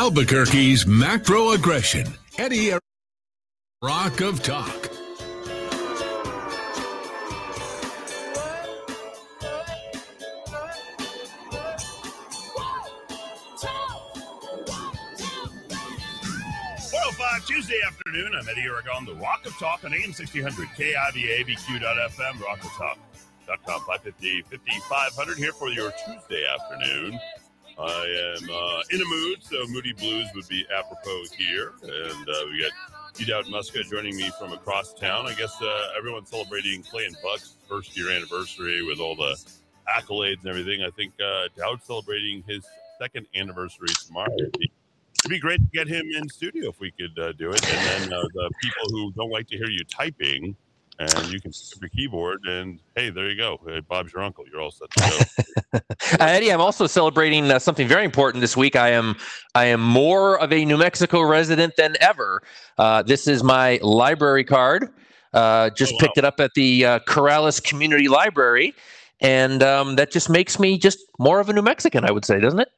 Albuquerque's macro aggression. Eddy Rock of Talk. Oh Tuesday afternoon. I'm Eddy Aragon, the Rock of Talk on AM 1600, KIVA, ABQ.FM, rockoftalk.com, 550, 5500 here for your Tuesday afternoon. I am uh, in a mood, so Moody Blues would be apropos here. And uh, we got D Dowd Muska joining me from across town. I guess uh, everyone's celebrating Clay and Buck's first year anniversary with all the accolades and everything. I think uh, Dowd's celebrating his second anniversary tomorrow. It'd be great to get him in studio if we could uh, do it. And then uh, the people who don't like to hear you typing, and you can pick up your keyboard and hey, there you go. Hey, Bob's your uncle. You're all set to go. uh, Eddy, I'm also celebrating uh, something very important this week. I am I am more of a New Mexico resident than ever. Uh, this is my library card. Uh, just oh, wow. picked it up at the uh, Corrales Community Library, and um, that just makes me just more of a New Mexican, I would say, doesn't it?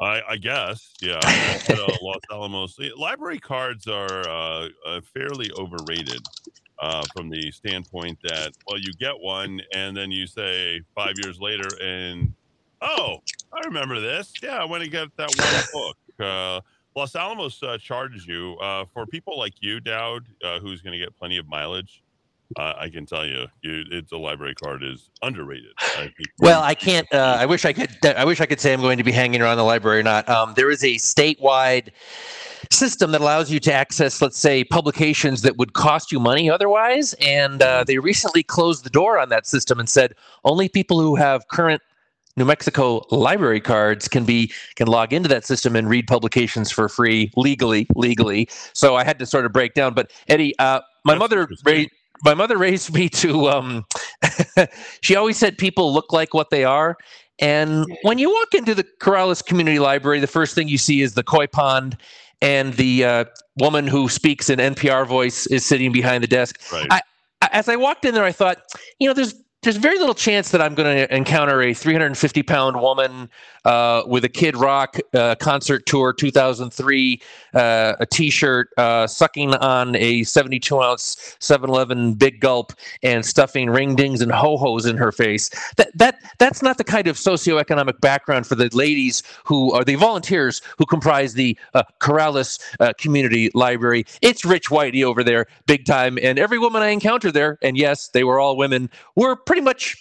I, I guess, yeah. uh, Los Alamos library cards are uh, uh, fairly overrated uh, from the standpoint that, well, you get one and then you say five years later, and oh, I remember this. Yeah, I went and got that one book. Uh, Los Alamos uh, charges you for people like you, Dowd, who's going to get plenty of mileage uh, I can tell you, you, it's a library card is underrated. I well, I can't. Uh, I wish I could. I wish I could say I'm going to be hanging around the library or not. Um, there is a statewide system that allows you to access, let's say, publications that would cost you money otherwise. And uh, they recently closed the door on that system and said only people who have current New Mexico library cards can be can log into that system and read publications for free legally. Legally, so I had to sort of break down. But Eddie, uh, my That's mother raised my mother raised me to um, she always said people look like what they are and when you walk into the corrales community library the first thing you see is the koi pond and the uh, woman who speaks in npr voice is sitting behind the desk right. I, as i walked in there i thought you know there's there's very little chance that I'm going to encounter a 350 pound woman uh, with a Kid Rock uh, concert tour 2003, uh, a T-shirt, uh, sucking on a 72 ounce 7-Eleven Big Gulp and stuffing ring dings and ho hos in her face. That that that's not the kind of socioeconomic background for the ladies who are the volunteers who comprise the uh, Corrales uh, Community Library. It's Rich Whitey over there, big time, and every woman I encountered there, and yes, they were all women, were pretty much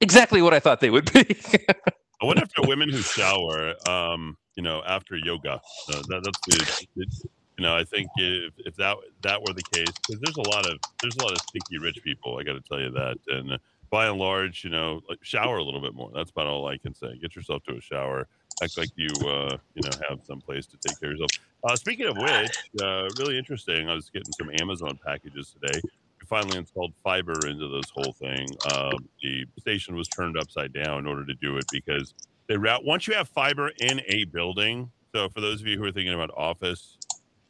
exactly what I thought they would be. I wonder if there are women who shower, um, you know, after yoga. Uh, that, that's it's, you know, I think if, if that that were the case, because there's a lot of there's a lot of stinky rich people. I got to tell you that, and uh, by and large, you know, like shower a little bit more. That's about all I can say. Get yourself to a shower. Act like you, uh, you know, have some place to take care of yourself. Uh, speaking of which, uh, really interesting. I was getting some Amazon packages today finally installed fiber into this whole thing. Um, the station was turned upside down in order to do it because they route once you have fiber in a building. So for those of you who are thinking about office,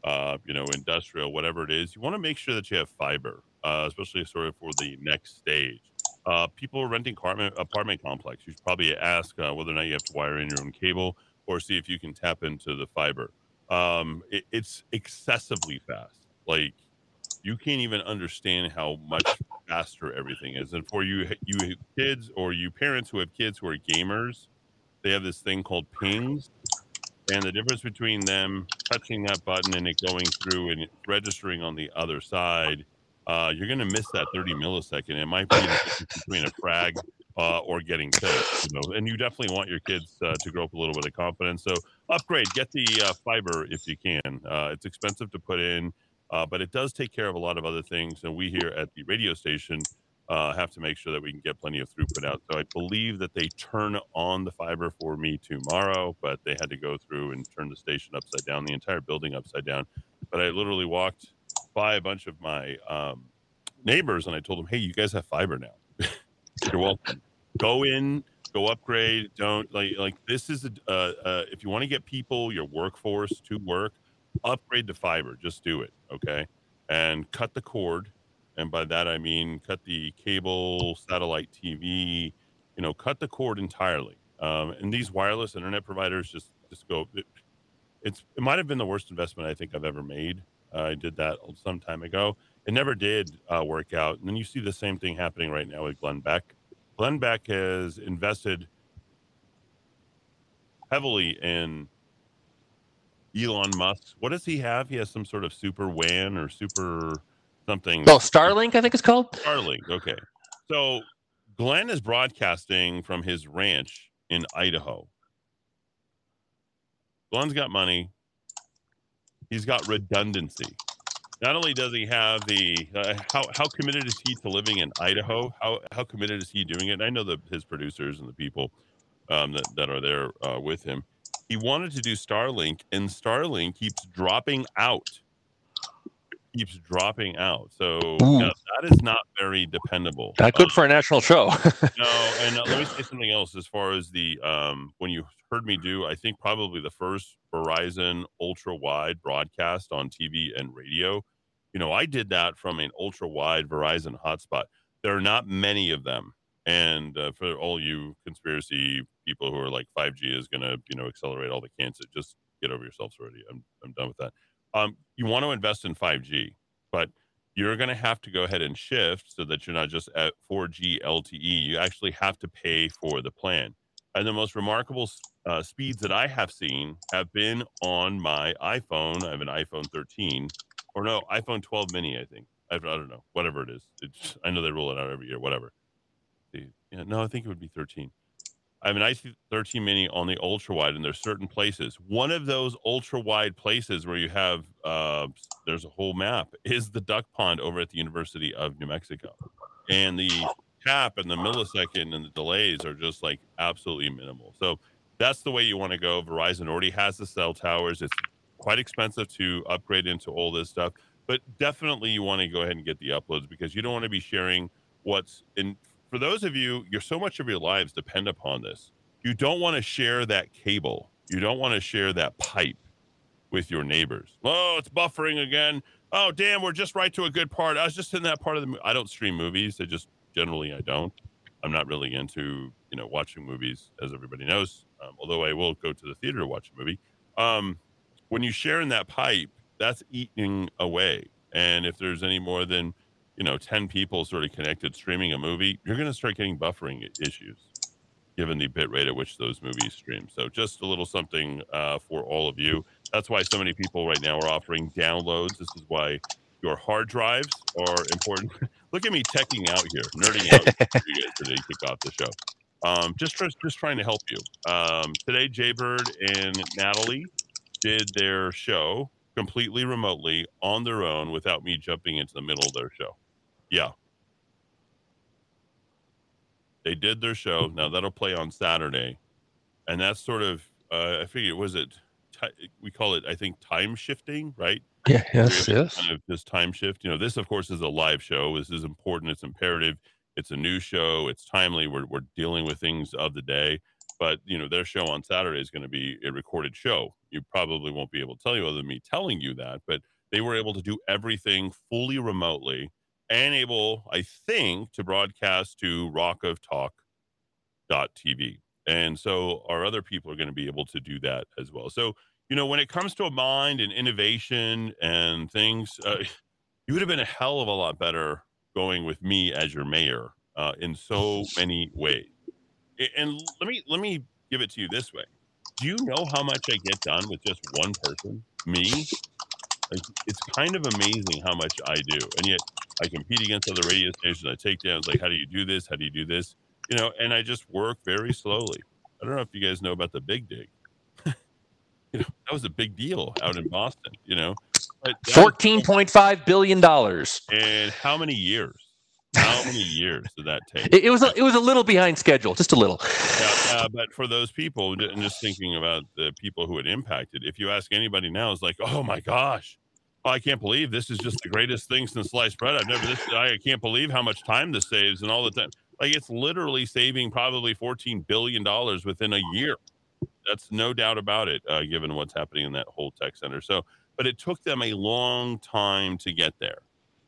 uh, you know, industrial, whatever it is, you want to make sure that you have fiber, uh, especially sort of for the next stage. Uh, people renting apartment apartment complex, you should probably ask uh, whether or not you have to wire in your own cable or see if you can tap into the fiber. Um, it, it's excessively fast. Like you can't even understand how much faster everything is. And for you, you kids or you parents who have kids who are gamers, they have this thing called pings. And the difference between them touching that button and it going through and registering on the other side, uh, you're going to miss that 30 millisecond. It might be between a frag uh, or getting killed. You know, and you definitely want your kids uh, to grow up a little bit of confidence. So upgrade, get the uh, fiber if you can. Uh, it's expensive to put in. Uh, but it does take care of a lot of other things. And we here at the radio station uh, have to make sure that we can get plenty of throughput out. So I believe that they turn on the fiber for me tomorrow, but they had to go through and turn the station upside down, the entire building upside down. But I literally walked by a bunch of my um, neighbors and I told them, hey, you guys have fiber now. You're welcome. Go in, go upgrade. Don't like like this is a uh, uh, if you want to get people your workforce to work upgrade to fiber. Just do it, okay? And cut the cord. And by that I mean cut the cable, satellite TV. You know, cut the cord entirely. Um, and these wireless internet providers just just go. It, it's it might have been the worst investment I think I've ever made. Uh, I did that some time ago. It never did uh, work out. And then you see the same thing happening right now with Glenn Beck. Glenn Beck has invested heavily in Elon Musk. What does he have? He has some sort of super WAN or super something. Oh, Starlink, I think it's called. Starlink. Okay. So Glenn is broadcasting from his ranch in Idaho. Glenn's got money. He's got redundancy. Not only does he have the uh, how how committed is he to living in Idaho? How how committed is he doing it? And I know that his producers and the people um, that that are there uh, with him. He wanted to do Starlink, and Starlink keeps dropping out. Keeps dropping out. So that is not very dependable. Not good um, for a national show. no, and uh, let me say something else. As far as the um, when you heard me do, I think probably the first Verizon ultra wide broadcast on TV and radio. You know, I did that from an ultra wide Verizon hotspot. There are not many of them. And uh, for all you conspiracy people who are like 5G is going to, you know, accelerate all the cancer, just get over yourselves already. I'm, I'm done with that. Um, you want to invest in 5G, but you're going to have to go ahead and shift so that you're not just at 4G LTE. You actually have to pay for the plan. And the most remarkable uh, speeds that I have seen have been on my iPhone. I have an iPhone 13, or no, iPhone 12 mini, I think. I, don't know, whatever it is. It's, I know they roll it out every year, whatever. Yeah, no, I think it would be 13. I have an iPhone 13 mini on the ultra wide, and there's certain places. One of those ultra wide places where you have uh, there's a whole map is the duck pond over at the University of New Mexico, and the cap and the millisecond and the delays are just like absolutely minimal. So that's the way you want to go. Verizon already has the cell towers. It's quite expensive to upgrade into all this stuff, but definitely you want to go ahead and get the uploads because you don't want to be sharing what's in. For those of you, you're so much of your lives depend upon this. You don't want to share that cable. You don't want to share that pipe with your neighbors. Oh, it's buffering again. Oh, damn, we're just right to a good part. I was just in that part of the. I don't stream movies. I just generally I don't. I'm not really into you know watching movies, as everybody knows. Um, although I will go to the theater to watch a movie. Um, when you share in that pipe, that's eating away. And if there's any more than you know 10 people sort of connected streaming a movie, you're going to start getting buffering issues, given the bit rate at which those movies stream. So just a little something uh, for all of you. That's why so many people right now are offering downloads. This is why your hard drives are important. Look at me teching out here, nerding out today to kick off the show. Um, just for, just trying to help you. Um, today, Jaybird and Natalie did their show completely remotely on their own without me jumping into the middle of their show. Yeah. They did their show. Now that'll play on Saturday. And that's sort of, uh, I figure, was it, t- we call it, I think, time shifting, right? Yeah, yes, yes. Kind of this time shift. You know, this, of course, is a live show. This is important. It's imperative. It's a new show. It's timely. We're, we're dealing with things of the day. But, you know, their show on Saturday is going to be a recorded show. You probably won't be able to tell you other than me telling you that. But they were able to do everything fully remotely and able, I think, to broadcast to rockoftalk.tv. And so our other people are going to be able to do that as well. So you know, when it comes to a mind and innovation and things, uh, you would have been a hell of a lot better going with me as your mayor uh, in so many ways. And let me let me give it to you this way: Do you know how much I get done with just one person, me? Like, it's kind of amazing how much I do, and yet I compete against other radio stations. I take down, It's like, how do you do this? How do you do this? You know, and I just work very slowly. I don't know if you guys know about the big dig you know, that was a big deal out in Boston, you know. Fourteen point five billion dollars. And how many years? How many years did that take? It, it was a, it was a little behind schedule, just a little. Yeah, uh, but for those people, and just thinking about the people who it impacted, if you ask anybody now, it's like, oh my gosh, oh, I can't believe this is just the greatest thing since sliced bread. I've never this. I can't believe how much time this saves and all the time. Like it's literally saving probably fourteen billion dollars within a year. That's no doubt about it, uh, given what's happening in that whole tech center. So, but it took them a long time to get there.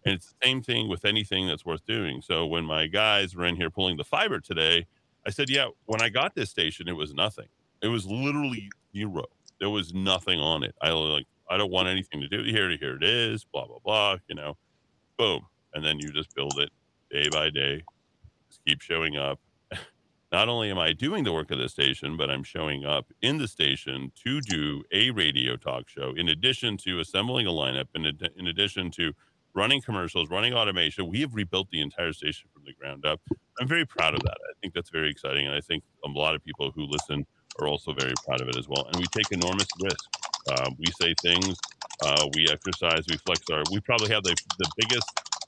And it's the same thing with anything that's worth doing. So when my guys were in here pulling the fiber today, I said, yeah, when I got this station, it was nothing. It was literally zero. There was nothing on it. I like I don't want anything to do here. Here it is. Blah blah blah. You know, boom, and then you just build it day by day. Just keep showing up. Not only am I doing the work of the station, but I'm showing up in the station to do a radio talk show. In addition to assembling a lineup, in, ad- in addition to running commercials, running automation. We have rebuilt the entire station from the ground up. I'm very proud of that. I think that's very exciting. And I think a lot of people who listen are also very proud of it as well. And we take enormous risk. Uh, we say things, uh, we exercise, we flex our, we probably have the, the biggest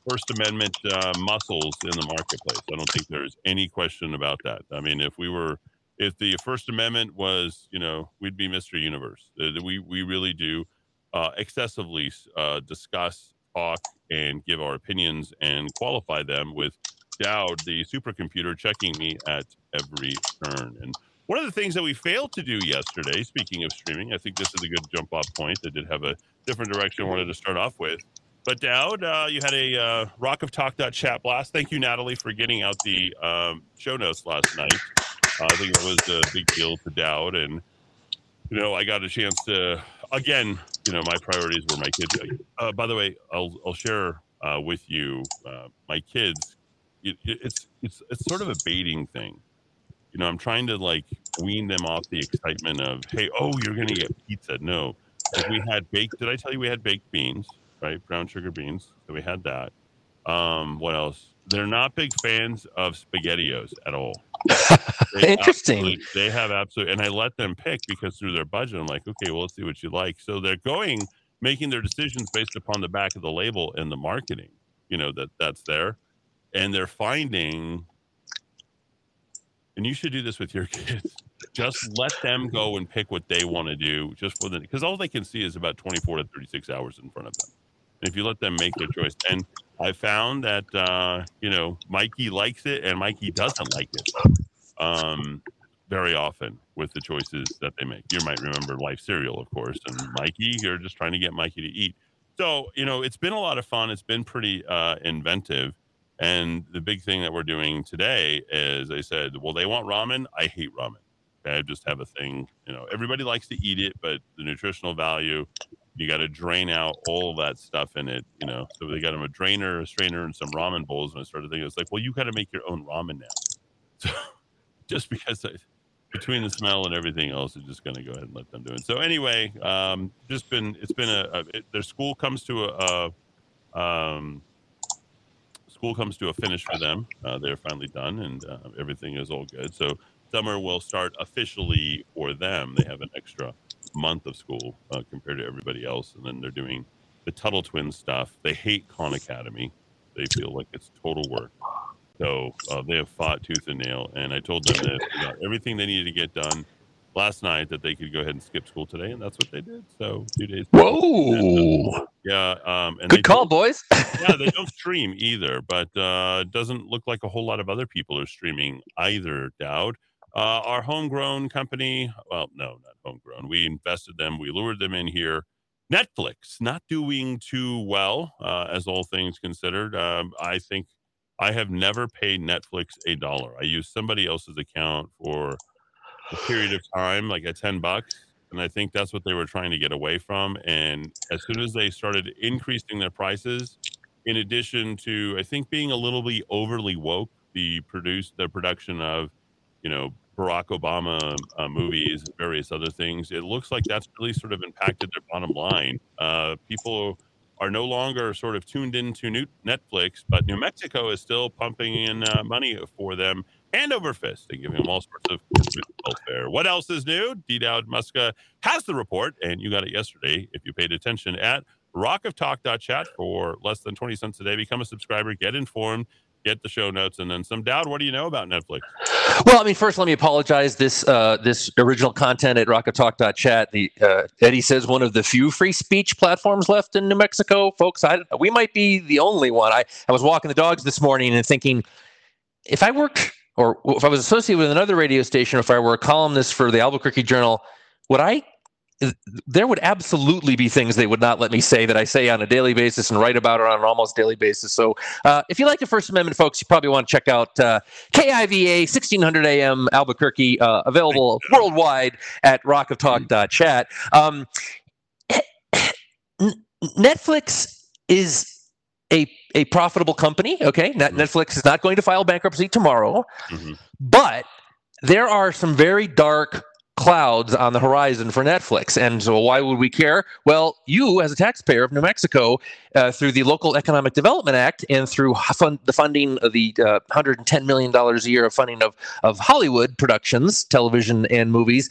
First Amendment uh, muscles in the marketplace. I don't think there's any question about that. I mean, if we were, if the First Amendment was, you know, we'd be Mr. Universe. Uh, we, we really do uh, excessively discuss talk and give our opinions and qualify them with Dowd, the supercomputer, checking me at every turn. And one of the things that we failed to do yesterday, speaking of streaming, I think this is a good jump off point. I did have a different direction I wanted to start off with. But Dowd, uh, you had a uh, Rock of Talk chat blast. Thank you, Natalie, for getting out the um, show notes last night. Uh, I think that was a big deal to Dowd. And, you know, I got a chance to again, you know, my priorities were my kids. Uh, by the way, I'll I'll share uh, with you uh, my kids. It, it's it's it's sort of a baiting thing. You know, I'm trying to like wean them off the excitement of, hey, oh, you're gonna get pizza. No, like we had baked. Did I tell you we had baked beans? Right, brown sugar beans. So we had that. Um, what else? They're not big fans of spaghettios at all. Interesting. They have absolutely, and I let them pick because through their budget, I'm like, okay, well, let's see what you like. So they're going, making their decisions based upon the back of the label and the marketing, you know, that that's there. And they're finding, and you should do this with your kids. Just let them go and pick what they want to do just for the, because all they can see is about 24 to 36 hours in front of them. if you let them make their choice, and I found that uh, you know Mikey likes it and Mikey doesn't like it um, very often with the choices that they make. You might remember Life Cereal, of course, and Mikey. You're just trying to get Mikey to eat. So you know it's been a lot of fun. It's been pretty uh, inventive. And the big thing that we're doing today is I said, well, they want ramen. I hate ramen. Okay, I just have a thing. You know, everybody likes to eat it, but the nutritional value you got to drain out all that stuff in it, you know. So they got them a drainer, a strainer, and some ramen bowls. And I started thinking, it's like, well, you got to make your own ramen now. So just because I, between the smell and everything else, I'm just going to go ahead and let them do it. So anyway, um, just been it's been a, a it, their school comes to a, a um, school comes to a finish for them. Uh, they're finally done, and uh, everything is all good. So summer will start officially for them. They have an extra month of school uh, compared to everybody else, and then they're doing the Tuttle Twins stuff. They hate Khan Academy. They feel like it's total work. So uh, they have fought tooth and nail, and I told them that everything they needed to get done last night that they could go ahead and skip school today, and that's what they did. So two days. Whoa! yeah, um, and good call, boys. yeah, they don't stream either, but uh, doesn't look like a whole lot of other people are streaming either. Dowd. Uh, our homegrown company, well, no, not homegrown. We invested them, we lured them in here. Netflix not doing too well, uh, as all things considered. Um, I think I have never paid Netflix a dollar. I use somebody else's account for a period of time, like at 10 bucks. And I think that's what they were trying to get away from. And as soon as they started increasing their prices, in addition to, I think, being a little bit overly woke, the produce the production of, you know, Barack Obama uh, movies, various other things. It looks like that's really sort of impacted their bottom line. Uh, people are no longer sort of tuned into Netflix, but New Mexico is still pumping in uh, money for them hand over fist and giving them all sorts of welfare. What else is new? D. Dowd Muska has the report, and you got it yesterday if you paid attention at rockoftalk.chat for less than 20 cents a day. Become a subscriber, get informed, get the show notes, and then some. Dowd, what do you know about Netflix? Well, I mean, first, let me apologize. This uh, this original content at rockoftalk.chat, the uh, Eddy says one of the few free speech platforms left in New Mexico, folks. I we might be the only one. I I was walking the dogs this morning and thinking, if I worked or if I was associated with another radio station, if I were a columnist for the Albuquerque Journal, would I there would absolutely be things they would not let me say that I say on a daily basis and write about it on an almost daily basis. So uh, if you like the First Amendment, folks, you probably want to check out uh, KIVA 1600 AM Albuquerque, uh, available worldwide at rockoftalk.chat. Um, Netflix is a a profitable company. Okay, mm-hmm. Netflix is not going to file bankruptcy tomorrow, mm-hmm. but there are some very dark clouds on the horizon for Netflix. And so, why would we care? Well, you, as a taxpayer of New Mexico, uh, through the Local Economic Development Act and through fund, the funding of the uh, $110 million a year of funding of, of Hollywood productions, television and movies,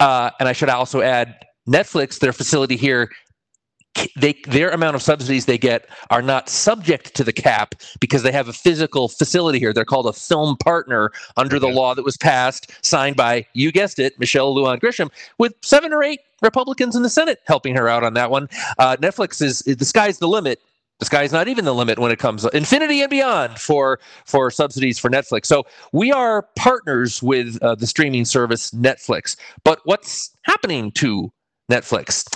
uh, and I should also add Netflix, their facility here they their amount of subsidies they get are not subject to the cap because they have a physical facility here. They're called a film partner under the law that was passed, signed by you guessed it, Michelle Lujan Grisham, with seven or eight Republicans in the Senate helping her out on that one. Uh, Netflix is, is the sky's the limit. The sky's not even the limit when it comes infinity and beyond for for subsidies for Netflix. So we are partners with uh, the streaming service Netflix. But what's happening to Netflix?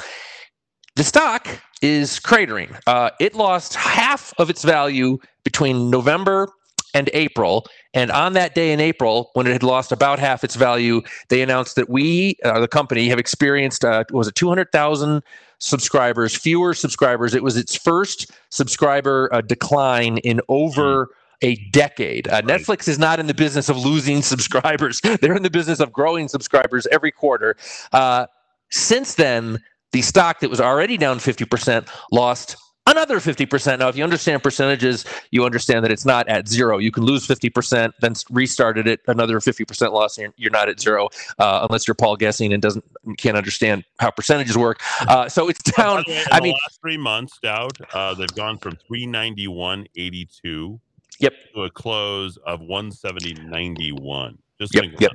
The stock is cratering. Uh, it lost half of its value between November and April. And on that day in April, when it had lost about half its value, they announced that we, uh, the company, have experienced uh, was it 200,000 subscribers, fewer subscribers. It was its first subscriber uh, decline in over. A decade. Uh, right. Netflix is not in the business of losing subscribers. They're in the business of growing subscribers every quarter. Uh, since then, the stock that was already down 50% lost another 50%. Now, if you understand percentages, you understand that it's not at zero. You can lose 50%, then restarted it, another 50% loss, and you're not at zero, uh, unless you're Paul Gessing and doesn't can't understand how percentages work. Uh, so it's down. Way, I mean, last three months, Dowd, uh, they've gone from 391.82 yep. to a close of 170.91. Just yep, yep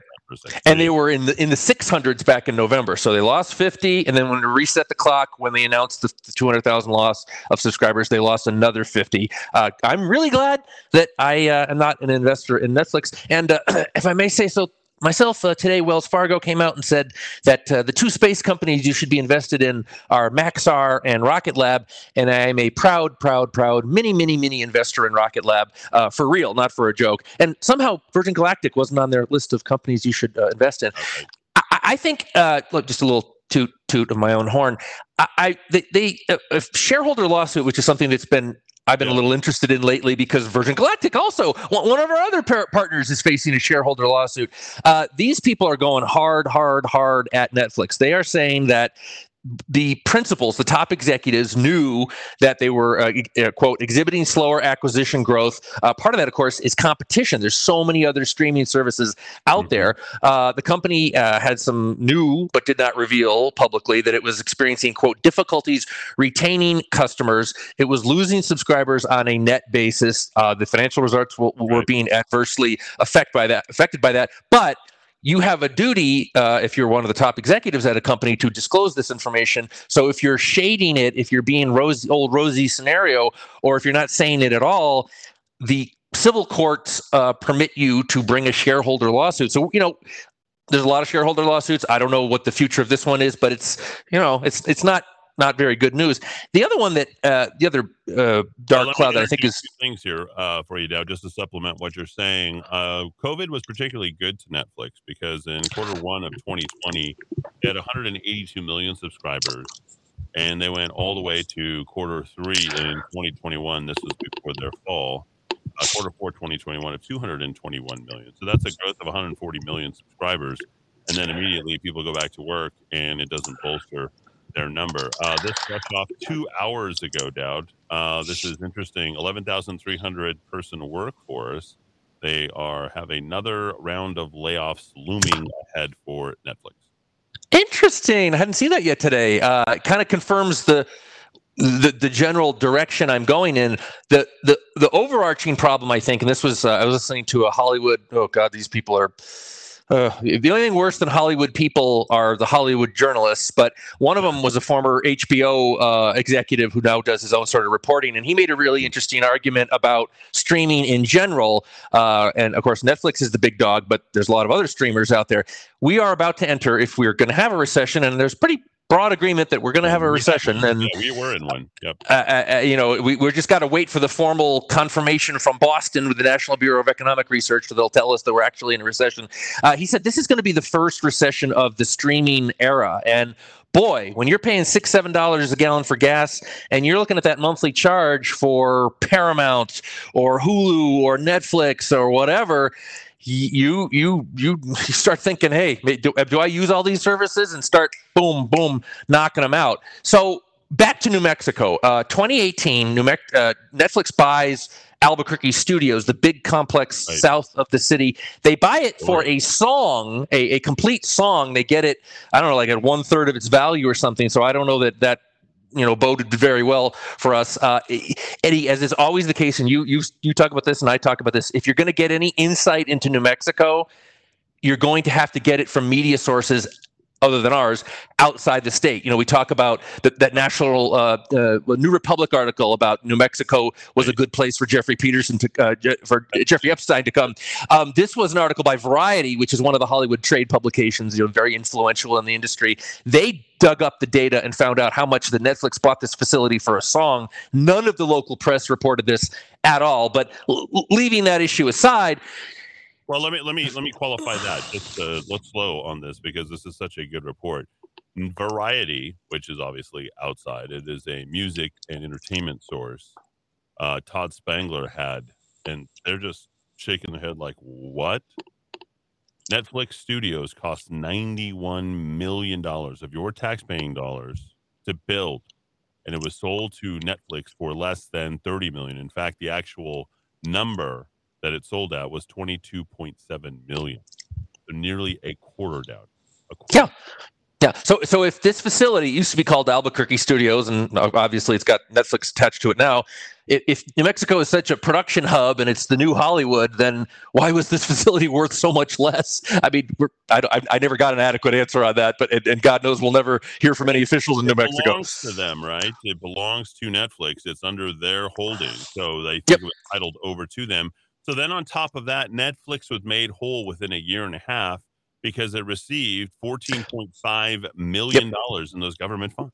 and they were in the in the 600s back in November. So they lost 50, and then when they reset the clock, when they announced the, the 200,000 loss of subscribers, they lost another 50. Uh, I'm really glad that I uh, am not an investor in Netflix. And uh, if I may say so, myself uh, today, Wells Fargo came out and said that uh, the two space companies you should be invested in are Maxar and Rocket Lab, and I am a proud, proud, proud, mini, mini, mini investor in Rocket Lab uh, for real, not for a joke. And somehow Virgin Galactic wasn't on their list of companies you should uh, invest in. I, I think, uh, look, just a little toot toot of my own horn. I, I they, they a shareholder lawsuit, which is something that's been I've been yeah. a little interested in lately because Virgin Galactic also, one of our other par- partners, is facing a shareholder lawsuit. Uh, these people are going hard, hard, hard at Netflix. They are saying that the principals, the top executives, knew that they were uh, uh, quote exhibiting slower acquisition growth. Uh, part of that, of course, is competition. There's so many other streaming services out mm-hmm. there. Uh, the company uh, had some new, but did not reveal publicly that it was experiencing quote difficulties retaining customers. It was losing subscribers on a net basis. Uh, the financial results were, were being adversely affected by that. Affected by that, but you have a duty uh, if you're one of the top executives at a company to disclose this information. So if you're shading it if you're being old rosy scenario or if you're not saying it at all the civil courts uh, permit you to bring a shareholder lawsuit. So you know there's a lot of shareholder lawsuits. I don't know what the future of this one is but it's you know it's it's not not very good news. The other one that uh, the other uh, dark well, cloud that I think is things here uh, for you, Dowd, just to supplement what you're saying. Uh, COVID was particularly good to Netflix because in quarter one of 2020, they had 182 million subscribers, and they went all the way to quarter three in 2021. This was before their fall. Uh, quarter four 2021 of 221 million. So that's a growth of 140 million subscribers. And then immediately people go back to work and it doesn't bolster their number. Uh, this fresh off two hours ago, Dowd. Uh, this is interesting. 11,300 person workforce. They are have another round of layoffs looming ahead for Netflix. Interesting. I hadn't seen that yet today. Uh, it kind of confirms the, the the general direction I'm going in. The the the overarching problem, I think, and this was uh, I was listening to a Hollywood. Oh God, these people are uh, the only thing worse than Hollywood people are the Hollywood journalists, but one of them was a former HBO uh, executive who now does his own sort of reporting, and he made a really interesting argument about streaming in general. Uh, and of course, Netflix is the big dog, but there's a lot of other streamers out there. We are about to enter, if we're going to have a recession, and there's pretty broad agreement that we're going to have a recession, and yeah, we were in one. Yep. uh, uh, you know, we we just got to wait for the formal confirmation from Boston with the National Bureau of Economic Research, so they'll tell us that we're actually in a recession. Uh, he said this is going to be the first recession of the streaming era, and boy, when you're paying six, seven dollars a gallon for gas, and you're looking at that monthly charge for Paramount or Hulu or Netflix or whatever, you you you start thinking, hey, do, do I use all these services? And start boom, boom, knocking them out. So back to New Mexico, uh, 2018, New Me- uh, Netflix buys Albuquerque Studios, the big complex Right. south of the city. They buy it for a song, a, a complete song. They get it, I don't know, like at one third of its value or something. So I don't know that that you know boded very well for us. Uh, Eddy, as is always the case, and you you you talk about this and I talk about this. If you're going to get any insight into New Mexico, you're going to have to get it from media sources other than ours outside the state. You know, we talk about that that national uh, uh, New Republic article about New Mexico was a good place for Jeffrey Peterson to uh, Je- for Jeffrey Epstein to come. Um, this was an article by Variety, which is one of the Hollywood trade publications, you know, very influential in the industry. They dug up the data and found out how much the Netflix bought this facility for a song. None of the local press reported this at all. But l- leaving that issue aside, Well, let me let me let me qualify that. Just uh, let's slow on this because this is such a good report. Variety, which is obviously outside, it is a music and entertainment source. Uh, Todd Spangler had, and they're just shaking their head like, "What?" Netflix Studios cost ninety-one million dollars of your tax-paying dollars to build, and it was sold to Netflix for less than thirty million. In fact, the actual number that it sold at was 22.7 million. So nearly a quarter down. A quarter. Yeah. Yeah. So, so if this facility used to be called Albuquerque Studios, and obviously it's got Netflix attached to it now, if, if New Mexico is such a production hub and it's the new Hollywood, then why was this facility worth so much less? I mean, we're, I, I, I never got an adequate answer on that, but and, and God knows we'll never hear from any officials in New It Mexico. belongs to them, right? It belongs to Netflix. It's under their holding. So they think Yep. it was titled over to them. So then on top of that, Netflix was made whole within a year and a half because it received $14.5 million in those government funds.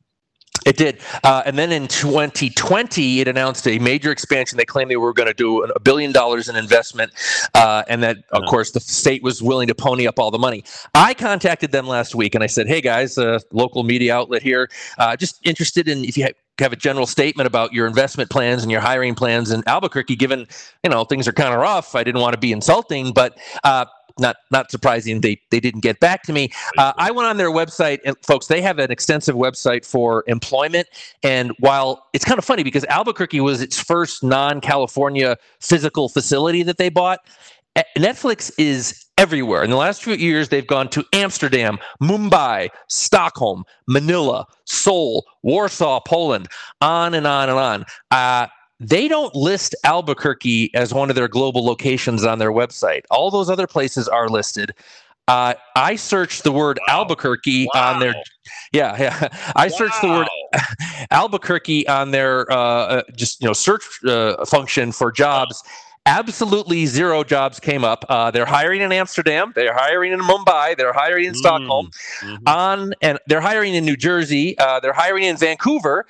It did. Uh, and then in 2020, it announced a major expansion. They claimed they were going to do a billion dollars in investment, uh, and that, of Yeah. course, the state was willing to pony up all the money. I contacted them last week and I said, hey, guys, uh, local media outlet here, uh, just interested in if you have a general statement about your investment plans and your hiring plans in Albuquerque, given, you know, things are kind of rough. I didn't want to be insulting, but uh, not not surprising they they didn't get back to me. Uh, i went on their website and folks they have an extensive website for employment. And while it's kind of funny because albuquerque was its first non-california physical facility that they bought netflix is everywhere in the last few years they've gone to amsterdam mumbai stockholm manila seoul warsaw poland on and on and on uh, they don't list Albuquerque as one of their global locations on their website. All those other places are listed. Uh, I searched the word Wow. Albuquerque on their yeah yeah. I searched the word Albuquerque on their uh, uh, just you know search uh, function for jobs. Absolutely zero jobs came up. Uh, they're hiring in Amsterdam. They're hiring in Mumbai. They're hiring in Mm. Stockholm Mhm. on and they're hiring in New Jersey. Uh, they're hiring in Vancouver.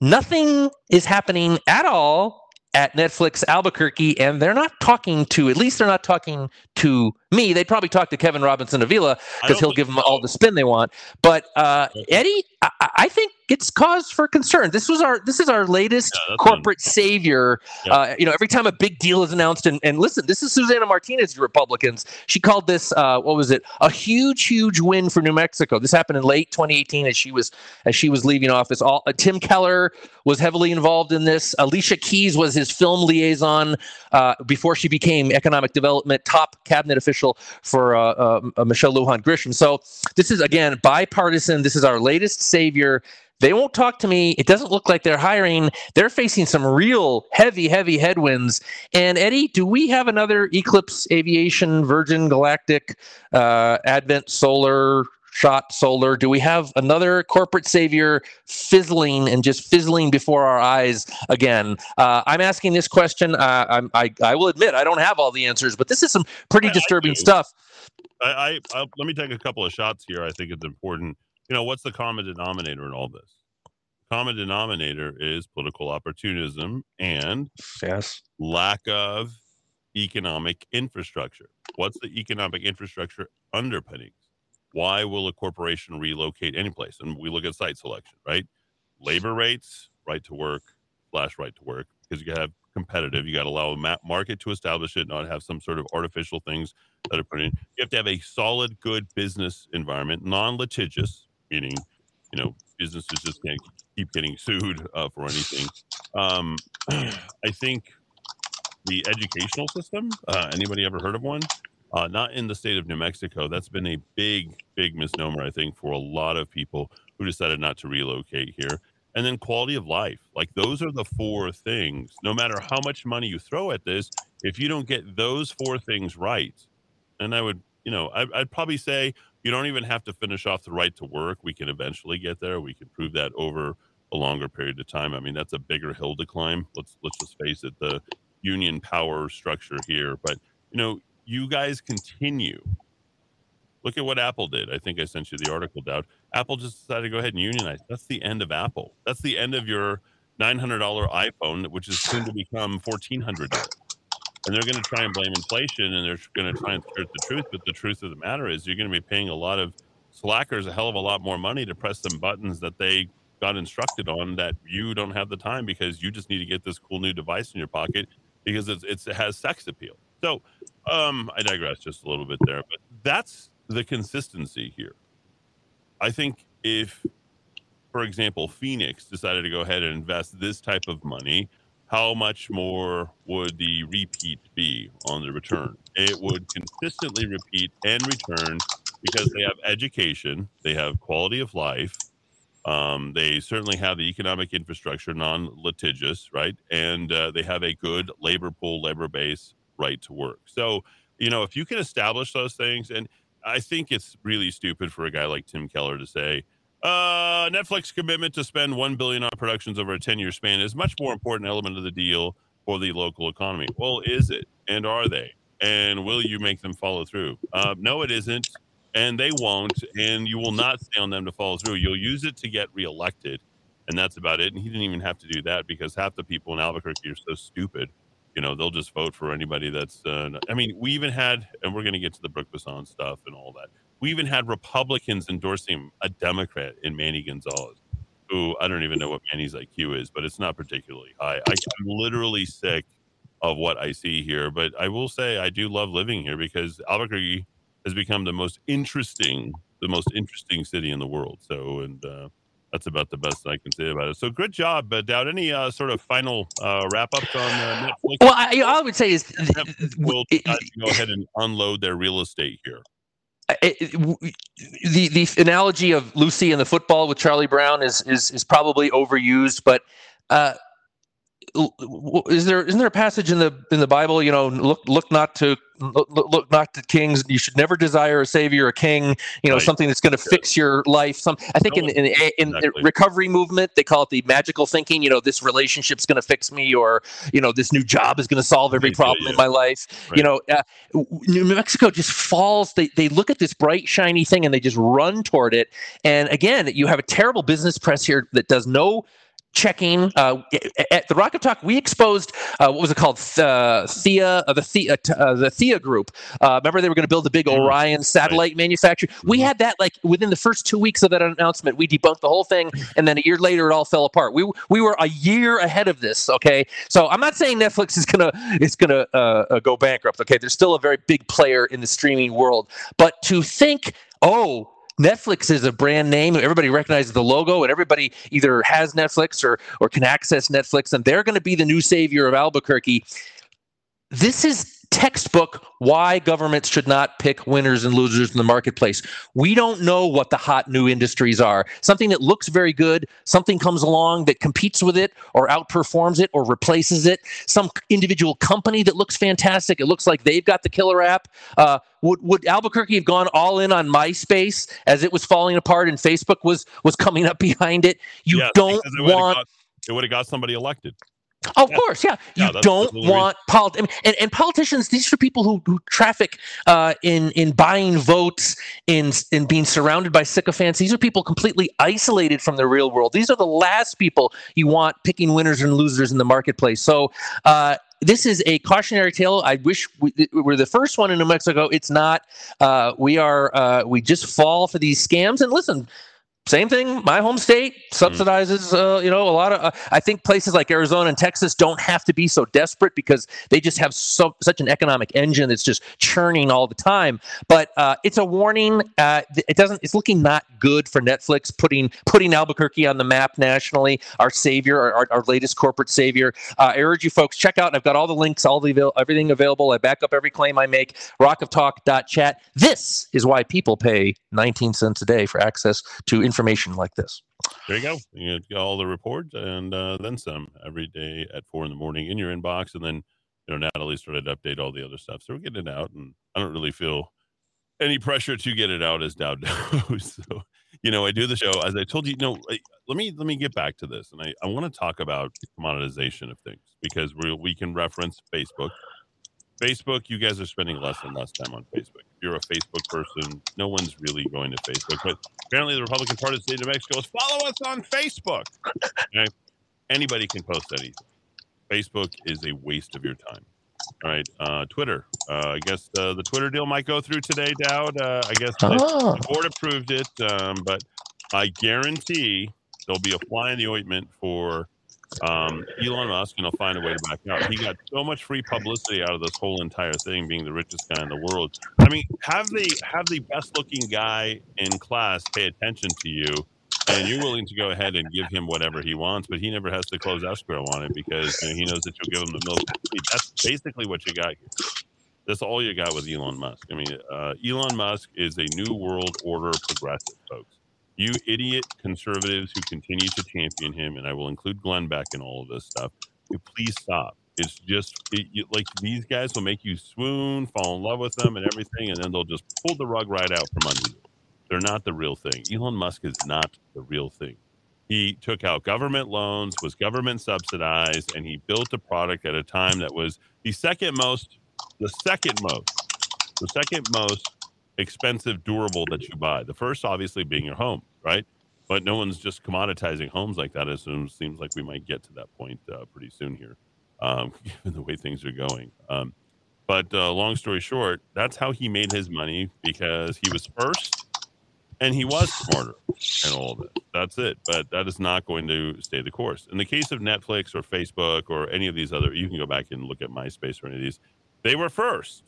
Nothing is happening at all at Netflix Albuquerque, and they're not talking to. At least they're not talking to me. They'd probably talk to Kevin Robinson Avila because he'll give them all the spin they want. But uh, Eddy, I, I think it's cause for concern. This was our this is our latest Yeah, corporate savior. Yeah. Uh, you know, every time a big deal is announced, and, and listen, this is Susana Martinez, Republicans. She called this uh, what was it? A huge, huge win for New Mexico. This happened in late 2018 as she was as she was leaving office. All uh, Tim Keller was heavily involved in this. Alicia Keyes was his film liaison uh, before she became economic development top cabinet official for uh, uh, uh, Michelle Lujan Grisham. So this is again bipartisan. This is our latest savior. They won't talk to me. It doesn't look like they're hiring. They're facing some real heavy, heavy headwinds. And Eddy, do we have another Eclipse Aviation, Virgin Galactic, uh, Advent Solar, Schott Solar? Do we have another corporate savior fizzling and just fizzling before our eyes again? Uh, I'm asking this question. Uh, I'm, I, I will admit I don't have all the answers, but this is some pretty I- I disturbing do. stuff. I, I, I let me take a couple of shots here. I think it's important. You know, what's the common denominator in all this? Common denominator is political opportunism and Yes. lack of economic infrastructure. What's the economic infrastructure underpinnings? Why will a corporation relocate any place? And we look at site selection, right? Labor rates, right to work, slash right to work, because you have competitive. You got to allow a market to establish it, not have some sort of artificial things that are put in. You have to have a solid, good business environment, non-litigious, meaning, you know, businesses just can't keep getting sued uh, for anything. Um, I think the educational system. Uh, anybody ever heard of one? Uh, not in the state of New Mexico. That's been a big, big misnomer, I think, for a lot of people who decided not to relocate here. And then quality of life. Like those are the four things. No matter how much money you throw at this, if you don't get those four things right, and I would, you know, I, I'd probably say you don't even have to finish off the right to work. We can eventually get there. We can prove that over a longer period of time. I mean, that's a bigger hill to climb. Let's let's just face it. The union power structure here, but you know, you guys continue. Look at what Apple did. I think I sent you the article, Dowd. Apple just decided to go ahead and unionize. That's the end of Apple. That's the end of your nine hundred dollar iPhone, which is soon to become fourteen hundred dollars. And they're going to try and blame inflation, and they're going to try and skirt the truth. But the truth of the matter is, you're going to be paying a lot of slackers a hell of a lot more money to press some buttons that they got instructed on that you don't have the time because you just need to get this cool new device in your pocket because it's, it's, it has sex appeal. So um, I digress just a little bit there, but that's the consistency here. I think if, for example, Phoenix decided to go ahead and invest this type of money, how much more would the repeat be on the return? It would consistently repeat and return because they have education, they have quality of life, um, they certainly have the economic infrastructure, non litigious, right? And uh, they have a good labor pool, labor base, right to work. So, you know, if you can establish those things, and I think it's really stupid for a guy like Tim Keller to say, uh, Netflix commitment to spend one billion on productions over a ten-year span is much more important element of the deal for the local economy. Well, is it? And are they? And will you make them follow through? Uh, no, it isn't and they won't, and you will not stay on them to follow through. You'll use it to get reelected, and that's about it. And he didn't even have to do that because half the people in Albuquerque are so stupid. You know, they'll just vote for anybody that's. Uh, I mean, we even had, and we're going to get to the Brook Bassan stuff and all that. We even had Republicans endorsing a Democrat in Manny Gonzales, who I don't even know what Manny's IQ is, but it's not particularly high. I, I'm literally sick of what I see here, but I will say I do love living here because Albuquerque has become the most interesting, the most interesting city in the world. So, and uh, that's about the best I can say about it. So, good job, but Dowd. Any uh, sort of final uh, wrap ups on uh, Netflix? Well, I, I would say is Netflix will go ahead and unload their real estate here. It- the the analogy of Lucy and the football with Charlie Brown is is is probably overused, but uh, is there isn't there a passage in the in the Bible? You know, look look not to look, look not to kings. You should never desire a savior, a king. You know, Right. something that's going to fix your life. Some I think in No, in, in, in exactly. recovery movement they call it the magical thinking. You know, this relationship's going to fix me, or you know, this new job is going to solve every Yeah, yeah, problem in my life. Right. You know, uh, New Mexico just falls. They, they look at this bright, shiny thing and they just run toward it. And again, you have a terrible business press here that does no checking. Uh, at the Rock of Talk, we exposed uh, what was it called? Uh, Theia, uh, the Theia, uh, the Theia Group. Uh, remember they were going to build the big. Orion satellite manufacturer. We Mhm. had that like within the first two weeks of that announcement. We debunked the whole thing, and then a year later, it all fell apart. We we were a year ahead of this. Okay, so I'm not saying Netflix is gonna is gonna uh, uh, go bankrupt. Okay, they're still a very big player in the streaming world, but to think, oh. Netflix is a brand name. Everybody recognizes the logo, and everybody either has Netflix or or can access Netflix, and they're going to be the new savior of Albuquerque. This is textbook why governments should not pick winners and losers in the marketplace. We don't know what the hot new industries are. Something that looks very good, something comes along that competes with it or outperforms it or replaces it. Some individual company that looks fantastic. It looks like they've got the killer app. Uh, would, would Albuquerque have gone all in on MySpace as it was falling apart and Facebook was was coming up behind it? You Yes, don't want it would have got somebody elected. Of course, yeah. You Yeah, that's- don't that's the only want polit- I mean, and, and politicians. These are people who, who traffic uh, in in buying votes, in in being surrounded by sycophants. These are people completely isolated from the real world. These are the last people you want picking winners and losers in the marketplace. So. Uh, this is a cautionary tale. I wish we, we were the first one in New Mexico. It's not. Uh, we are. Uh, we just fall for these scams. And listen, same thing. My home state subsidizes, uh, you know, a lot of. Uh, I think places like Arizona and Texas don't have to be so desperate because they just have so such an economic engine that's just churning all the time. But uh, it's a warning. Uh, it doesn't. It's looking not good for Netflix putting putting Albuquerque on the map nationally. Our savior, our, our, latest corporate savior. Uh, I urge you folks check out. I've got all the links, all the everything available. I back up every claim I make. Rockoftalk.chat. This is why people pay 19 cents a day for access to information like this. There you go. You get all the reports and uh, then some every day at four in the morning in your inbox. And then, you know, Natalie started to update all the other stuff. So we're getting it out. And I don't really feel any pressure to get it out as Dowd knows. so, you know, I do the show as I told you, no, like, let me, let me get back to this. And I, I want to talk about commoditization of things because we, we can reference Facebook. Facebook, you guys are spending less and less time on Facebook. If you're a Facebook person, no one's really going to Facebook. But apparently, the Republican Party of the state of New Mexico is follow us on Facebook. Okay? Anybody can post anything. Facebook is a waste of your time. All right. Uh, Twitter. Uh, I guess uh, the Twitter deal might go through today, Dowd. Uh, I guess the, Oh. the board approved it, um, but I guarantee there'll be a fly in the ointment for um, Elon Musk, and he'll find a way to back out. He got so much free publicity out of this whole entire thing, being the richest guy in the world. I mean, have the have the best looking guy in class pay attention to you, and you're willing to go ahead and give him whatever he wants, but he never has to close escrow on it because you know, he knows that you'll give him the milk. That's basically what you got. That's all you got with Elon Musk. I mean, uh, Elon Musk is a new world order progressive, folks. You idiot conservatives who continue to champion him, and I will include Glenn Beck in all of this stuff. Please stop. It's just it, you, like these guys will make you swoon, fall in love with them, and everything, and then they'll just pull the rug right out from under you. They're not the real thing. Elon Musk is not the real thing. He took out government loans, was government subsidized, and he built a product at a time that was the second most, the second most, the second most expensive durable that you buy. The first, obviously, being your home, right? But no one's just commoditizing homes like that. Soon seems like we might get to that point uh, pretty soon here, um, given the way things are going. Um, but uh, long story short, that's how he made his money because he was first and he was smarter and all of it. That's it. But that is not going to stay the course. In the case of Netflix or Facebook or any of these other, you can go back and look at MySpace or any of these. They were first,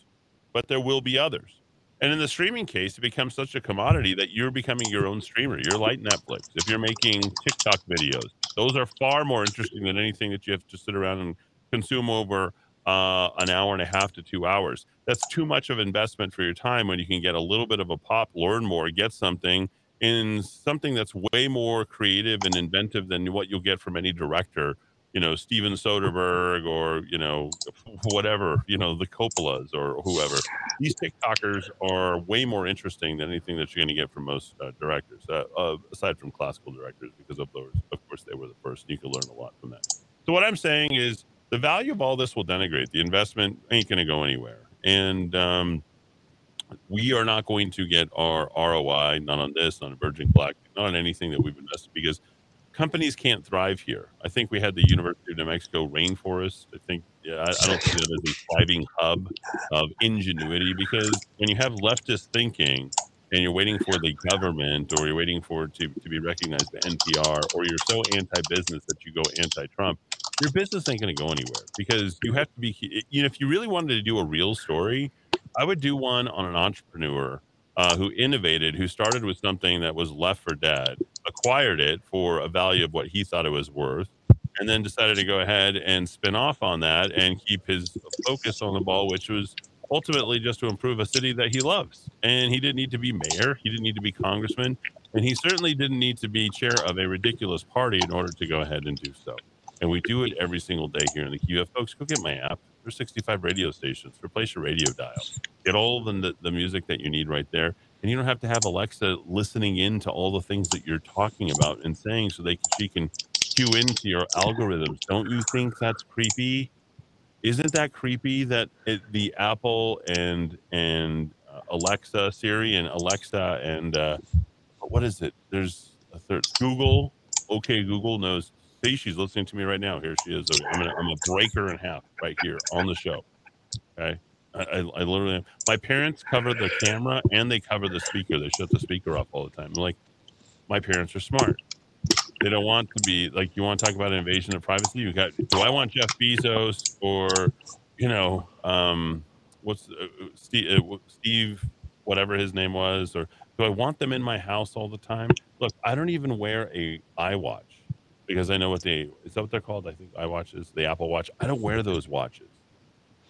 but there will be others. And in the streaming case, it becomes such a commodity that you're becoming your own streamer. You're like Netflix. If you're making TikTok videos, those are far more interesting than anything that you have to sit around and consume over uh, an hour and a half to two hours. That's too much of investment for your time when you can get a little bit of a pop, learn more, get something in something that's way more creative and inventive than what you'll get from any director. You know, Steven Soderbergh or, you know, whatever, you know, the Coppolas or whoever. These TikTokers are way more interesting than anything that you're going to get from most uh, directors, uh, uh, aside from classical directors, because of those, of course, they were the first. You can learn a lot from that. So, what I'm saying is, the value of all this will denigrate. The investment ain't going to go anywhere. And um, we are not going to get our ROI, not on this, not on Virgin Galactic, not on anything that we've invested because companies can't thrive here. I think we had the University of New Mexico rainforest. I think, yeah, I, I don't see that as a thriving hub of ingenuity because when you have leftist thinking, and you're waiting for the government or you're waiting for to, to be recognized by NPR or you're so anti-business that you go anti-Trump, your business ain't going to go anywhere because you have to be, you know, if you really wanted to do a real story, I would do one on an entrepreneur uh, who innovated, who started with something that was left for dead, acquired it for a value of what he thought it was worth, and then decided to go ahead and spin off on that and keep his focus on the ball, which was ultimately just to improve a city that he loves. And he didn't need to be mayor, he didn't need to be congressman, and he certainly didn't need to be chair of a ridiculous party in order to go ahead and do so. And we do it every single day here in the QF. Folks, go get my app. There's 65 radio stations. Replace your radio dial. Get all the, the music that you need right there. And you don't have to have Alexa listening in to all the things that you're talking about and saying so they she can cue into your algorithms. Don't you think that's creepy? Isn't that creepy that it, the Apple and and uh, Alexa, Siri, and Alexa, and uh, what is it? There's a third Google. Okay, Google knows. See, she's listening to me right now. Here she is. I'm gonna, I'm gonna break her in half right here on the show. Okay. I, I, literally, my parents cover the camera and they cover the speaker. They shut the speaker off all the time. I'm like, my parents are smart. They don't want to be like, you want to talk about invasion of privacy? You got, do I want Jeff Bezos or, you know, um, what's uh, Steve, uh, Steve, whatever his name was, or do I want them in my house all the time? Look, I don't even wear a iWatch because I know what they, is that what they're called? I think iWatch is the Apple Watch. I don't wear those watches.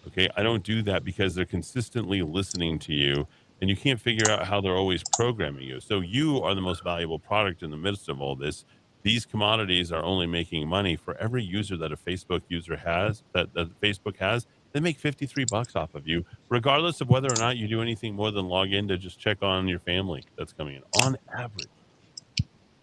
Okay. I don't do that because they're consistently listening to you and you can't figure out how they're always programming you. So you are the most valuable product in the midst of all this. These commodities are only making money for every user that a Facebook user has, that, that Facebook has. They make 53 bucks off of you, regardless of whether or not you do anything more than log in to just check on your family that's coming in on average.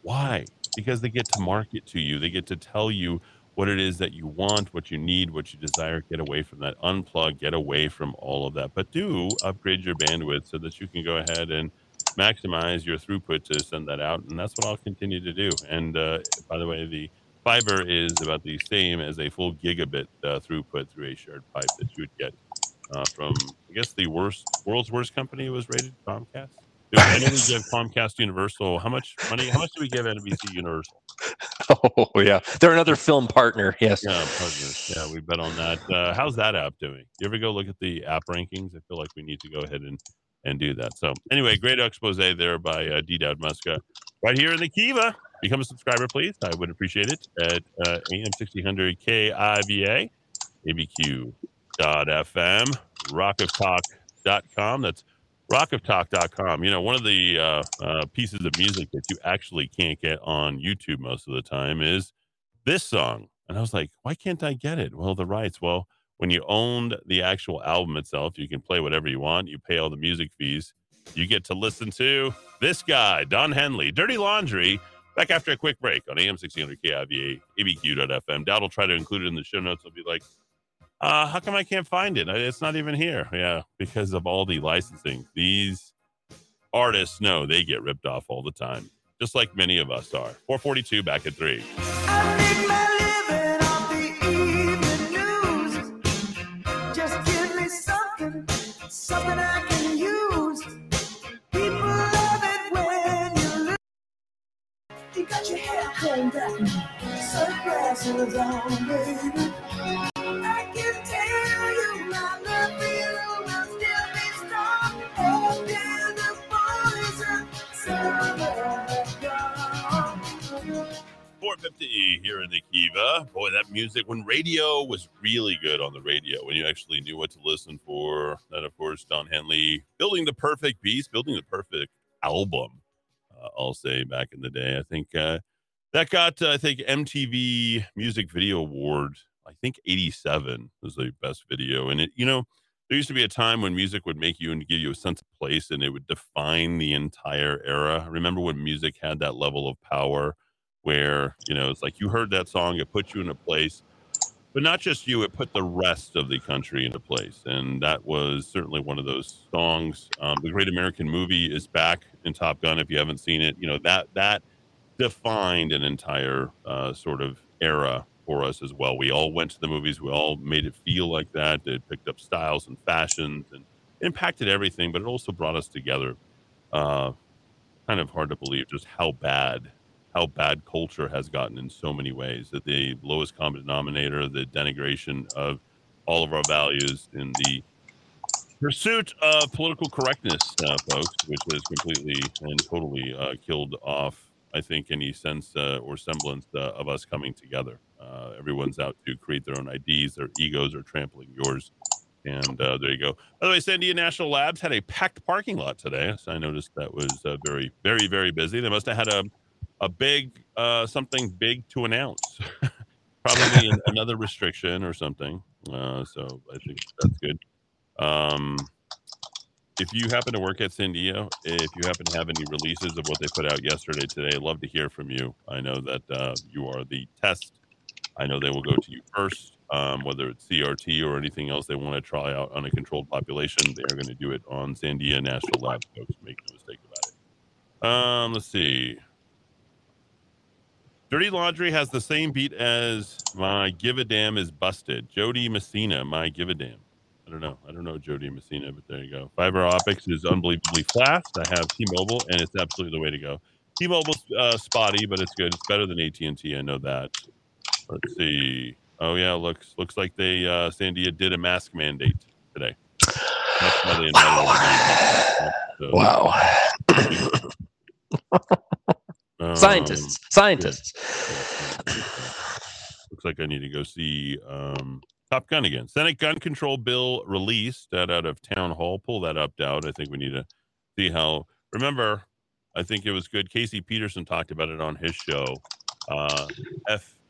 Why? Because they get to market to you, they get to tell you what it is that you want, what you need, what you desire. Get away from that. Unplug, get away from all of that. But do upgrade your bandwidth so that you can go ahead and maximize your throughput to send that out. And that's what I'll continue to do. And uh, by the way, the fiber is about the same as a full gigabit uh, throughput through a shared pipe that you would get uh, from, I guess, the worst world's worst company was rated Comcast. Know we give Comcast Universal how much money? How much do we give NBC Universal? Oh yeah, they're another film partner. Yes. Yeah, partners. Yeah, we bet on that. Uh, how's that app doing? You ever go look at the app rankings? I feel like we need to go ahead and and do that. So anyway, great expose there by uh, D. Dowd Muska right here in the Kiva. Become a subscriber, please. I would appreciate it at uh, AM 1600 KIVA, ABQ.FM, rockoftalk.com. That's rockoftalk.com. You know, one of the uh, uh, pieces of music that you actually can't get on YouTube most of the time is this song. And I was like, why can't I get it? Well, the rights. Well, when you owned the actual album itself, you can play whatever you want. You pay all the music fees. You get to listen to this guy, Don Henley, Dirty Laundry, back after a quick break on AM 1600 KIVA, ABQ.FM. dad will try to include it in the show notes. I'll be like, uh, how come I can't find it? It's not even here. Yeah, because of all the licensing. These artists know they get ripped off all the time, just like many of us are. 442 back at three. Something I can use. People love it when you look. You got your hair combed back, sunglasses on, baby. 450 here in the Kiva. Boy, that music when radio was really good on the radio, when you actually knew what to listen for. Then, of course, Don Henley building the perfect piece, building the perfect album. Uh, I'll say back in the day, I think uh, that got, uh, I think, MTV Music Video Award. I think 87 was the best video. And it, you know, there used to be a time when music would make you and give you a sense of place and it would define the entire era. Remember when music had that level of power where you know it's like you heard that song it put you in a place but not just you it put the rest of the country in a place and that was certainly one of those songs. Um, the great american movie is back in top gun if you haven't seen it you know that that defined an entire uh, sort of era for us as well. We all went to the movies we all made it feel like that it picked up styles and fashions and impacted everything but it also brought us together. Uh, kind of hard to believe just how bad how bad culture has gotten in so many ways. That the lowest common denominator, the denigration of all of our values in the pursuit of political correctness, uh, folks, which has completely and totally uh, killed off, I think, any sense uh, or semblance uh, of us coming together. Uh, everyone's out to create their own IDs, their egos are trampling yours. And uh, there you go. By the way, Sandia National Labs had a packed parking lot today. So I noticed that was very, very, very busy. They must have had a a big uh, something big to announce. Probably another restriction or something. Uh, so I think that's good. Um, if you happen to work at Sandia, if you happen to have any releases of what they put out yesterday, today, I'd love to hear from you. I know that uh, you are the test. I know they will go to you first, um, whether it's CRT or anything else they want to try out on a controlled population. They are going to do it on Sandia National Lab, folks. Make no mistake about it. Um, let's see. Dirty Laundry has the same beat as my Give a Damn is Busted. Jo Dee Messina, my Give a Damn. I don't know. I don't know Jo Dee Messina, but there you go. Fiber optics is unbelievably fast. I have T-Mobile, and it's absolutely the way to go. T-Mobile's uh, spotty, but it's good. It's better than AT&T. I know that. Let's see. Oh yeah, looks looks like they uh, Sandia did a mask mandate today. They Wow. Um, Scientists. Scientists. Looks like I need to go see um, Top Gun again. Senate gun control bill released that out of town hall. Pull that up, Dowd. I think we need to see how. Remember, I think it was good. Casey Peterson talked about it on his show. Uh,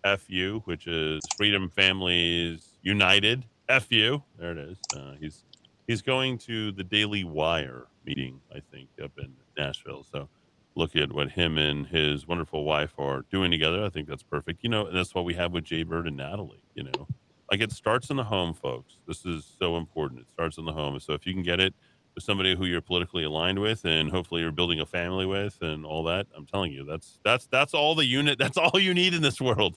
FFU, which is Freedom Families United. FU. There it is. Uh, he's he's going to the Daily Wire meeting, I think, up in Nashville. So look at what him and his wonderful wife are doing together. I think that's perfect. You know, and that's what we have with Jay Bird and Natalie. You know, like it starts in the home, folks. This is so important. It starts in the home. So if you can get it with somebody who you're politically aligned with, and hopefully you're building a family with, and all that, I'm telling you, that's that's that's all the unit. That's all you need in this world,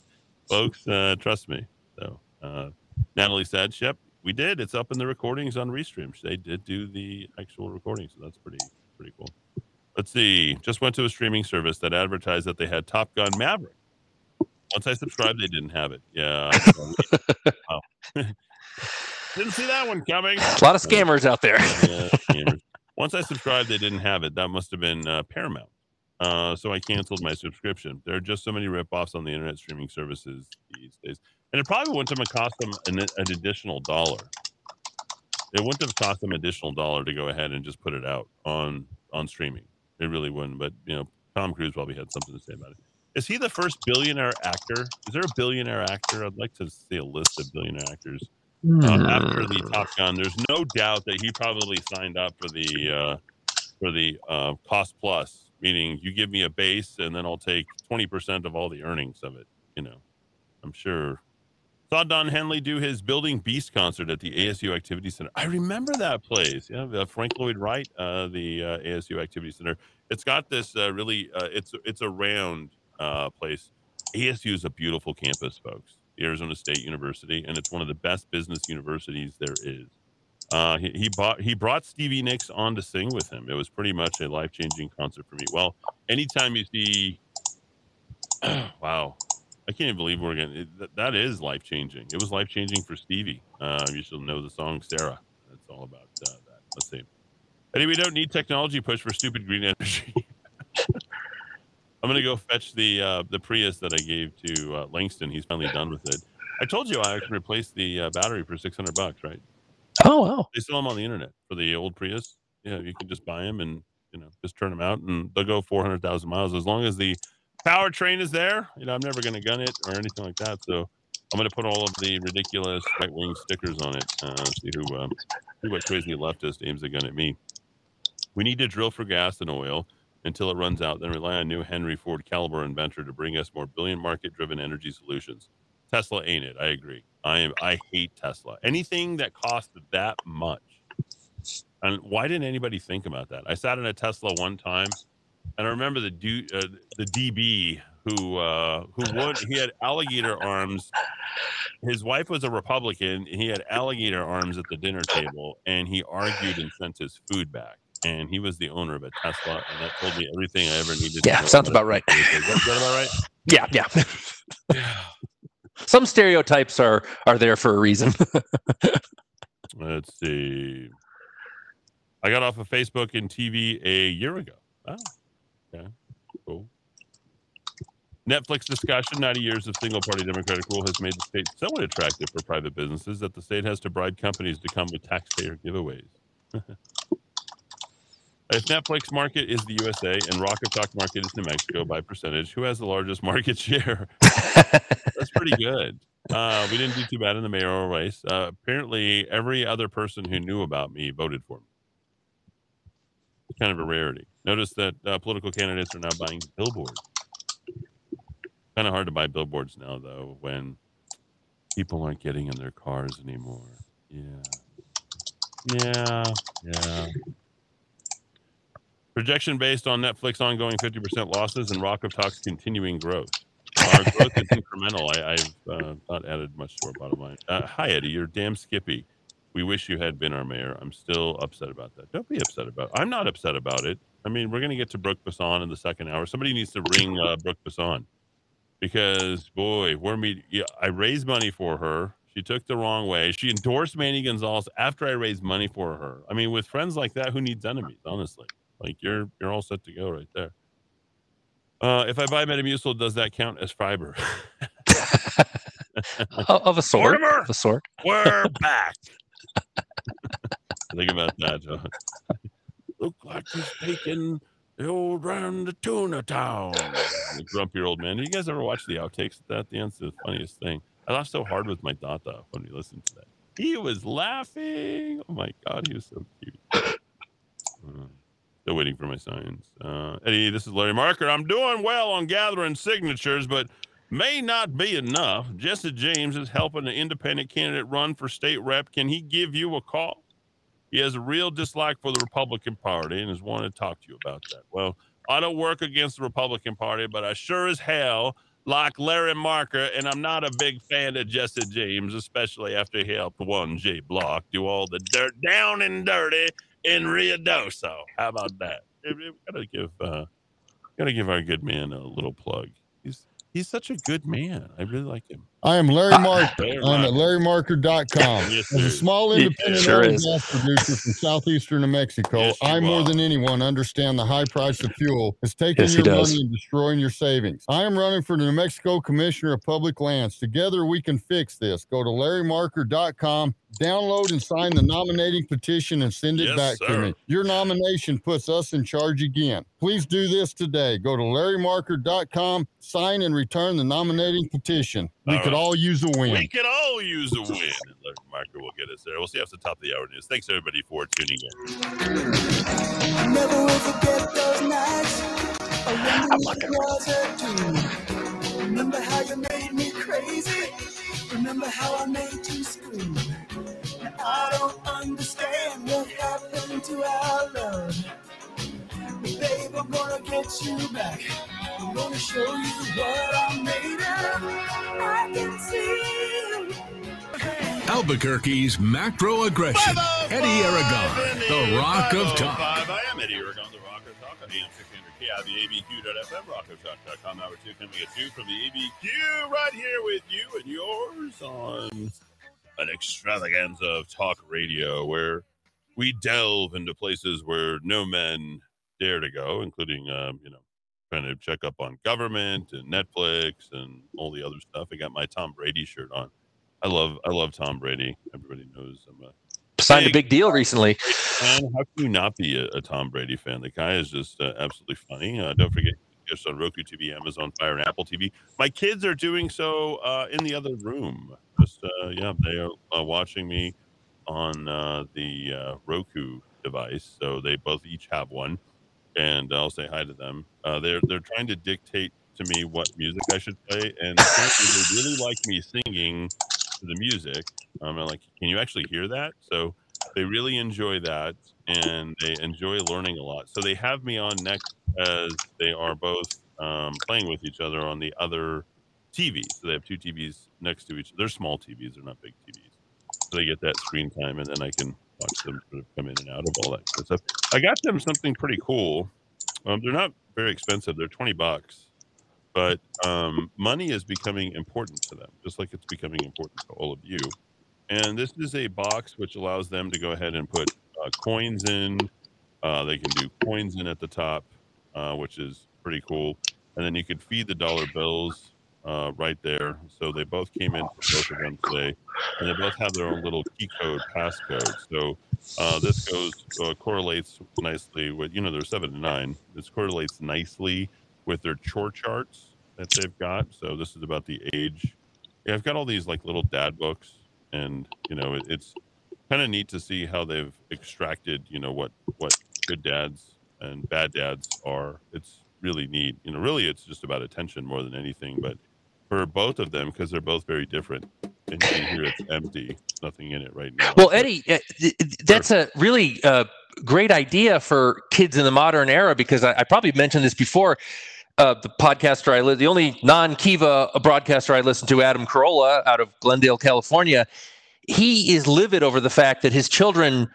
folks. Uh, trust me. So uh, Natalie said, "Yep, we did. It's up in the recordings on Restream. They did do the actual recording, so that's pretty pretty cool." Let's see. Just went to a streaming service that advertised that they had Top Gun Maverick. Once I subscribed, they didn't have it. Yeah. Wow. didn't see that one coming. A lot of scammers out there. Yeah, scammers. Once I subscribed, they didn't have it. That must have been uh, Paramount. Uh, so I canceled my subscription. There are just so many ripoffs on the internet streaming services these days, and it probably wouldn't have cost them an, an additional dollar. It wouldn't have cost them additional dollar to go ahead and just put it out on on streaming. It really wouldn't. But you know, Tom Cruise probably had something to say about it. Is he the first billionaire actor? Is there a billionaire actor? I'd like to see a list of billionaire actors uh, after the Top Gun. There's no doubt that he probably signed up for the uh, for the uh, cost plus, meaning you give me a base and then I'll take twenty percent of all the earnings of it. You know, I'm sure. Saw Don Henley do his Building Beast concert at the ASU Activity Center. I remember that place. Yeah, the Frank Lloyd Wright, uh, the uh, ASU Activity Center. It's got this uh, really. Uh, it's it's a round uh, place. ASU is a beautiful campus, folks. Arizona State University, and it's one of the best business universities there is. Uh, he he, bought, he brought Stevie Nicks on to sing with him. It was pretty much a life changing concert for me. Well, anytime you see, wow, I can't believe we're gonna. It, that, that is life changing. It was life changing for Stevie. Uh, you should know the song Sara. That's all about uh, that. Let's see. Eddy, we don't need technology push for stupid green energy. I'm gonna go fetch the uh, the Prius that I gave to uh, Langston. He's finally done with it. I told you I can replace the uh, battery for 600 bucks, right? Oh wow. They sell them on the internet for the old Prius. Yeah, you can just buy them and you know just turn them out, and they'll go 400,000 miles as long as the powertrain is there. You know, I'm never gonna gun it or anything like that. So I'm gonna put all of the ridiculous right wing stickers on it. Uh, see who um, see what crazy leftist aims a gun at me. We need to drill for gas and oil until it runs out, then rely on new Henry Ford caliber inventor to bring us more billion market driven energy solutions. Tesla ain't it. I agree. I am I hate Tesla. Anything that costs that much. And why didn't anybody think about that? I sat in a Tesla one time and I remember the du- uh, the DB who uh, who would he had alligator arms. His wife was a Republican. He had alligator arms at the dinner table, and he argued and sent his food back. And he was the owner of a Tesla, and that told me everything I ever needed. Yeah, to know sounds about right. Is that- is that about right? Yeah, yeah. Some stereotypes are are there for a reason. Let's see. I got off of Facebook and TV a year ago. Oh, okay, cool. Netflix discussion 90 years of single party Democratic rule has made the state somewhat attractive for private businesses that the state has to bribe companies to come with taxpayer giveaways. if Netflix market is the USA and Rock of Talk market is New Mexico by percentage, who has the largest market share? That's pretty good. Uh, we didn't do too bad in the mayoral race. Uh, apparently, every other person who knew about me voted for me. Kind of a rarity. Notice that uh, political candidates are now buying billboards. Kind of hard to buy billboards now, though, when people aren't getting in their cars anymore. Yeah. Yeah. Yeah. Projection based on Netflix ongoing 50% losses and Rock of Talk's continuing growth. Our growth is incremental. I, I've uh, not added much to our bottom line. Uh, hi, Eddy. You're damn skippy. We wish you had been our mayor. I'm still upset about that. Don't be upset about it. I'm not upset about it. I mean, we're going to get to Brook Bassan in the second hour. Somebody needs to ring uh, Brook Bassan because, boy, we're meet. Yeah, I raised money for her. She took the wrong way. She endorsed Manny Gonzales after I raised money for her. I mean, with friends like that, who needs enemies? Honestly, like you're you're all set to go right there. Uh, if I buy Metamucil, does that count as fiber? of of a sort. Mortimer! Of a sort. We're back. Think about that. John. Look like he's taking the old round to tuna town. The grumpy old man. Do you guys ever watch the outtakes of that? The answer is the funniest thing. I laughed so hard with my Data when we listened to that. He was laughing. Oh my god, he was so cute. Uh, still waiting for my signs. Uh, Eddy, this is Larry Marker. I'm doing well on gathering signatures, but may not be enough. Jesse James is helping an independent candidate run for state rep. Can he give you a call? He has a real dislike for the Republican Party and has wanted to talk to you about that. Well, I don't work against the Republican Party, but I sure as hell like Larry Marker, and I'm not a big fan of Jesse James, especially after he helped one Jay Block do all the dirt down and dirty in Ruidoso. How about that? We Gotta give uh, gotta give our good man a little plug. He's he's such a good man. I really like him. I am Larry Marker. Larry I'm at Marker. larrymarker.com. Yes, As a small independent sure oil and gas producer from southeastern New Mexico, Yes, I more are. than anyone understand the high price of fuel is taking Yes, your money and destroying your savings. I am running for the New Mexico Commissioner of Public Lands. Together we can fix this. Go to larrymarker.com, download and sign the nominating petition and send it Yes, back to me. Your nomination puts us in charge again. Please do this today. Go to larrymarker.com, sign and return the nominating petition. We All could right. all use a win. We could all use a win. And Larry Marker will get us there. We'll see after the top of the hour news. Thanks everybody for tuning in. Babe, I'm gonna get you back. I'm gonna show you what I'm made of. I can see. Albuquerque's macro aggression. Oh Eddy Aragon, the Rock of oh Talk. I am Eddy Aragon, the Rock of Talk on AM 600 KIV ABQ.FM, rockoftalk.com. Hour two coming at you from the ABQ right here with you and yours on an extravaganza of talk radio where we delve into places where no men dare to go, including, um, you know, trying to check up on government and Netflix and all the other stuff. I got my Tom Brady shirt on. I love I love Tom Brady. Everybody knows I'm a Signed a big deal recently. fan. How can you not be a, a Tom Brady fan? The guy is just uh, absolutely funny. Uh, don't forget, just on Roku TV, Amazon Fire, and Apple TV. My kids are doing so uh, in the other room. Just uh, yeah, they are uh, watching me on uh, the uh, Roku device. So they both each have one, and I'll say hi to them. Uh, they're they're trying to dictate to me what music I should play, and they really like me singing to the music. Um, I'm like, can you actually hear that? So they really enjoy that and they enjoy learning a lot. So they have me on next as they are both um, playing with each other on the other TVs. So they have two TVs next to each. They're small TVs. They're not big TVs. So they get that screen time, and then I can watch them sort of come in and out of all that of stuff. I got them something pretty cool. Um, they're not very expensive. They're twenty bucks, but um, money is becoming important to them, just like it's becoming important to all of you. And this is a box which allows them to go ahead and put uh, coins in. Uh, they can do coins in at the top, uh, which is pretty cool. And then you could feed the dollar bills uh, right there. So they both came in for both of them today, and they both have their own little key code, passcode. So uh, this goes uh, correlates nicely with you know they're seven to nine. This correlates nicely with their chore charts that they've got. So this is about the age. Yeah, I've got all these like little dad books, and you know it, it's kind of neat to see how they've extracted you know what what good dads and bad dads are. It's really neat. You know, really, it's just about attention more than anything. But for both of them, because they're both very different, and you can hear it's empty. Nothing in it right now. Well, Eddy, uh, th- th- that's a really uh, great idea for kids in the modern era because I, I probably mentioned this before. Uh, the podcaster I li- the only non-Kiva broadcaster I listen to, Adam Carolla, out of Glendale, California, he is livid over the fact that his children.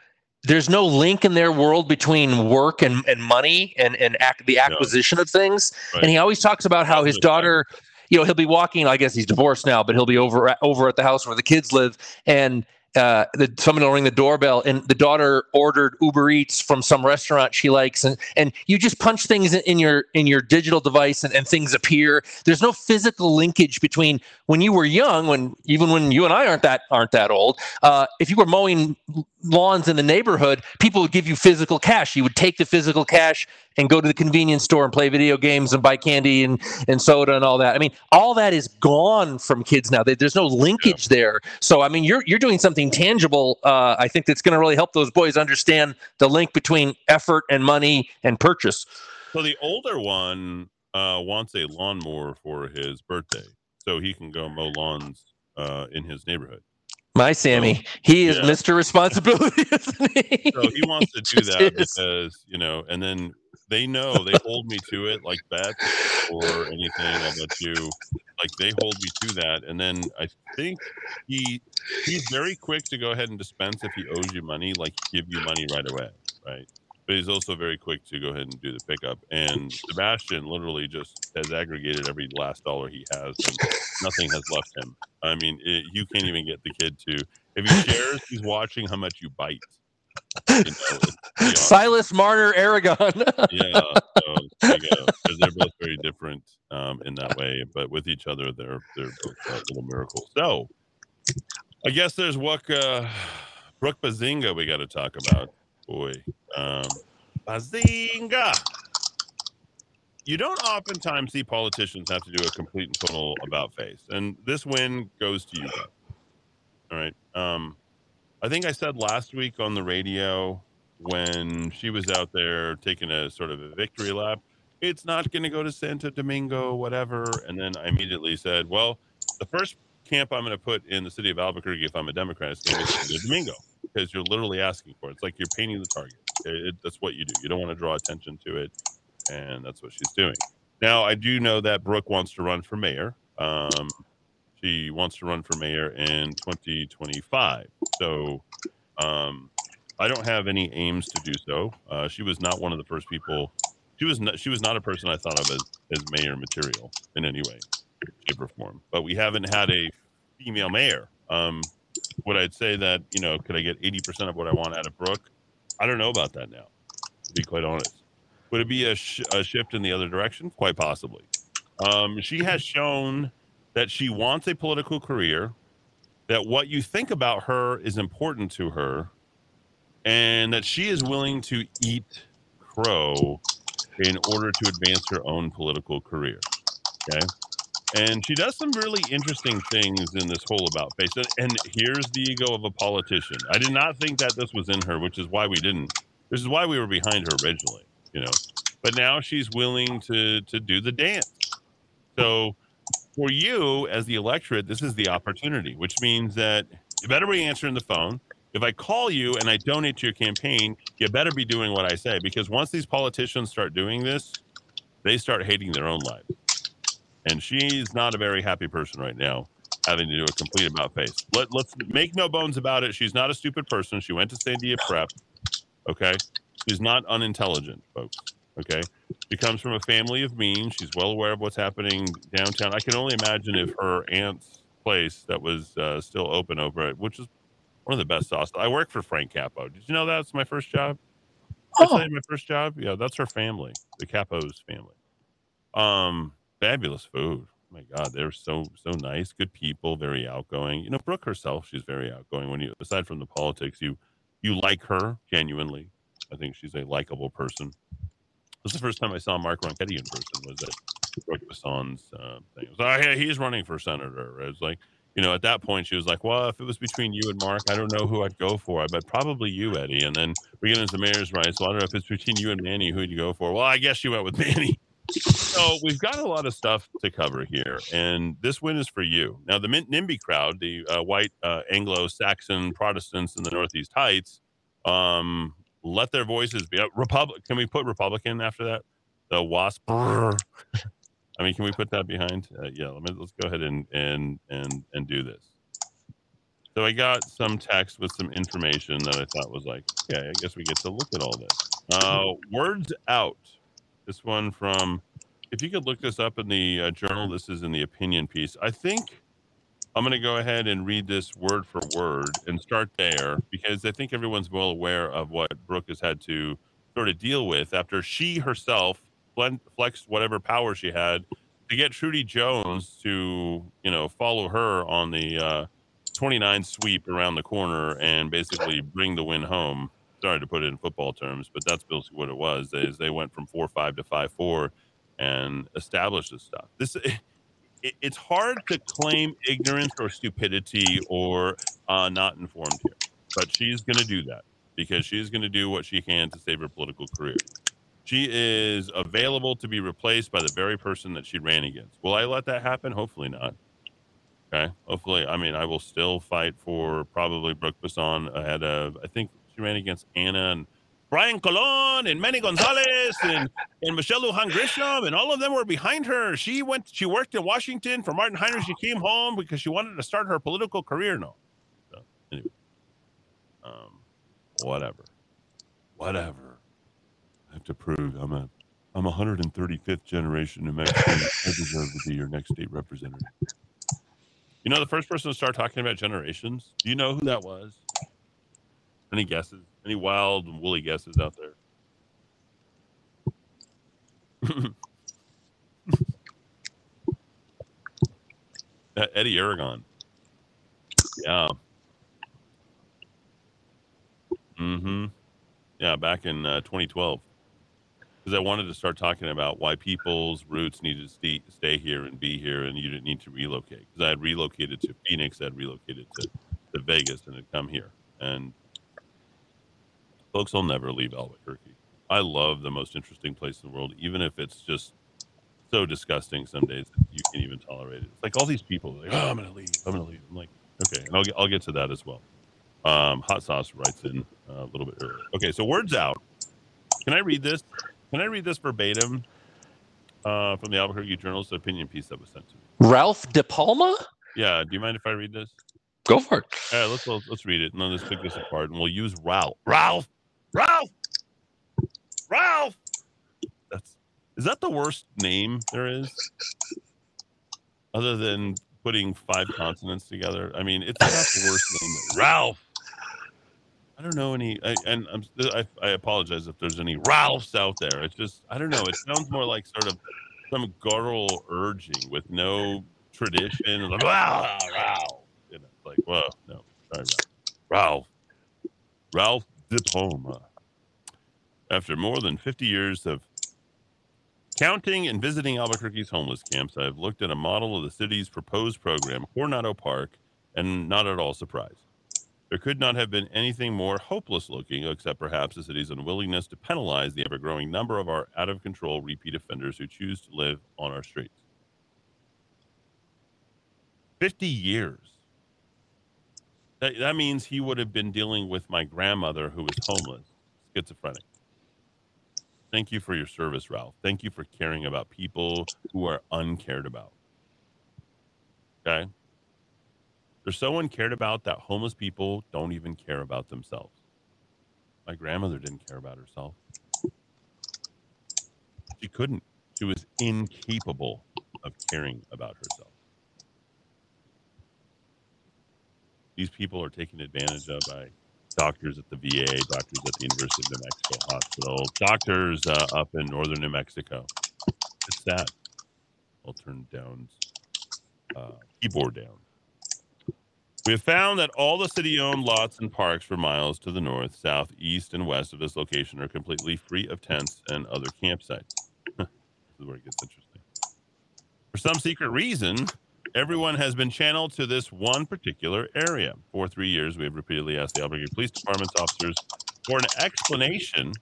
There's no link in their world between work and, and money and, and ac- the acquisition of things. Right. And he always talks about how his daughter, you know, he'll be walking. I guess he's divorced now, but he'll be over at, over at the house where the kids live, and uh, the, someone will ring the doorbell, and the daughter ordered Uber Eats from some restaurant she likes, and and you just punch things in, in your in your digital device, and, and things appear. There's no physical linkage between when you were young, when even when you and I aren't that aren't that old. Uh, if you were mowing lawns in the neighborhood, people would give you physical cash. You would take the physical cash and go to the convenience store and play video games and buy candy and, and soda and all that. I mean, all that is gone from kids now. There's no linkage there. So, I mean, you're you're doing something tangible. Uh, I think that's going to really help those boys understand the link between effort and money and purchase. So the older one uh, wants a lawnmower for his birthday, so he can go mow lawns uh, in his neighborhood. My Sammy, he is yeah. Mr. Responsibility, he? So he wants to do that is. because you know, and then they know they hold me to it, like bets or anything. I bet you, like they hold me to that, and then I think he he's very quick to go ahead and dispense if he owes you money, like give you money right away, right? But he's also very quick to go ahead and do the pickup. And Sebastian literally just has aggregated every last dollar he has, and nothing has left him. I mean, it, you can't even get the kid to. If he shares, he's watching how much you bite. You know, Silas Marner Aragon. yeah, so there you go. 'Cause they're both very different um, in that way, but with each other, they're they're both uh, little miracles. So, I guess there's what uh, Brooke Bazinga we got to talk about. Boy, um, Bazinga. You don't oftentimes see politicians have to do a complete and total about face, and this win goes to you. All right. Um, I think I said last week on the radio when she was out there taking a sort of a victory lap, it's not going to go to Santo Domingo, whatever. And then I immediately said, well, the first camp I'm going to put in the city of Albuquerque if I'm a Democrat is going to be Santo Domingo because you're literally asking for it. It's like you're painting the target. It, it- that's what you do. You don't want to draw attention to it. And that's what she's doing. Now, I do know that Brook wants to run for mayor. Um, she wants to run for mayor in 2025. So, um, I don't have any aims to do so. Uh, she was not one of the first people. She was not. She was not a person I thought of as, as mayor material in any way, shape, or form. But we haven't had a female mayor. Um, would I'd say that you know could I get eighty percent of what I want out of Brook? I don't know about that now. To be quite honest, would it be a, sh- a shift in the other direction? Quite possibly. Um, she has shown that she wants a political career. That what you think about her is important to her and that she is willing to eat crow in order to advance her own political career. Okay. And she does some really interesting things in this whole about face. And, here's the ego of a politician. I did not think that this was in her, which is why we didn't. This is why we were behind her originally, you know. But now she's willing to to do the dance. So for you as the electorate, this is the opportunity, which means that you better be answering the phone if I call you and I donate to your campaign, you better be doing what I say because once these politicians start doing this, they start hating their own lives. And she's not a very happy person right now, having to do a complete about face. Let, let's make no bones about it. She's not a stupid person. She went to Sandia Prep. Okay. She's not unintelligent, folks. Okay. She comes from a family of means. She's well aware of what's happening downtown. I can only imagine if her aunt's place that was uh, still open over it, which is one of the best sauce. I work for Frank Capo. Did you know that's my first job? Oh. you my first job? Yeah, that's her family, the Capo's family. Um, fabulous food. Oh my God, they're so so nice, good people, very outgoing. You know, Brook herself, she's very outgoing. When you aside from the politics, you you like her genuinely. I think she's a likable person. This is the first time I saw Mark Ronchetti in person. Was at Brook Bassan's uh, thing. It was, oh, yeah, he's running for senator. I was like, you know, at that point, she was like, "Well, if it was between you and Mark, I don't know who I'd go for, but probably you, Eddy." And then we get into the mayor's rights. Well, I don't know if it's between you and Manny, who'd you go for? Well, I guess you went with Manny. So we've got a lot of stuff to cover here, and this win is for you. Now, the NIMBY crowd, the uh, white uh, Anglo-Saxon Protestants in the Northeast Heights, um, let their voices be. Uh, Republic. Can we put Republican after that? The WASP. I mean, can we put that behind? Uh, yeah, let let's go ahead and and and and do this. So I got some text with some information that I thought was like, okay, I guess we get to look at all this. Uh, words out. This one from, if you could look this up in the uh, journal, this is in the opinion piece. I think I'm going to go ahead and read this word for word and start there because I think everyone's well aware of what Brook has had to sort of deal with after she herself flexed whatever power she had to get Trudy Jones to, you know, follow her on the uh, 29 sweep around the corner and basically bring the win home. Sorry to put it in football terms, but that's basically what it was. Is they went from four five to five four and established this stuff. This it, it's hard to claim ignorance or stupidity or uh, not informed here, but she's going to do that because she's going to do what she can to save her political career. She is available to be replaced by the very person that she ran against. Will I let that happen? Hopefully not. Okay. Hopefully, I mean, I will still fight for probably Brook Bassan ahead of, I think she ran against Anna and Brian Colon and Manny Gonzales and, and Michelle Lujan Grisham, and all of them were behind her. She went, she worked in Washington for Martin Heinrich. She came home because she wanted to start her political career. No. So, anyway, um, whatever. Whatever. I have to prove I'm a I'm 135th generation New Mexican. I deserve to be your next state representative. You know, the first person to start talking about generations. Do you know who that was? Any guesses? Any wild and woolly guesses out there? Eddy Aragon. Yeah. Mm-hmm. Yeah, back in uh, 2012 because I wanted to start talking about why people's roots needed to stay, stay here and be here, and you didn't need to relocate. Because I had relocated to Phoenix, I had relocated to, to Vegas, and had come here. And folks I'll never leave Albuquerque. I love the most interesting place in the world, even if it's just so disgusting some days that you can't even tolerate it. It's like all these people, like, oh, I'm gonna leave, I'm gonna leave. I'm like, okay, and I'll get, I'll get to that as well. Um, Hot sauce writes in uh, a little bit earlier. Okay, so words out. Can I read this? Can I read this verbatim uh, from the Albuquerque Journal's opinion piece that was sent to me? Ralph De Palma? Yeah, do you mind if I read this? Go for it. All right, let's let's, let's read it and then let's pick this apart and we'll use Ralph. Ralph, Ralph, Ralph. That's is that the worst name there is? Other than putting five consonants together, I mean, it's not the worst name. Ralph. I don't know any, I, and I'm, I, I apologize if there's any Ralphs out there. It's just, I don't know. It sounds more like sort of some guttural urging with no tradition. Like, wow, Ralph. You know, like, well, no, sorry, Ralph. Ralph Diploma. After more than 50 years of counting and visiting Albuquerque's homeless camps, I have looked at a model of the city's proposed program, Coronado Park, and not at all surprised. There could not have been anything more hopeless looking, except perhaps the city's unwillingness to penalize the ever growing number of our out of control repeat offenders who choose to live on our streets. 50 years. That, that means he would have been dealing with my grandmother who was homeless, schizophrenic. Thank you for your service, Ralph. Thank you for caring about people who are uncared about. Okay? They're so uncared about that homeless people don't even care about themselves. My grandmother didn't care about herself. She couldn't. She was incapable of caring about herself. These people are taken advantage of by doctors at the VA, doctors at the University of New Mexico Hospital, doctors uh, up in northern New Mexico. It's sad. I'll turn down uh, keyboard down. We have found that all the city owned lots and parks for miles to the north, south, east, and west of this location are completely free of tents and other campsites. this is where it gets interesting. For some secret reason, Everyone has been channeled to this one particular area. For three years, we have repeatedly asked the Albuquerque Police Department's officers for an explanation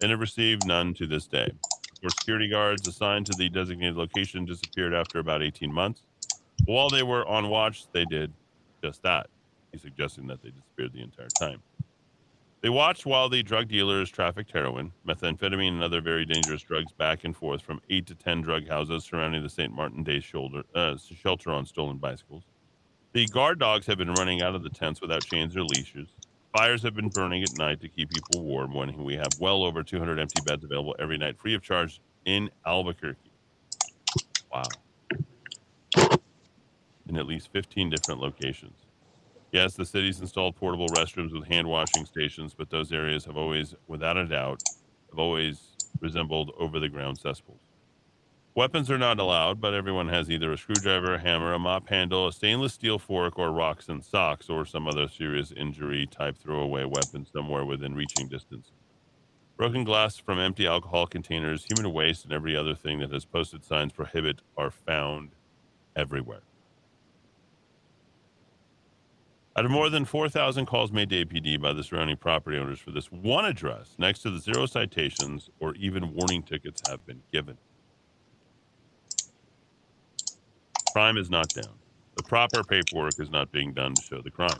and have received none to this day. Four security guards assigned to the designated location disappeared after about 18 months. While they were on watch, they did just that. He's suggesting that they disappeared the entire time. They watched while the drug dealers trafficked heroin, methamphetamine, and other very dangerous drugs back and forth from eight to 10 drug houses surrounding the St. Martin Day shoulder, uh, shelter on stolen bicycles. The guard dogs have been running out of the tents without chains or leashes. Fires have been burning at night to keep people warm when we have well over 200 empty beds available every night free of charge in Albuquerque. Wow. In at least 15 different locations. Yes, the city's installed portable restrooms with hand washing stations, but those areas have always, without a doubt, have always resembled over the ground cesspools. Weapons are not allowed, but everyone has either a screwdriver, a hammer, a mop handle, a stainless steel fork, or rocks and socks, or some other serious injury type throwaway weapon somewhere within reaching distance. Broken glass from empty alcohol containers, human waste, and every other thing that has posted signs prohibit are found everywhere. Out of more than 4,000 calls made to APD by the surrounding property owners for this one address, next to the zero citations or even warning tickets have been given. Crime is not down. The proper paperwork is not being done to show the crime.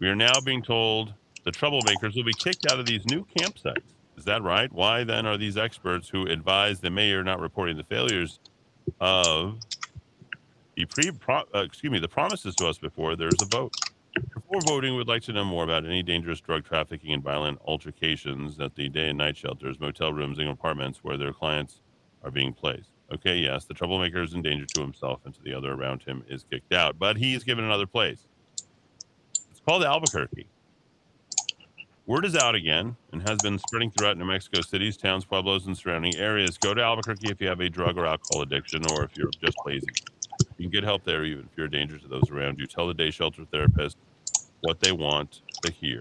We are now being told the troublemakers will be kicked out of these new campsites. Is that right? Why then are these experts who advise the mayor not reporting the failures of the pre uh, excuse me the promises to us before there's a vote. Before voting, we'd like to know more about any dangerous drug trafficking and violent altercations at the day and night shelters, motel rooms, and apartments where their clients are being placed. Okay, yes, the troublemaker is in danger to himself and to the other around him is kicked out, but he's given another place. It's called Albuquerque. Word is out again and has been spreading throughout New Mexico cities, towns, pueblos, and surrounding areas. Go to Albuquerque if you have a drug or alcohol addiction or if you're just lazy. You can get help there even if you're a danger to those around you. Tell the day shelter therapist what they want to hear.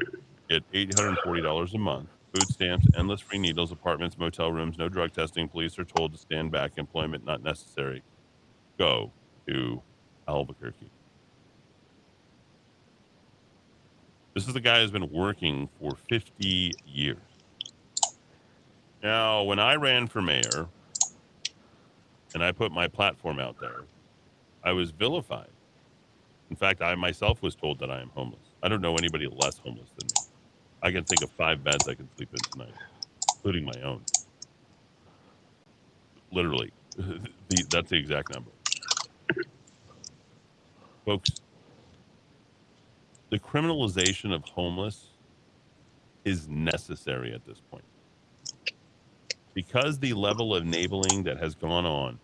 Get $840 a month. Food stamps, endless free needles, apartments, motel rooms, no drug testing. Police are told to stand back. Employment not necessary. Go to Albuquerque. This is the guy who's been working for 50 years. Now, when I ran for mayor and I put my platform out there, I was vilified. In fact, I myself was told that I am homeless. I don't know anybody less homeless than me. I can think of five beds I can sleep in tonight, including my own. Literally, the, that's the exact number. Folks, the criminalization of homeless is necessary at this point. Because the level of enabling that has gone on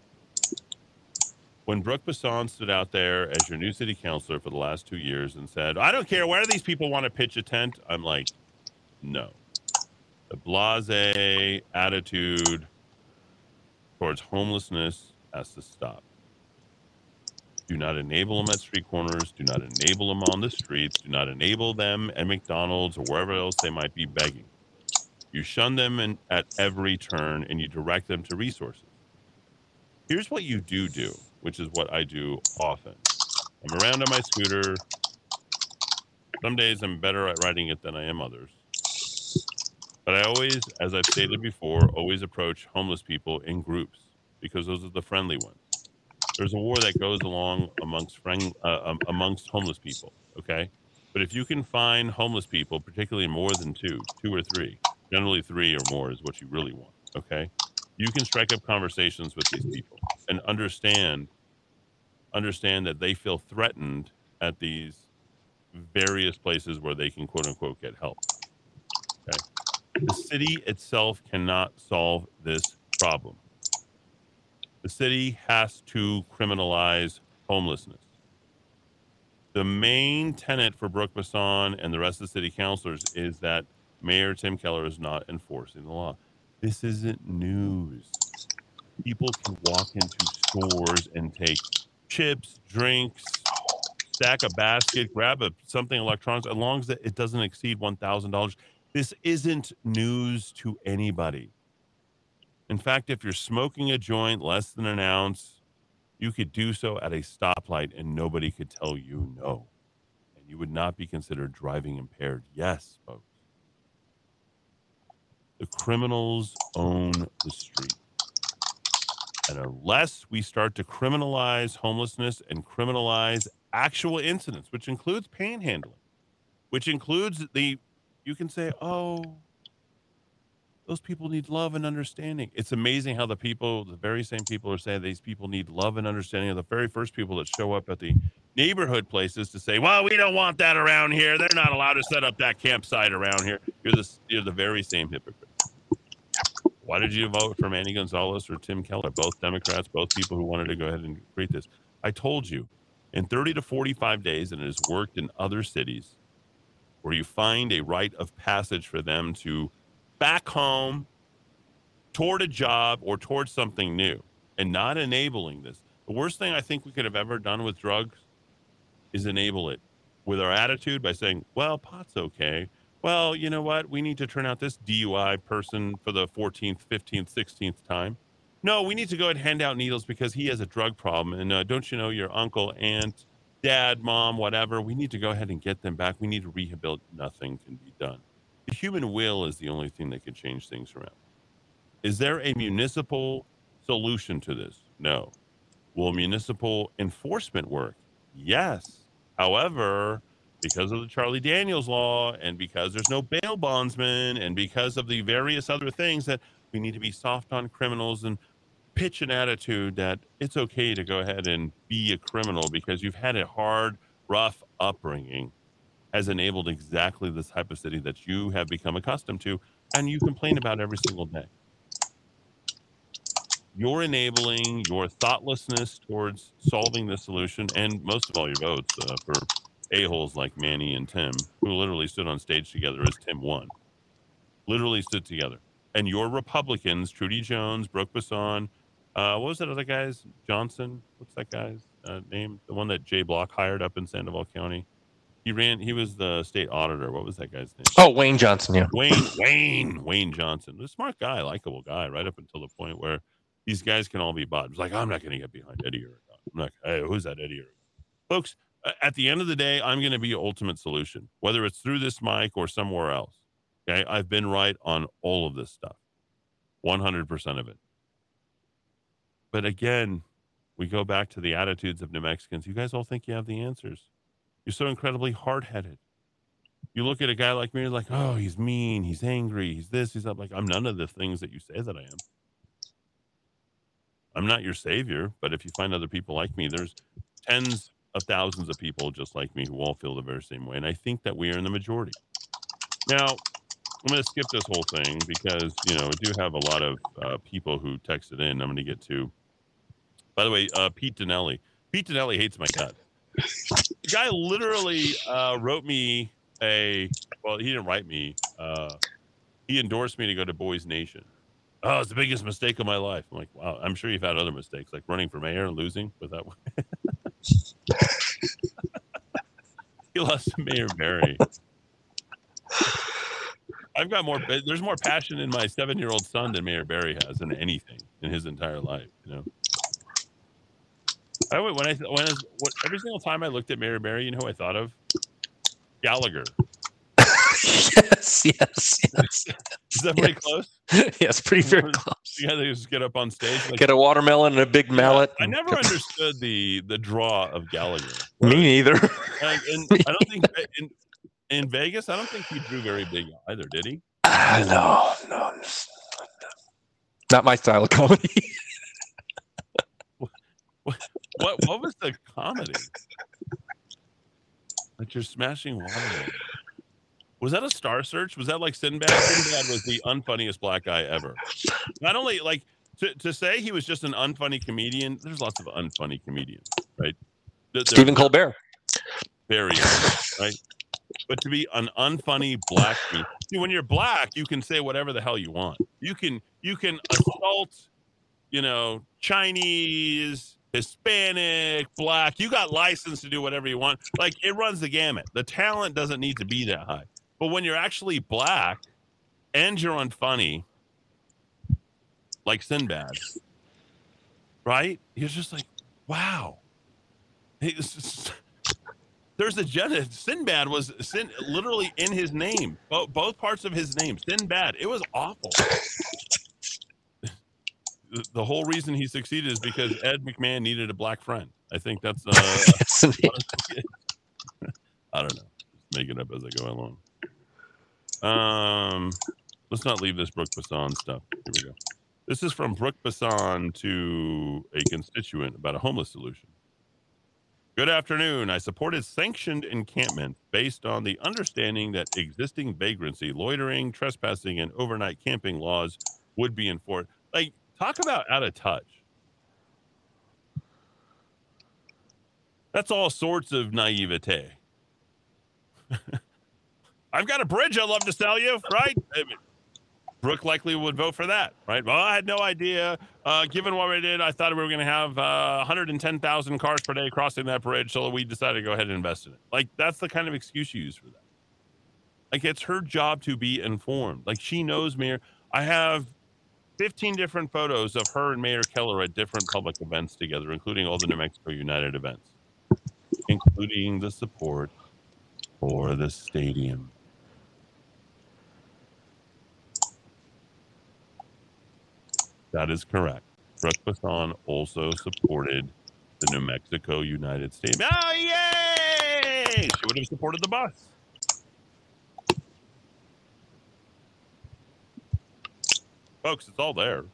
when Brook Bassan stood out there as your new city councilor for the last two years and said, I don't care where these people want to pitch a tent, I'm like, no. The blase attitude towards homelessness has to stop. Do not enable them at street corners. Do not enable them on the streets. Do not enable them at McDonald's or wherever else they might be begging. You shun them in, at every turn and you direct them to resources. Here's what you do do which is what I do often. I'm around on my scooter. Some days I'm better at riding it than I am others. But I always, as I've stated before, always approach homeless people in groups because those are the friendly ones. There's a war that goes along amongst friend, uh, um, amongst homeless people. Okay, but if you can find homeless people, particularly more than two, two or three, generally three or more is what you really want. Okay, you can strike up conversations with these people and understand understand that they feel threatened at these various places where they can quote unquote get help. Okay. The city itself cannot solve this problem. The city has to criminalize homelessness. The main tenet for Brook Bassan and the rest of the city councilors is that Mayor Tim Keller is not enforcing the law. This isn't news. People can walk into stores and take chips, drinks, stack a basket, grab a something electronics, as long as it doesn't exceed one thousand dollars. This isn't news to anybody. In fact, if you're smoking a joint less than an ounce, You could do so at a stoplight and nobody could tell you no. And you would not be considered driving impaired. Yes, folks. The criminals own the street. And unless we start to criminalize homelessness and criminalize actual incidents, which includes panhandling, which includes the, you can say, oh, those people need love and understanding. It's amazing how the people, the very same people are saying these people need love and understanding are the very first people that show up at the neighborhood places to say, well, we don't want that around here. They're not allowed to set up that campsite around here. You're the, you're the very same hypocrite. Why did you vote for Manny Gonzales or Tim Keller? Both Democrats, both people who wanted to go ahead and create this. I told you in 30 to 45 days, and it has worked in other cities where you find a rite of passage for them to back home toward a job or towards something new and not enabling this. The worst thing I think we could have ever done with drugs is enable it with our attitude by saying, well, pot's okay well, you know what? We need to turn out this DUI person for the 14th, 15th, 16th time. No, we need to go ahead and hand out needles because he has a drug problem. And uh, don't you know your uncle, aunt, dad, mom, whatever? We need to go ahead and get them back. We need to rehabilitate. Nothing can be done. The human will is the only thing that can change things around. Is there a municipal solution to this? No. Will municipal enforcement work? Yes. However, because of the Charlie Daniels law and because there's no bail bondsman and because of the various other things that we need to be soft on criminals and pitch an attitude that it's okay to go ahead and be a criminal because you've had a hard, rough upbringing has enabled exactly this type of city that you have become accustomed to and you complain about every single day. You're enabling your thoughtlessness towards solving the solution and most of all your votes uh, for a-holes like Manny and Tim, who literally stood on stage together as Tim won. Literally stood together. And your Republicans, Trudy Jones, Brook Bassan, uh, what was that other guy's? Johnson? What's that guy's uh, name? The one that Jay Block hired up in Sandoval County. He ran. He was the state auditor. What was that guy's name? Oh, Wayne Johnson. Yeah. Wayne. Wayne. Wayne Johnson. A smart guy, likable guy, right up until the point where these guys can all be bought. It's like I'm not going to get behind Eddy Aragon. I'm not. Hey, who's that Eddy Aragon? Folks, at the end of the day, I'm going to be your ultimate solution, whether it's through this mic or somewhere else. Okay. I've been right on all of this stuff, 100% of it. But again, we go back to the attitudes of New Mexicans. You guys all think you have the answers. You're so incredibly hard headed. You look at a guy like me, you're like, oh, he's mean, he's angry, he's this, he's that. Like, I'm none of the things that you say that I am. I'm not your savior, but if you find other people like me, there's tens of thousands of people just like me who all feel the very same way. And I think that we are in the majority. Now, I'm going to skip this whole thing because, you know, we do have a lot of uh, people who texted in. I'm going to get to. By the way, uh, Pete Dinelli. Pete Dinelli hates my cut. The guy literally uh, wrote me a, well, he didn't write me. Uh, he endorsed me to go to Boys Nation. Oh, it's the biggest mistake of my life. I'm like, wow, I'm sure you've had other mistakes, like running for mayor and losing, but that he lost to Mayor Berry. I've got more. There's more passion in my seven-year-old son than Mayor Berry has in anything in his entire life. You know. I when I when I, what, every single time I looked at Mayor Berry, you know who I thought of? Gallagher. yes, yes, yes. Is that pretty Yes. close? yes, pretty very close. Yeah, they just get up on stage. Like, Get a watermelon and a big mallet. I never understood the the draw of Gallagher. Me neither. Like, and I don't think in, in Vegas, I don't think he drew very big either, did he? Ah, no, no, not my style of comedy. What what was the comedy? That you're smashing water. Was that a star search? Was that like Sinbad? Sinbad was the unfunniest black guy ever. Not only like to, to say he was just an unfunny comedian, there's lots of unfunny comedians, right? They're Stephen Colbert. very unfunny, right? But to be an unfunny black see, when you're black, you can say whatever the hell you want. You can you can assault, you know, Chinese, Hispanic, black. You got license to do whatever you want. Like it runs the gamut. The talent doesn't need to be that high. But when you're actually black and you're unfunny, like Sinbad, right? You're just like, wow. He's- There's a agenda. Sinbad was Sin, literally in his name, both, both parts of his name. Sinbad. It was awful. The- whole reason he succeeded is because Ed McMahon needed a black friend. I think that's. Uh. I don't know. Just make it up as I go along. Um, let's not leave this Brook Bassan stuff. Here we go. This is from Brook Bassan to a constituent about a homeless solution. Good afternoon. I supported sanctioned encampment based on the understanding that existing vagrancy, loitering, trespassing, and overnight camping laws would be enforced. Like, talk about out of touch. That's all sorts of naivete. I've got a bridge I'd love to sell you, right? I mean, Brook likely would vote for that, right? Well, I had no idea. Uh, given what we did, I thought we were going to have uh, 110,000 cars per day crossing that bridge, so we decided to go ahead and invest in it. Like, that's the kind of excuse you use for that. Like, it's her job to be informed. Like, she knows Mayor. I have 15 different photos of her and Mayor Keller at different public events together, including all the New Mexico United events, including the support for the stadium. That is correct. Bassan also supported the New Mexico United States. Oh, yay! She would have supported the bus. Folks, it's all there.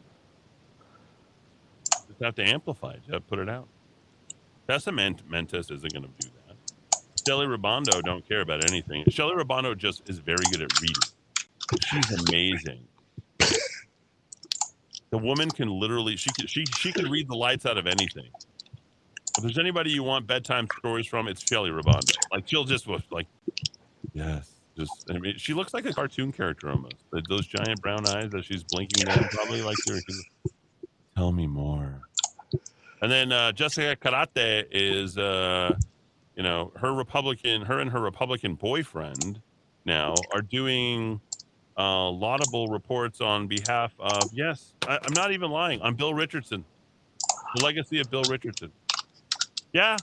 Just have to amplify it. You have to put it out. Tessa Ment- Mentis isn't going to do that. Shelly Ribando don't care about anything. Shelly Ribando just is very good at reading. She's amazing. The woman can literally she can she she can read the lights out of anything. If there's anybody you want bedtime stories from, it's Shelly Ribando. Like she'll just like, yes, just I mean, she looks like a cartoon character almost. Those giant brown eyes that she's blinking them, probably like her. Tell me more. And then uh, Jessica Karate is, uh, you know, her Republican, her and her Republican boyfriend now are doing uh, laudable reports on behalf of, yes, I, I'm not even lying, on Bill Richardson, the legacy of Bill Richardson. Yeah.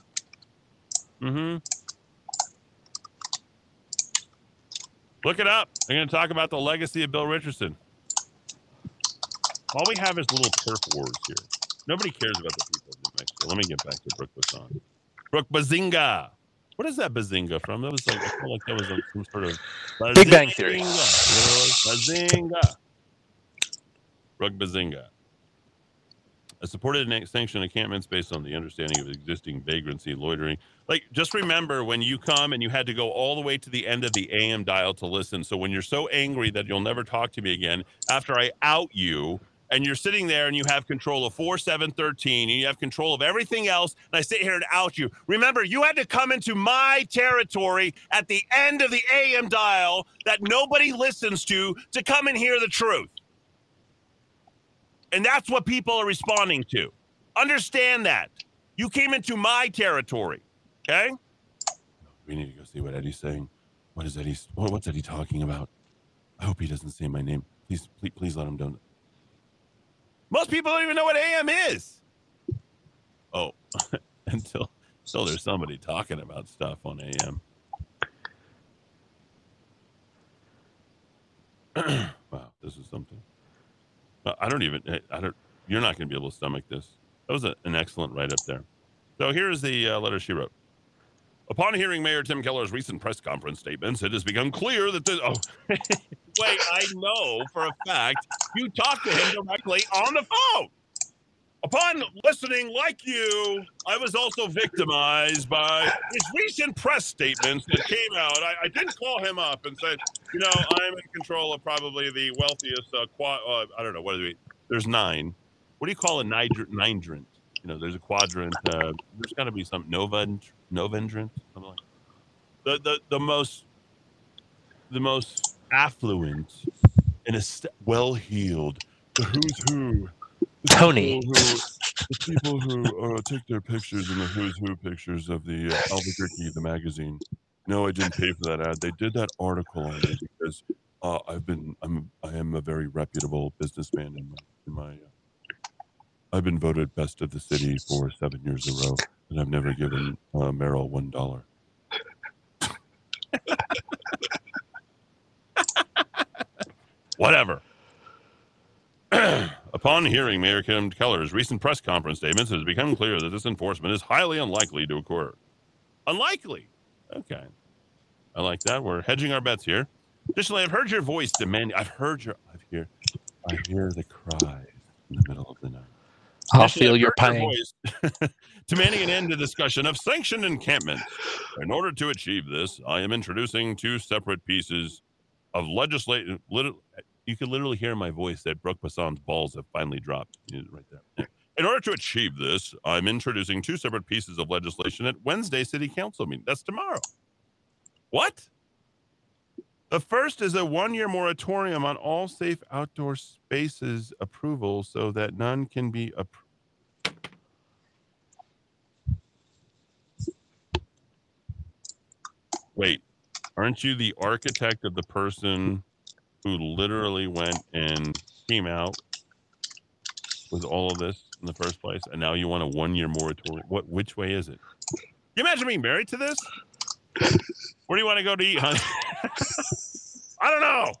Mm-hmm. Look it up. I'm going to talk about the legacy of Bill Richardson. All we have is little turf wars here. Nobody cares about the people of New Mexico. Let me get back to Brook Bassan. Brook Bazinga. What is that Bazinga from? That was like, I feel like that was like some sort of Big Bang Theory. Bazinga. Bazinga. Brook Bazinga. I supported an sanction encampments based on the understanding of existing vagrancy, loitering. Like, just remember when you come and you had to go all the way to the end of the AM dial to listen. So when you're so angry that you'll never talk to me again after I out you, and you're sitting there and you have control of 4 7 13 and you have control of everything else and i sit here and out you. Remember you had to come into my territory at the end of the am dial that nobody listens to to come and hear the truth. And that's what people are responding to. Understand that. You came into my territory okay? We need to go see what eddy's saying. What is eddy what's eddy talking about? I hope he doesn't say my name. Please please, please let him know most people don't even know what AM is. Oh, until so there's somebody talking about stuff on AM. wow, this is something. Uh, I don't even. I don't. You're not going to be able to stomach this. That was a, an excellent write up there. So here's the uh, letter she wrote. Upon hearing Mayor Tim Keller's recent press conference statements, it has become clear that this. Oh, wait, I know for a fact you talked to him directly on the phone. Upon listening, like you, I was also victimized by his recent press statements that came out. I, I did call him up and said, you know, I'm in control of probably the wealthiest uh, quad. Uh, I don't know what is it? There's nine. What do you call a nidrant? You know, there's a quadrant. Uh, there's got to be some nova novendrant, something like the the the most the most affluent and a well-heeled, the who's who, the Tony. people who, the people who uh, take their pictures in the who's who pictures of the uh, Albuquerque, the magazine. No, I didn't pay for that ad. They did that article on me because uh, I've been I'm I am a very reputable businessman in my in my. Uh, I've been voted best of the city for seven years in a row, and I've never given uh, Merrill one dollar. Whatever. Upon hearing Mayor Kim Keller's recent press conference statements, it has become clear that this enforcement is highly unlikely to occur. Unlikely. Okay. I like that. We're hedging our bets here. Additionally, I've heard your voice demanding. I've heard your. I hear. I hear the cries in the middle of the night. I'll feel your pain. demanding an end to discussion of sanctioned encampment. In order to achieve this, I am introducing two separate pieces of legislation. You can literally hear my voice that Brook Bassan's balls have finally dropped. Right there. In order to achieve this, I'm introducing two separate pieces of legislation at Wednesday City Council meeting. That's tomorrow. What? The first is a one year moratorium on all safe outdoor spaces approval so that none can be approved. Wait, aren't you the architect of the person who literally went and came out with all of this in the first place, and now you want a one-year moratorium? What? Which way is it? Can you imagine being married to this? Where do you want to go to eat, honey? I don't know.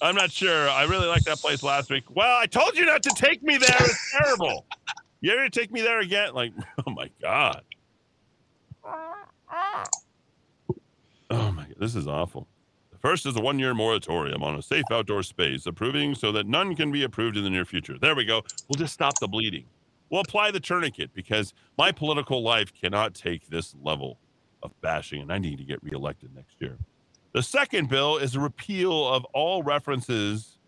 I'm not sure. I really liked that place last week. Well, I told you not to take me there. It's terrible. You ever take me there again? Like, oh my god. Oh my god, this is awful. The first is a one-year moratorium on a safe outdoor space, approving so that none can be approved in the near future. There we go. We'll just stop the bleeding. We'll apply the tourniquet because my political life cannot take this level of bashing, and I need to get reelected next year. The second bill is a repeal of all references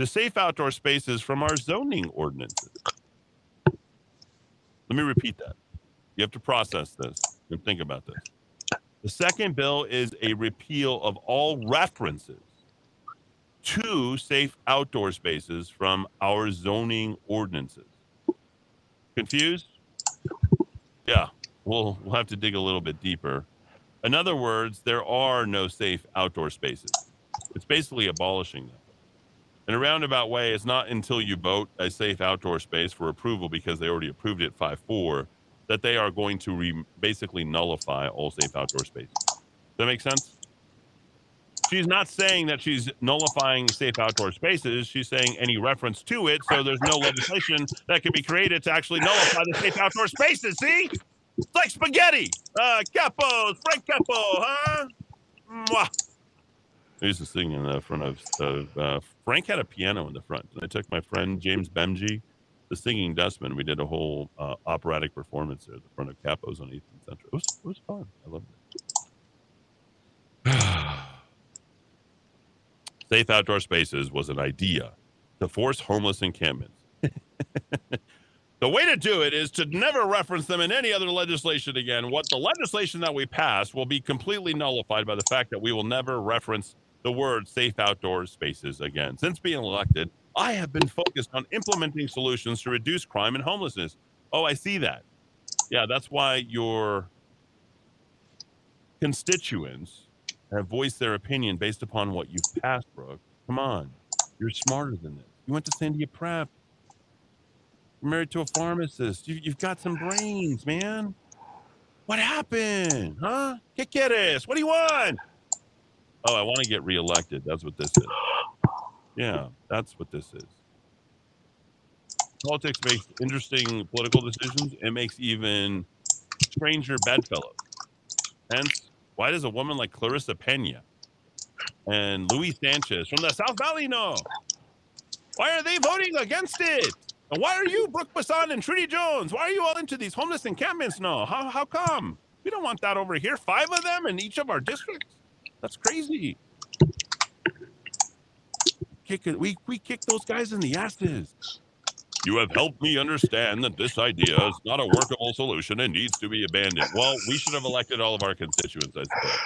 to safe outdoor spaces from our zoning ordinances. Let me repeat that. You have to process this and think about this. The second bill is a repeal of all references to safe outdoor spaces from our zoning ordinances. Confused? Yeah, we'll, we'll have to dig a little bit deeper. In other words, there are no safe outdoor spaces. It's basically abolishing them. In a roundabout way, it's not until you vote a safe outdoor space for approval because they already approved it 5 4 that they are going to re- basically nullify all safe outdoor spaces. Does that make sense? She's not saying that she's nullifying safe outdoor spaces. She's saying any reference to it, so there's no legislation that can be created to actually nullify the safe outdoor spaces. See? It's like spaghetti. Uh, capos, Frank Capo, huh? Mwah. Used to sing in the front of, uh, Frank had a piano in the front. And I took my friend James Bemji, the singing dustman. We did a whole uh, operatic performance there at the front of Capos on Eastern Central. It was, it was fun. I loved it. Safe outdoor spaces was an idea to force homeless encampments. The way to do it is to never reference them in any other legislation again. What the legislation that we pass will be completely nullified by the fact that we will never reference the word safe outdoor spaces again. Since being elected, I have been focused on implementing solutions to reduce crime and homelessness. Oh, I see that. Yeah, that's why your constituents have voiced their opinion based upon what you've passed, Brook. Come on. You're smarter than this. You went to Sandia Prep. You're married to a pharmacist. You, you've got some brains, man. What happened? Huh? ¿Qué quieres? What do you want? Oh, I want to get reelected. That's what this is. Yeah, that's what this is. Politics makes interesting political decisions. It makes even stranger bedfellows. Hence, why does a woman like Klarissa Peña and Luis Sanchez from the South Valley know? Why are they voting against it? And why are you, Brook Bassan and Trudy Jones? Why are you all into these homeless encampments now? How, how come? We don't want that over here. Five of them in each of our districts? That's crazy. Kick it. We, we kick those guys in the asses. You have helped me understand that this idea is not a workable solution and needs to be abandoned. Well, we should have elected all of our constituents, I suppose.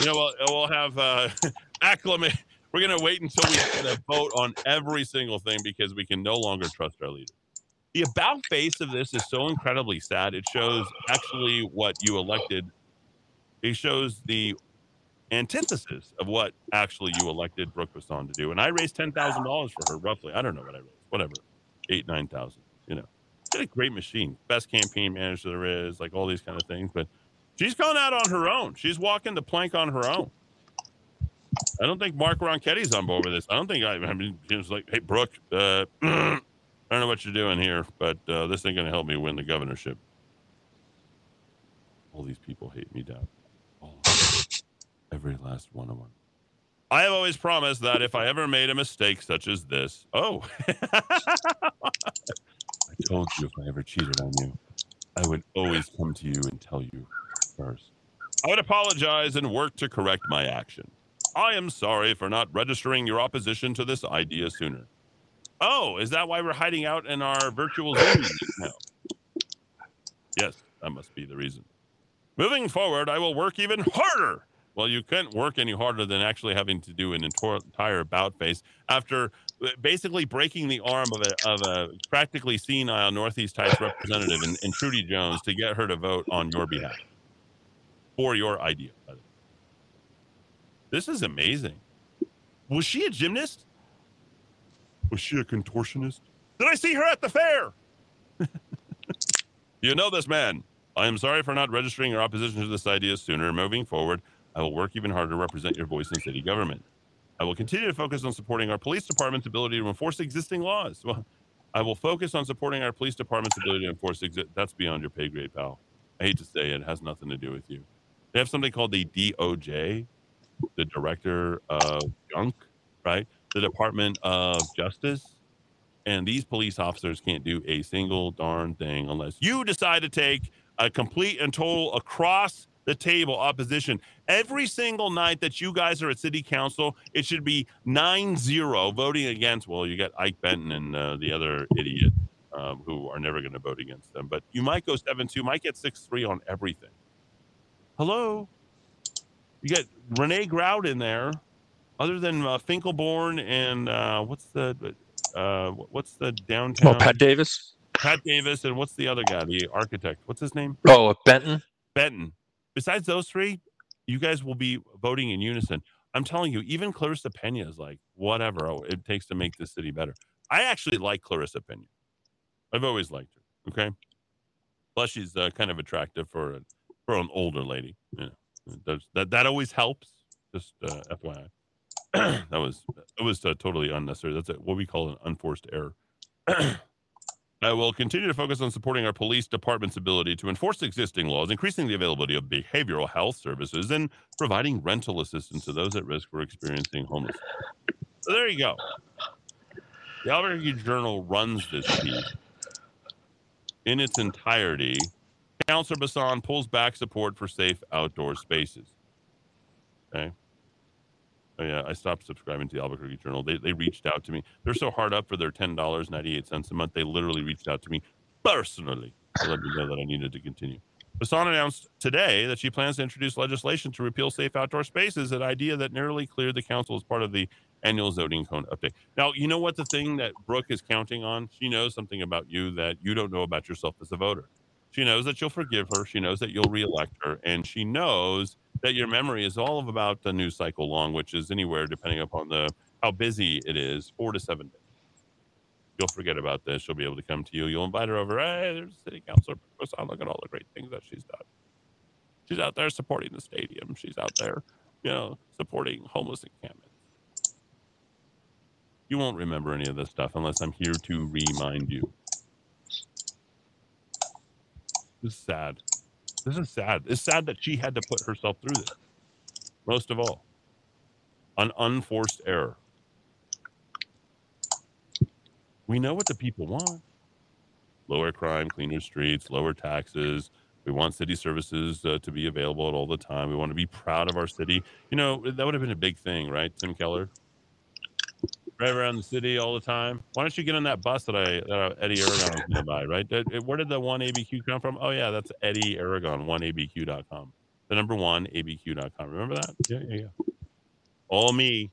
You know, we'll, we'll have uh, acclimate. We're going to wait until we get a vote on every single thing because we can no longer trust our leaders. The about face of this is so incredibly sad. It shows actually what you elected. It shows the antithesis of what actually you elected Brook Bassan to do. And I raised ten thousand dollars for her, roughly. I don't know what I raised. Whatever. Eight nine thousand. You know, got a great machine, best campaign manager there is, like all these kind of things. But she's gone out on her own. She's walking the plank on her own. I don't think Mark Ronchetti's on board with this. I don't think I, I mean, he was like, hey, Brook, uh, I don't know what you're doing here, but uh, this ain't going to help me win the governorship. All these people hate me down. All. Every last one of them. I have always promised that if I ever made a mistake such as this, oh, I told you if I ever cheated on you, I would always come to you and tell you first. I would apologize and work to correct my action. I am sorry for not registering your opposition to this idea sooner. Oh, is that why we're hiding out in our virtual Zoom now? Yes, that must be the reason. Moving forward, I will work even harder. Well, you couldn't work any harder than actually having to do an entire bout face after uh, basically breaking the arm of a, of a practically senile Northeast Heights representative in, in Trudy Jones to get her to vote on your behalf for your idea. by the way. This is amazing. Was she a gymnast? Was she a contortionist? Did I see her at the fair? you know this man. I am sorry for not registering your opposition to this idea sooner. Moving forward, I will work even harder to represent your voice in city government. I will continue to focus on supporting our police department's ability to enforce existing laws. Well, I will focus on supporting our police department's ability to enforce exi- That's beyond your pay grade, pal. I hate to say it, it has nothing to do with you. They have something called the DOJ, the Director of Junk, right? The Department of Justice. And these police officers can't do a single darn thing unless you decide to take a complete and total across the table opposition. Every single night that you guys are at city council, it should be 9 0 voting against. Well, you got Ike Benton and uh, the other idiot um, who are never going to vote against them. But you might go 7 2, might get 6 3 on everything. Hello? You got Renee Grout in there, other than uh, Finkelborn and uh, what's the. Uh, what's the downtown? Oh, Pat Davis. Pat Davis, and what's the other guy, the architect? What's his name? Oh, Benton. Benton. Besides those three, you guys will be voting in unison. I'm telling you, even Klarissa Peña is like, whatever it takes to make this city better. I actually like Klarissa Peña. I've always liked her. Okay. Plus, she's uh, kind of attractive for a, for an older lady. There's- that that always helps. Just uh, FYI. that was it was uh, totally unnecessary. That's a, what we call an unforced error. I will continue to focus on supporting our police department's ability to enforce existing laws, increasing the availability of behavioral health services, and providing rental assistance to those at risk for experiencing homelessness. So there you go. The Albuquerque Journal runs this piece in its entirety. Councillor Bassan pulls back support for safe outdoor spaces. Okay. Oh yeah, I stopped subscribing to the Albuquerque Journal. They they reached out to me. They're so hard up for their ten dollars ninety eight cents a month. They literally reached out to me personally to let me know that I needed to continue. Bassan announced today that she plans to introduce legislation to repeal safe outdoor spaces, an idea that nearly cleared the council as part of the annual zoning code update. Now, you know what the thing that Brook is counting on? She knows something about you that you don't know about yourself as a voter. She knows that you'll forgive her. She knows that you'll reelect her, and she knows that your memory is all of about the news cycle long, which is anywhere depending upon the how busy it is, four to seven days. You'll forget about this. She'll be able to come to you. You'll invite her over. Hey, there's a city councilor. Look at all the great things that she's done. She's out there supporting the stadium. She's out there, you know, supporting homeless encampments. You won't remember any of this stuff unless I'm here to remind you. This is sad. This is sad. It's sad that she had to put herself through this. Most of all, an unforced error. We know what the people want lower crime, cleaner streets, lower taxes. We want city services uh, to be available at all the time. We want to be proud of our city. You know, that would have been a big thing, right, Tim Keller? Drive around the city all the time. Why don't you get on that bus that I that Eddy Aragon was buy, right? Where did the one ABQ come from? Oh, yeah, that's Eddy Aragon, one ABQ.com. The number one ABQ.com. Remember that? Yeah, yeah, yeah. All me.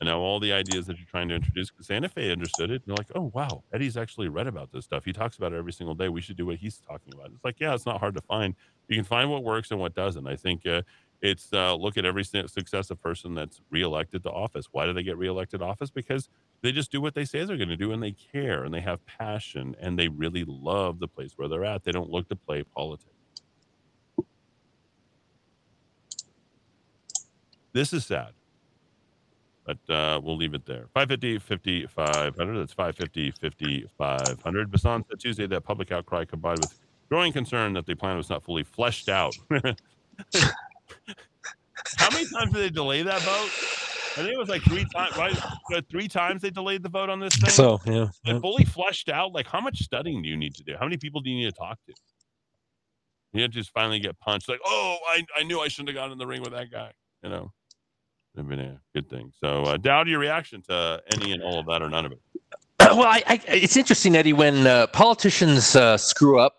And now all the ideas that you're trying to introduce, because Santa Fe understood it. And they're like, oh, wow, Eddy's actually read about this stuff. He talks about it every single day. We should do what he's talking about. It's like, yeah, it's not hard to find. You can find what works and what doesn't. I think uh, It's uh, look at every su- successive person that's reelected to office. Why do they get reelected to office? Because they just do what they say they're going to do, and they care, and they have passion, and they really love the place where they're at. They don't look to play politics. This is sad. But uh, we'll leave it there. 550, 50, 500. That's 550, 50, 500. Bassan said Tuesday that public outcry combined with growing concern that the plan was not fully fleshed out. How many times did they delay that vote? I think it was like three times. Right? Uh, Three times they delayed the vote on this thing. So yeah, yeah. Fully fleshed out. Like how much studying do you need to do? How many people do you need to talk to? You have to just finally get punched. Like, oh, I, I knew I shouldn't have gotten in the ring with that guy. You know, it'd been a good thing. So, uh, Dowd, your reaction to any and all of that or none of it? well, I, I, it's interesting, Eddy, when uh, politicians uh, screw up.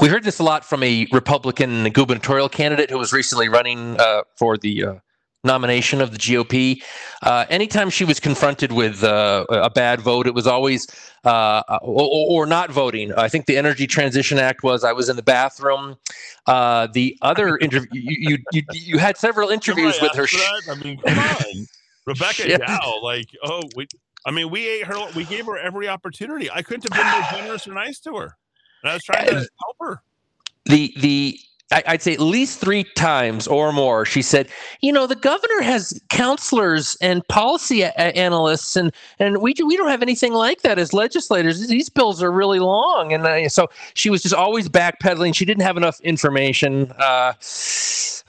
We heard this a lot from a Republican gubernatorial candidate who was recently running uh, for the uh, nomination of the GOP. Uh, anytime she was confronted with uh, a bad vote, it was always uh, or, or not voting. I think the Energy Transition Act was. I was in the bathroom. Uh, the other interview, you, you you you had several interviews with her. that? I mean, come on, Rebecca Yeah. Dow. Like, oh, we. I mean, we ate her. We gave her every opportunity. I couldn't have been more generous or nice to her. And I was trying to help her. the the I- I'd say at least three times or more. She said, "You know, the governor has counselors and policy a- analysts, and and we do, we don't have anything like that as legislators. These bills are really long." And I, so she was just always backpedaling. She didn't have enough information. Uh,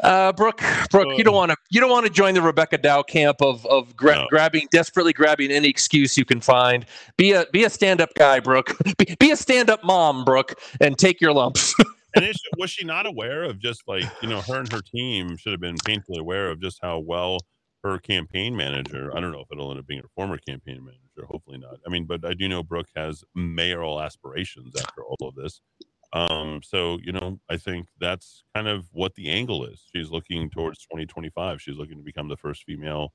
uh, Brook, Brook, you don't want to you don't want to join the Rebecca Dow camp of of gra- No. grabbing desperately grabbing any excuse you can find. Be a be a stand up guy, Brook. Be, be a stand up mom, Brook, and take your lumps. And is, was she not aware of just like you know her and her team should have been painfully aware of just how well her campaign manager. I don't know if it'll end up being her former campaign manager. Hopefully not. I mean, but I do know Brook has mayoral aspirations after all of this. Um, so you know, I think that's kind of what the angle is. She's looking towards 2025. She's looking to become the first female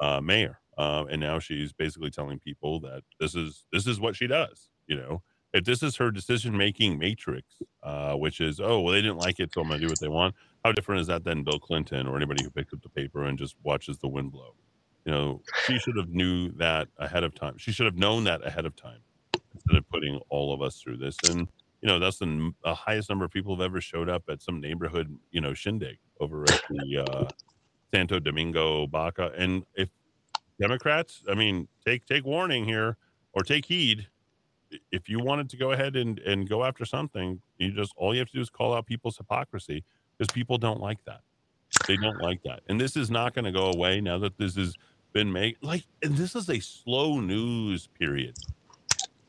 uh, mayor, uh, and now she's basically telling people that this is this is what she does. You know, if this is her decision making matrix, uh, which is oh well they didn't like it, so I'm gonna do what they want. How different is that than Bill Clinton or anybody who picks up the paper and just watches the wind blow? You know, she should have knew that ahead of time. She should have known that ahead of time instead of putting all of us through this. And you know, that's the, highest number of people have ever showed up at some neighborhood, you know, shindig over at the uh, Santo Domingo Baca. And if Democrats, I mean, take take warning here or take heed. If you wanted to go ahead and, and go after something, you just all you have to do is call out people's hypocrisy because people don't like that. They don't like that. And this is not going to go away now that this has been made. Like, and this is a slow news period.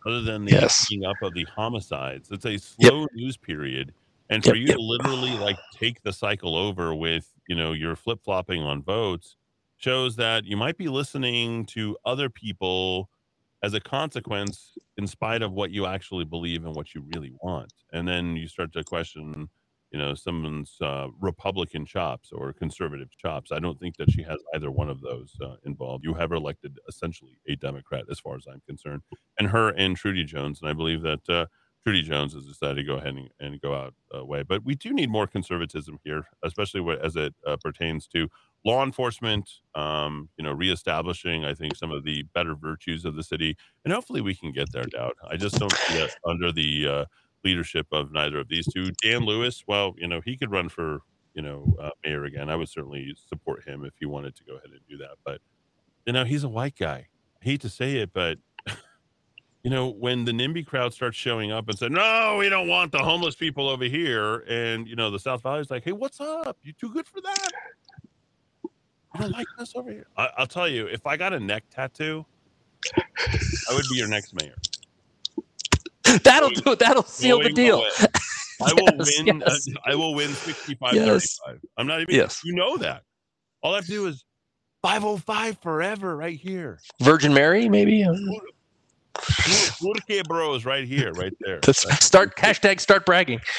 Other than the Yes. picking up of the homicides, it's a slow news period. And for Yep, you yep. to literally like take the cycle over with, you know, your flip flopping on votes shows that you might be listening to other people as a consequence in spite of what you actually believe and what you really want. And then you start to question, you know, someone's uh, Republican chops or conservative chops. I don't think that she has either one of those uh, involved. You have elected essentially a Democrat, as far as I'm concerned, and her and Trudy Jones. And I believe that uh, Trudy Jones has decided to go ahead and, and go out uh, way. But we do need more conservatism here, especially as it uh, pertains to law enforcement. Um, you know, reestablishing, I think, some of the better virtues of the city, and hopefully we can get there. Doubt. I just don't see that under the uh, leadership of neither of these two. Dan Lewis, well, you know, he could run for you know uh, mayor again. I would certainly support him if he wanted to go ahead and do that. But you know, he's a white guy. I hate to say it, but you know, when the NIMBY crowd starts showing up and saying, "No, we don't want the homeless people over here," and you know, the South Valley is like, "Hey, what's up? You too good for that? You don't like this over here?" I, I'll tell you, if I got a neck tattoo, I would be your next mayor. That'll do it. That'll seal the deal. I will Yes, win. uh, yes. I will win 65 Yes. 35. I'm not even, Yes. you know that. All I have to do is 505 forever right here. Virgin Mary, maybe. Porque Bros right here, right there. Start hashtag start bragging.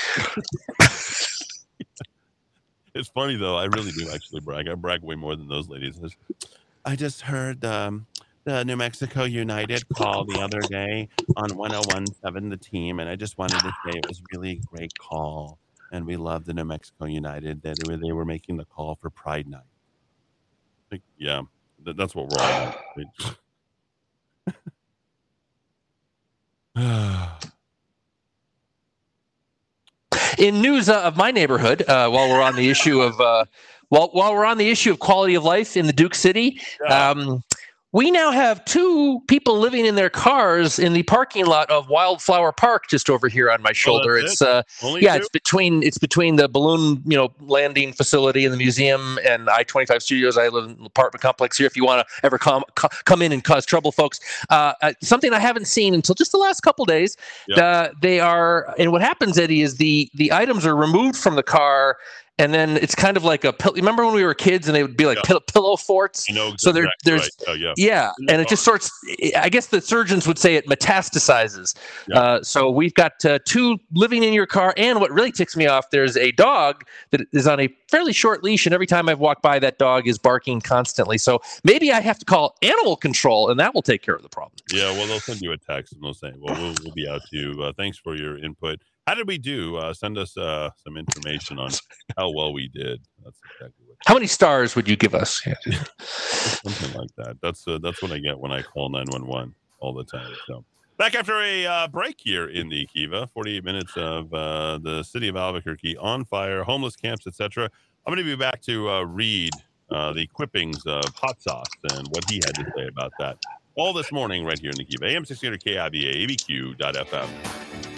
It's funny though. I really do actually brag. I brag way more than those ladies. I just heard um, the New Mexico United call the other day on 1017 the team, and I just wanted to say it was really a great call. and we love the New Mexico United that they were, they were making the call for Pride Night. Like, yeah, th- that's what we're all about. In news uh, of my neighborhood, uh, while we're on the issue of uh, while while we're on the issue of quality of life in the Duke City, Yeah. um, we now have two people living in their cars in the parking lot of Wildflower Park, just over here on my shoulder. Oh, that's it's uh, Only yeah, two? it's between it's between the balloon, you know, landing facility and the museum and I twenty five studios. I live in an apartment complex here. If you want to ever come co- come in and cause trouble, folks, uh, uh, something I haven't seen until just the last couple days. Yep. Uh, they are, and what happens, Eddy, is the the items are removed from the car. And then it's kind of like a pill. Remember when we were kids and they would be like Yeah. pill- pillow forts? You know, So there- exactly there's- right. Oh, yeah. Yeah, and it just sorts. I guess the surgeons would say it metastasizes. Yeah. Uh, so we've got uh, two living in your car, and what really ticks me off, there's a dog that is on a fairly short leash, and every time I've walked by, that dog is barking constantly. So maybe I have to call animal control, and that will take care of the problem. Yeah, well, they'll send you a text and they'll say, "Well, we'll, we'll be out to you." Uh, thanks for your input. How did we do? Uh, send us uh, some information on how well we did. That's exactly what How many stars would you give us? something like that. That's uh, that's what I get when I call nine one one all the time. So back after a uh, break here in the Kiva, forty eight minutes of uh, the city of Albuquerque on fire, homeless camps, etc. I'm going to be back to uh, read uh, the quippings of hot sauce and what he had to say about that. All this morning, right here in the Kiva, AM 600 KIVA, ABQ.FM.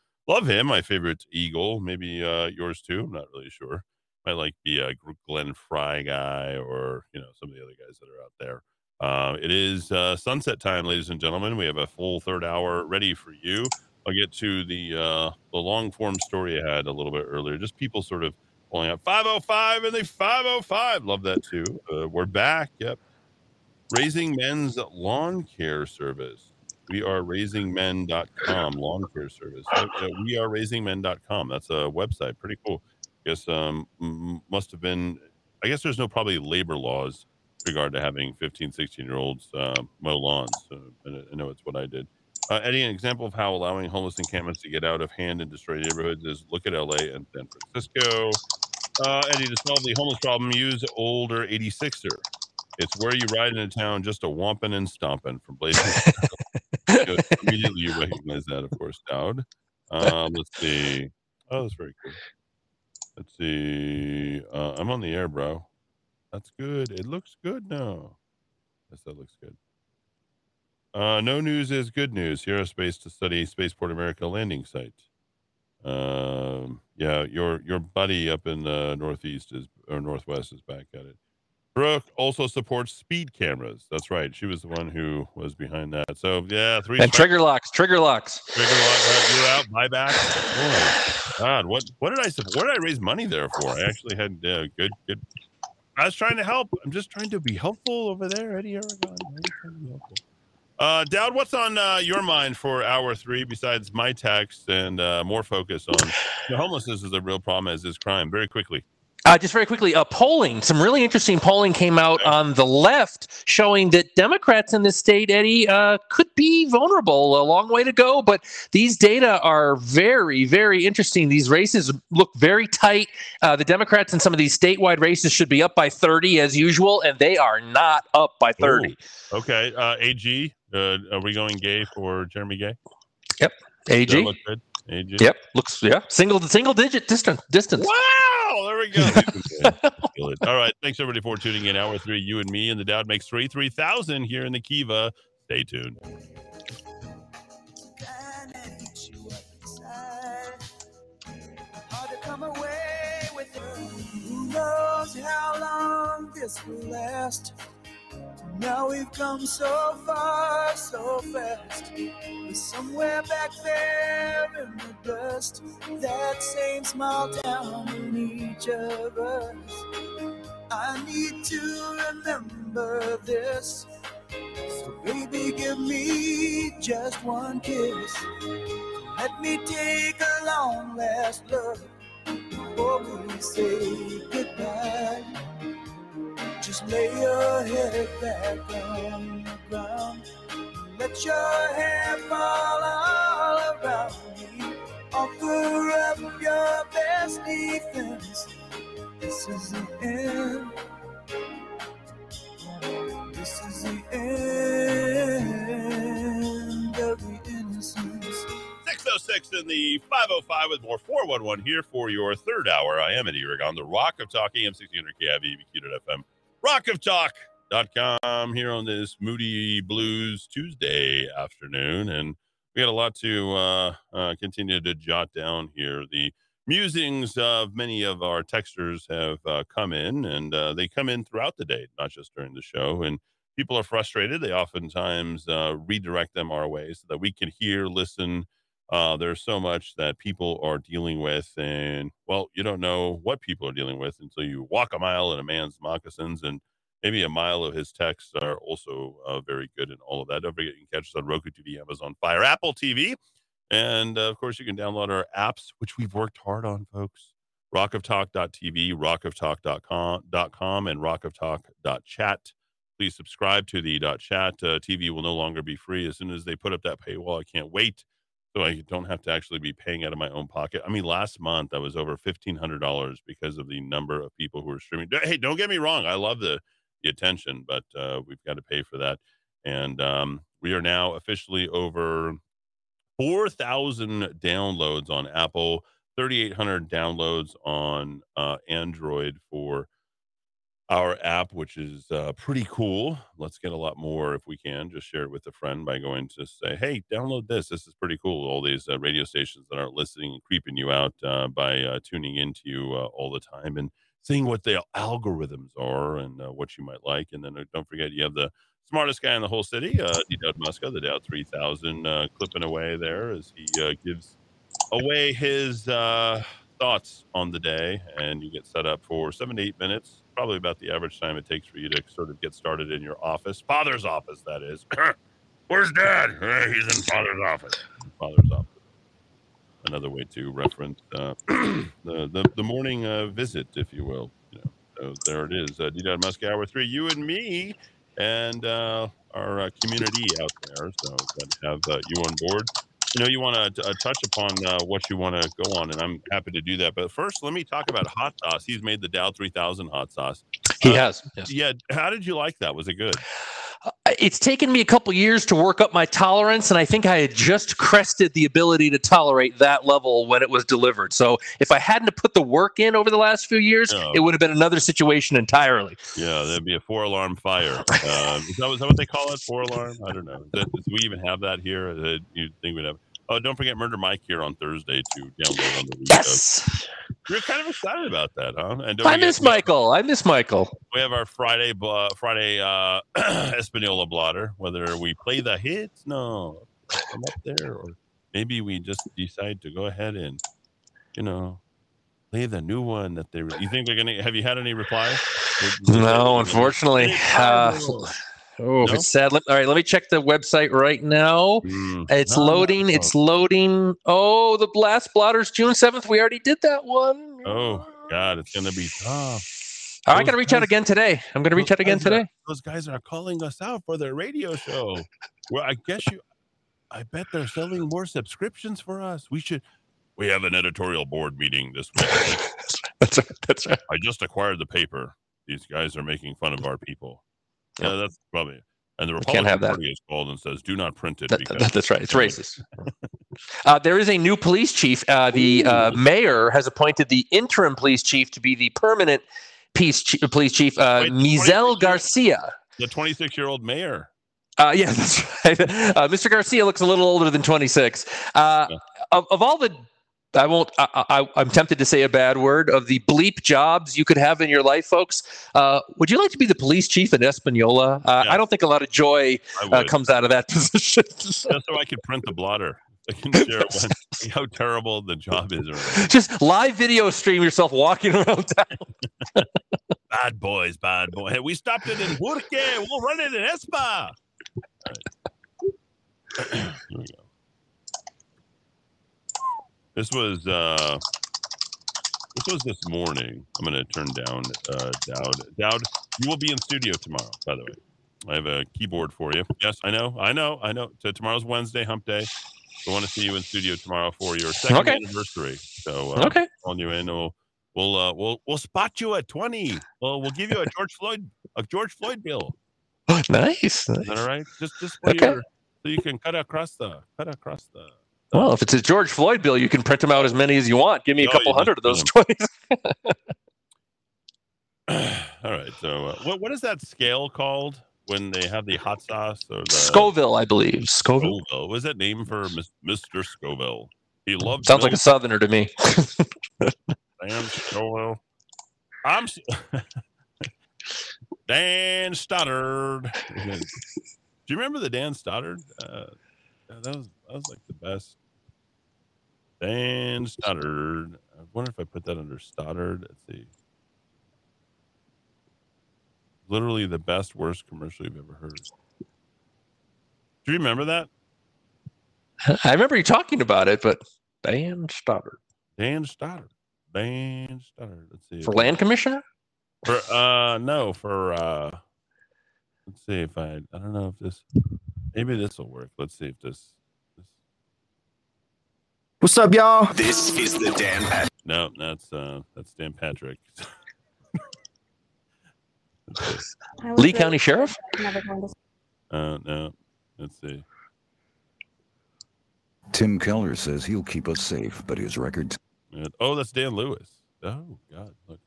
Love him. My favorite Eagle. Maybe uh, yours too. I'm not really sure. Might like be a Glenn Frey guy or, you know, some of the other guys that are out there. Uh, it is uh, sunset time, ladies and gentlemen. We have a full third hour ready for you. I'll get to the uh, the long form story I had a little bit earlier. Just people sort of pulling up 505 and the 505. Love that too. Uh, we're back. Yep. Raising Men's Lawn Care Service. We are raisingmen.com lawn care service. We are raisingmen.com. That's a website. Pretty cool. I Guess um must have been I guess there's no probably labor laws regard to having 15, 16 year olds uh, mow lawns. I know it's what I did. Uh, Eddy, an example of how allowing homeless encampments to get out of hand and destroy neighborhoods is look at LA and San Francisco. Uh, Eddy, to solve the homeless problem, use older 86er. It's where you ride into town just a whomping and stomping from Blazing. Immediately you recognize that, of course, Dowd. Um, let's see. Oh, that's very cool. Let's see. Uh, I'm on the air, bro. That's good. It looks good now. Yes, that looks good. Uh, no news is good news. Aerospace to study Spaceport America landing site. Um, yeah, your your buddy up in the northeast is or northwest is back at it. Brook also supports speed cameras. That's right. She was the one who was behind that. So yeah, three And trigger locks, trigger locks. trigger locks. right, you're out buyback. God, what what did I what did I raise money there for? I actually had uh, good good. I was trying to help. I'm just trying to be helpful over there, Eddy Aragon. I'm really trying to be helpful. Uh, Dowd, what's on uh, your mind for hour three besides my text and uh, more focus on the homelessness is a real problem as is crime? Very quickly. Uh, just very quickly, uh, polling. Some really interesting polling came out on the left, showing that Democrats in this state, Eddy, uh, could be vulnerable. A long way to go, but these data are very, very interesting. These races look very tight. Uh, the Democrats in some of these statewide races should be up by 30 as usual, and they are not up by 30. Okay. Uh, AG, uh, are we going gay for Jeremy Gay? AG. Look good? AG. Yep, looks yeah, single single digit distance distance. Wow, there we go. All right. Thanks everybody for tuning in. Hour three, you and me and the Dowd makes three, 3,000 here in the Kiva. Stay tuned. and it eats you up inside. Hard to come away with it. Who knows how long this will last? Now we've come so far, so fast. But somewhere back there in the dust, that same small town in each of us. I need to remember this. So, baby, give me just one kiss. Let me take a long last look before we say goodbye. Just lay your head back on the ground. Let your hair fall all around me. Offer up your best defense. This is the end. This is the end of the innocence. 606 in the 505 with more 411 here for your third hour. I am Eddy Aragon the Rock of Talk, AM 1600 KIV, FM, rockoftalk.com here on this Moody Blues Tuesday afternoon. And we got a lot to uh, uh, continue to jot down here. The musings of many of our texters have uh, come in, and uh, they come in throughout the day, not just during the show. And people are frustrated. They oftentimes uh, redirect them our way so that we can hear, listen. Uh, there's so much that people are dealing with, and well, you don't know what people are dealing with until you walk a mile in a man's moccasins, and maybe a mile of his texts are also uh, very good in all of that. Don't forget, you can catch us on Roku TV, Amazon Fire, Apple TV, and uh, of course, you can download our apps, which we've worked hard on, folks. Rockoftalk.tv, rockoftalk.com, .com and rockoftalk.chat please subscribe to the chat uh, tv will no longer be free as soon as they put up that paywall i can't wait so i don't have to actually be paying out of my own pocket. I mean last month i was over $1500 because of the number of people who are streaming. Hey don't get me wrong i love the, the attention but uh, we've got to pay for that. And um, we are now officially over 4000 downloads on apple 3800 downloads on uh, android for our app, which is uh, pretty cool. Let's get a lot more if we can. Just share it with a friend by going to say, hey, download this. This is pretty cool. All these uh, radio stations that aren't listening and creeping you out uh, by uh, tuning into you uh, all the time and seeing what the algorithms are and uh, what you might like. And then don't forget, you have the smartest guy in the whole city, uh. Dowd Muska, the Dow 3000, clipping away there as he gives away his thoughts on the day. And you get set up for seven to eight minutes probably about the average time it takes for you to sort of get started in your office, father's office, that is. Where's dad? he's in father's office. Father's office. Another way to reference uh, the, the, the morning uh, visit, if you will. You know, so there it is. Uh, D. Dowd Muska Hour 3, you and me and uh, our uh, community out there. So glad to have uh, you on board you know you want to uh, touch upon uh, what you want to go on and i'm happy to do that but first let me talk about hot sauce. He's made the dow 3000 hot sauce. He uh, has yes. yeah how did you like that? Was it good it's taken me a couple years to work up my tolerance and i think i had just crested the ability to tolerate that level when it was delivered. So if i hadn't put the work in over the last few years it would have been another situation entirely. Yeah there'd be a four alarm fire. Um, is, that, is, that, what they call it? Four alarm i don't know. That, do we even have that here? Uh, you think we'd have Oh, don't forget Murder Mike here on Thursday to download on the week. Yes. You're kind of excited about that, huh? And I miss Michael. I miss Michael. We have our Friday uh, Friday uh, Espanola blotter. Whether we play the hits, no, I'm up there, or maybe we just decide to go ahead and, you know, play the new one that they. You think they're gonna? Have you had any replies? No, unfortunately. Uh, Oh, no? it's sad. All right, let me check the website right now. Mm. It's no, loading. No. It's loading. Oh, the blast blotters, June seventh. We already did that one. Oh God, it's gonna be tough. Oh, I got to reach guys, out again today. I'm going to reach out again today. Are, those guys are calling us out for their radio show. well, I guess you. I bet they're selling more subscriptions for us. We should. We have an editorial board meeting this week. that's right. That's right. I just acquired the paper. These guys are making fun of our people. Yeah, that's probably. And the Republican have Party that. is called and says, "Do not print it." That, that, that's right. It's racist. uh, there is a new police chief. Uh, the uh, mayor has appointed the interim police chief to be the permanent peace ch- police chief, uh, Mizel Garcia. The 26-year-old mayor. Uh, yeah, that's right. Uh, Mr. Garcia looks a little older than 26. Uh, yeah. of, of all the I won't. I, I, I'm tempted to say a bad word of the bleep jobs you could have in your life, folks. Uh, would you like to be the police chief in Espanola? Uh, Yeah. I don't think a lot of joy uh, comes out of that position. Just so I could print the blotter. I can share how terrible the job is. already. Just live video stream yourself walking around town. Bad boys, bad boy. Hey, we stopped it in Burque. We'll run it in Espa. All right. Here we go. This was uh this was this morning. I'm gonna turn down uh Dowd. Dowd, you will be in studio tomorrow, by the way. I have a keyboard for you. Yes, I know, I know, I know. So tomorrow's Wednesday, hump day. I want to see you in studio tomorrow for your second Okay. anniversary. So uh, Okay. calling you in. We'll we'll uh, we'll we'll spot you at twenty. Well, we'll give you a George Floyd a George Floyd bill. nice. Is that all right? Just just for Okay. your, so you can cut across the cut across the. Well, if it's a George Floyd bill, you can print them out as many as you want. Give me a couple hundred of those twenties. all right. So uh, what what is that scale called when they have the hot sauce or the Scoville, I believe. Scoville Scoville? What is that name for Mis- Mr. Scoville? He loves sounds like a Southerner to me. Dan Scoville. I'm Dan Stoddard. Do you remember the Dan Stoddard? Uh, that was that was like the best. Dan Stoddard. I wonder if I put that under Stoddard. Let's see. Literally the best worst commercial you've ever heard. Do you remember that? I remember you talking about it, but Dan Stoddard Dan Stoddard. Dan Stoddard. Let's see. for land commissioner. For uh no, for uh let's see if I I don't know if this maybe this will work. Let's see if this, this What's up, y'all? This is the Dan Patrick. no, that's uh that's Dan Patrick. Let's see. I was Lee really County Sheriff. never going to Uh no. Let's see. Tim Keller says he'll keep us safe, but his record Oh, that's Dan Lewis. Oh God, look.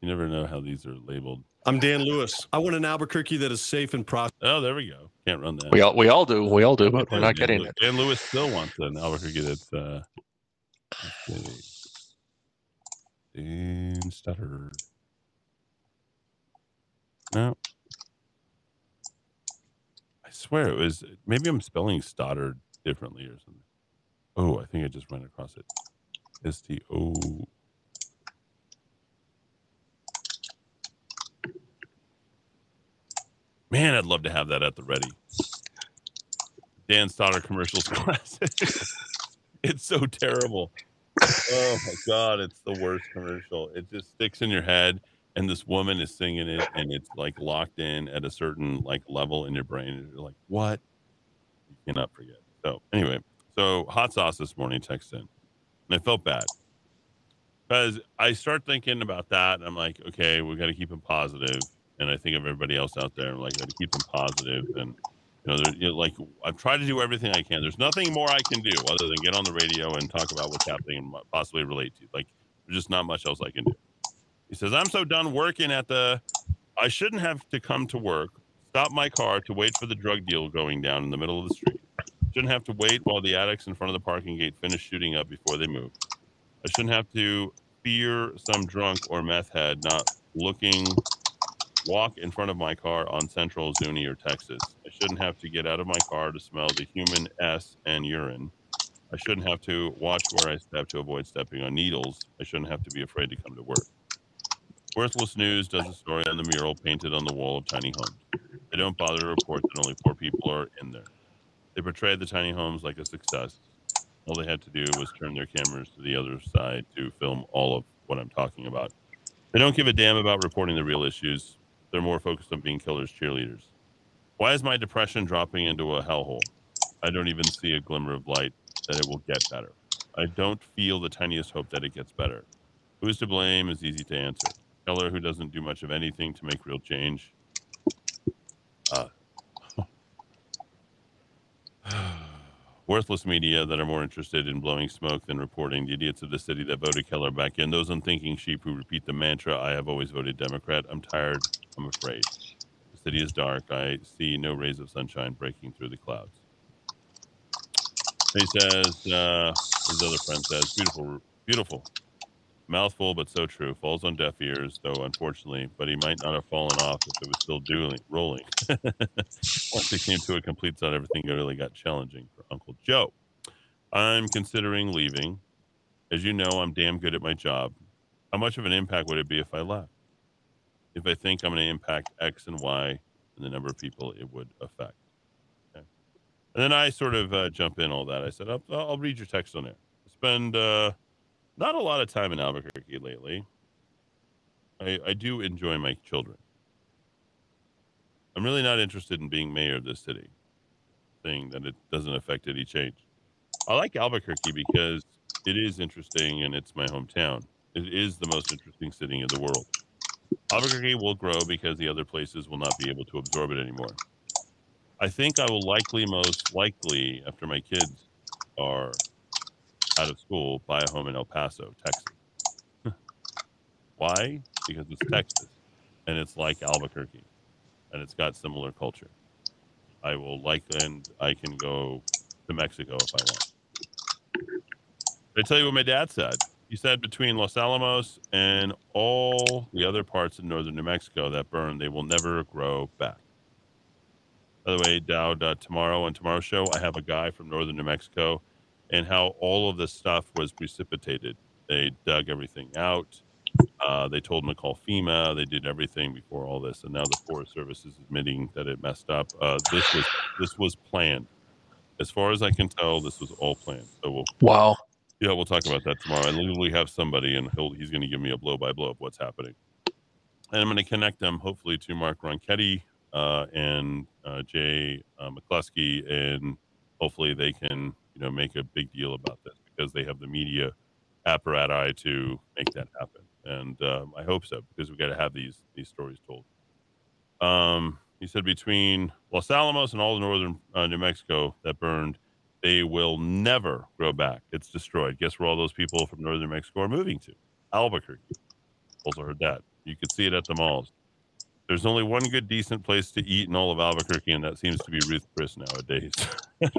You never know how these are labeled. I'm Dan Lewis. I want an Albuquerque that is safe and prosperous. Oh, there we go. Can't run that. We all we all do. We all do, but we're not Dan getting Lew- it. Dan Lewis still wants an Albuquerque that's uh. Dan Stoddard. No. I swear it was maybe I'm spelling Stoddard differently or something. Oh, I think I just ran across it. S T O Man, I'd love to have that at the ready. Dan Stoddard commercials classic. it's so terrible. Oh my god, it's the worst commercial. It just sticks in your head, and this woman is singing it, and it's like locked in at a certain like level in your brain. And you're like, what? You cannot forget. So anyway, so hot sauce this morning text in, and I felt bad because I start thinking about that, and I'm like, okay, we got to keep it positive, and I think of everybody else out there, like, to keep them positive, and you know, you know, like I've tried to do everything I can. There's nothing more I can do other than get on the radio and talk about what's happening and possibly relate to. Like, there's just not much else I can do. He says, I'm so done working at the. I shouldn't have to come to work, stop my car to wait for the drug deal going down in the middle of the street. Shouldn't have to wait while the addicts in front of the parking gate finish shooting up before they move. I shouldn't have to fear some drunk or meth head not looking walk in front of my car on Central Zuni or Texas. I shouldn't have to get out of my car to smell the human S and urine. I shouldn't have to watch where I step to avoid stepping on needles. I shouldn't have to be afraid to come to work. Worthless News does a story on the mural painted on the wall of tiny homes. They don't bother to report that only four people are in there. They portrayed the tiny homes like a success. All they had to do was turn their cameras to the other side to film all of what I'm talking about. They don't give a damn about reporting the real issues. They're more focused on being Keller's cheerleaders. Why is my depression dropping into a hellhole? I don't even see a glimmer of light that it will get better. I don't feel the tiniest hope that it gets better. Who's to blame is easy to answer. Keller, who doesn't do much of anything to make real change. Uh, worthless media that are more interested in blowing smoke than reporting the idiots of the city that voted Keller back in. Those unthinking sheep who repeat the mantra, I have always voted Democrat. I'm tired. I'm afraid. The city is dark. I see no rays of sunshine breaking through the clouds. He says, uh, his other friend says, beautiful, beautiful. Mouthful, but so true. Falls on deaf ears, though, unfortunately, but he might not have fallen off if it was still dueling, rolling. Once he came to a complete stop, everything really got challenging for Uncle Joe. I'm considering leaving. As you know, I'm damn good at my job. How much of an impact would it be if I left? If I think I'm going to impact X and Y and the number of people it would affect. Okay. And then I sort of uh, jump in all that. I said, I'll, I'll read your text on there. Spend uh, not a lot of time in Albuquerque lately. I, I do enjoy my children. I'm really not interested in being mayor of this city, saying that it doesn't affect any change. I like Albuquerque because it is interesting and it's my hometown. It is the most interesting city in the world. Albuquerque will grow because the other places will not be able to absorb it anymore. I think I will likely, most likely, after my kids are out of school, buy a home in El Paso, Texas. Why? Because it's Texas and it's like Albuquerque and it's got similar culture. I will like, and I can go to Mexico if I want. I tell you what my dad said. He said between Los Alamos and all the other parts of northern New Mexico that burn, they will never grow back. By the way, Dowd, uh, tomorrow on tomorrow's show, I have a guy from northern New Mexico and how all of this stuff was precipitated. They dug everything out. Uh, they told them to call FEMA. They did everything before all this, and now the Forest Service is admitting that it messed up. Uh, this was this was planned. As far as I can tell, this was all planned. So we'll Wow. yeah, we'll talk about that tomorrow. I literally have somebody, and he'll, he's going to give me a blow by blow of what's happening. And I'm going to connect them, hopefully, to Mark Ronchetti uh, and uh, Jay uh, McCleskey, and hopefully they can, you know, make a big deal about this because they have the media apparatus to make that happen. And um, I hope so because we got to have these these stories told. Um, he said between Los Alamos and all the northern uh, New Mexico that burned, they will never grow back. It's destroyed. Guess where all those people from northern Mexico are moving to? Albuquerque. Also heard that. You could see it at the malls. There's only one good, decent place to eat in all of Albuquerque, and that seems to be Ruth Chris nowadays.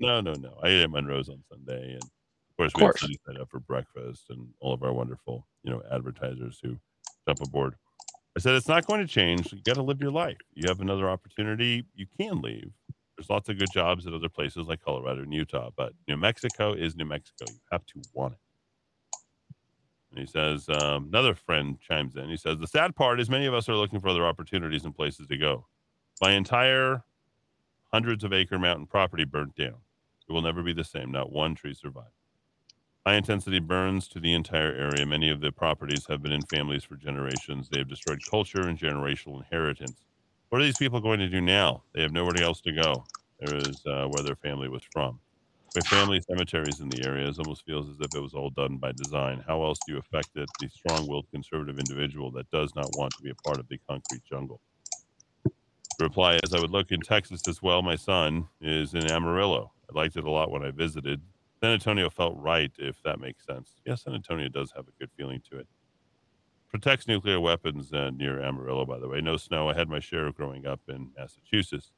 No, no, no. I ate at Monroe's on Sunday, and of course, Of we have course. Side Up for breakfast, and all of our wonderful, you know, advertisers who jump aboard. I said it's not going to change. You got to live your life. You have another opportunity. You can leave. There's lots of good jobs at other places like Colorado and Utah, but New Mexico is New Mexico. You have to want it. And he says, um, another friend chimes in. He says, the sad part is many of us are looking for other opportunities and places to go. My entire hundreds of acre mountain property burnt down. It will never be the same. Not one tree survived. High intensity burns to the entire area. Many of the properties have been in families for generations. They have destroyed culture and generational inheritance. What are these people going to do now? They have nowhere else to go. There is uh, where their family was from. Family cemeteries in the area, it almost feels as if it was all done by design. How else do you affect it, the strong willed conservative individual that does not want to be a part of the concrete jungle? The reply is I would look in Texas as well. My son is in Amarillo. I liked it a lot when I visited. San Antonio felt right, if that makes sense. Yes, San Antonio does have a good feeling to it. Protects nuclear weapons uh, near Amarillo, by the way. No snow. I had my share growing up in Massachusetts.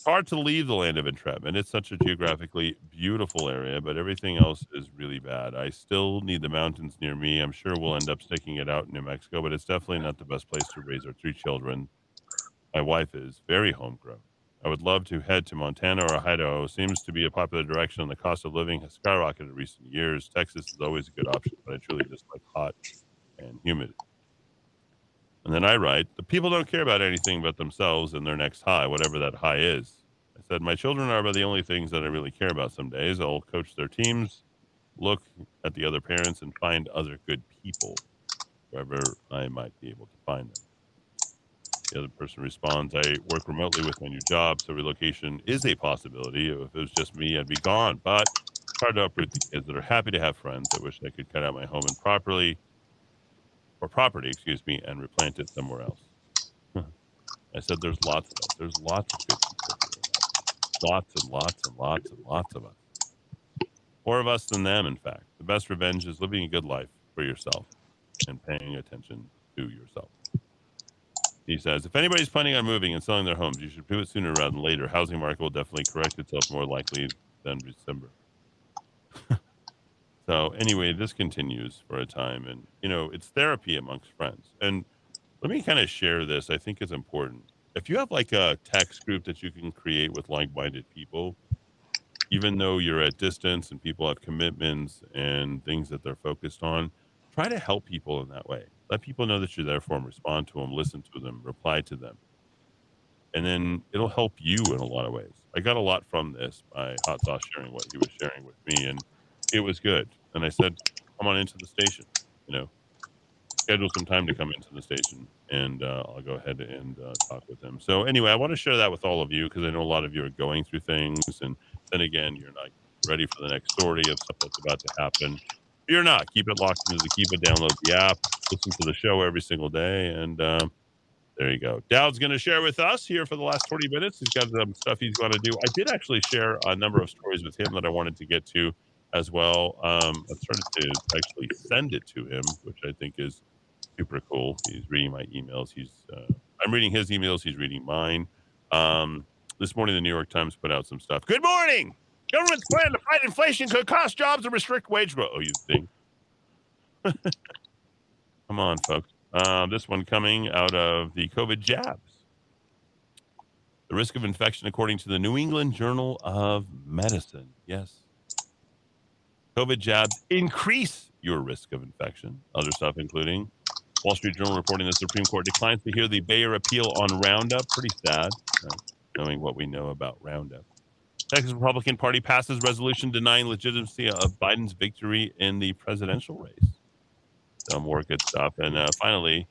It's hard to leave the land of entrapment. It's such a geographically beautiful area, but everything else is really bad. I still need the mountains near me. I'm sure we'll end up sticking it out in New Mexico, but it's definitely not the best place to raise our three children. My wife is very homegrown. I would love to head to Montana or Idaho. Seems to be a popular direction. The cost of living has skyrocketed in recent years. Texas is always a good option, but I truly just like hot and humid. And then I write, the people don't care about anything but themselves and their next high, whatever that high is. I said, my children are about the only things that I really care about some days. I'll coach their teams, look at the other parents, and find other good people wherever I might be able to find them. The other person responds, I work remotely with my new job, so relocation is a possibility. If it was just me, I'd be gone. But it's hard to uproot the kids that are happy to have friends. I wish I could cut out my home and properly or property, excuse me, and replant it somewhere else. I said there's lots of us. There's lots of people. Lots and lots and lots and lots of us. More of us than them, in fact. The best revenge is living a good life for yourself and paying attention to yourself. He says, if anybody's planning on moving and selling their homes, you should do it sooner rather than later. Housing market will definitely correct itself more likely than December. so anyway, this continues for a time, and you know, it's therapy amongst friends. And let me kind of share this. I think it's important. If you have like a text group that you can create with like-minded people, even though you're at distance and people have commitments and things that they're focused on, try to help people in that way. Let people know that you're there for them, respond to them, listen to them, reply to them. And then it'll help you in a lot of ways. I got a lot from this by Hot Sauce sharing what he was sharing with me, and it was good. And I said, come on into the station, you know, schedule some time to come into the station, and uh, I'll go ahead and uh, talk with him. So anyway, I want to share that with all of you because I know a lot of you are going through things, and then again, you're not ready for the next story of stuff that's about to happen. If you're not, keep it locked into the keep it, download the app, listen to the show every single day, and um, there you go. Dowd's going to share with us here for the last 20 minutes. He's got some stuff he's going to do. I did actually share a number of stories with him that I wanted to get to as well. Um, I started to actually send it to him, which I think is super cool. He's reading my emails. He's uh, I'm reading his emails. He's reading mine. Um, this morning, the New York Times put out some stuff. Good morning. Government's plan to fight inflation could cost jobs and restrict wage growth. Oh, you think? Come on, folks. Um, this one coming out of the COVID jabs. The risk of infection, according to the New England Journal of Medicine. Yes. COVID jabs increase your risk of infection. Other stuff, including Wall Street Journal reporting the Supreme Court declines to hear the Bayer appeal on Roundup. Pretty sad, right? knowing what we know about Roundup. Texas Republican Party passes resolution denying legitimacy of Biden's victory in the presidential race. Some more good stuff. And uh, finally,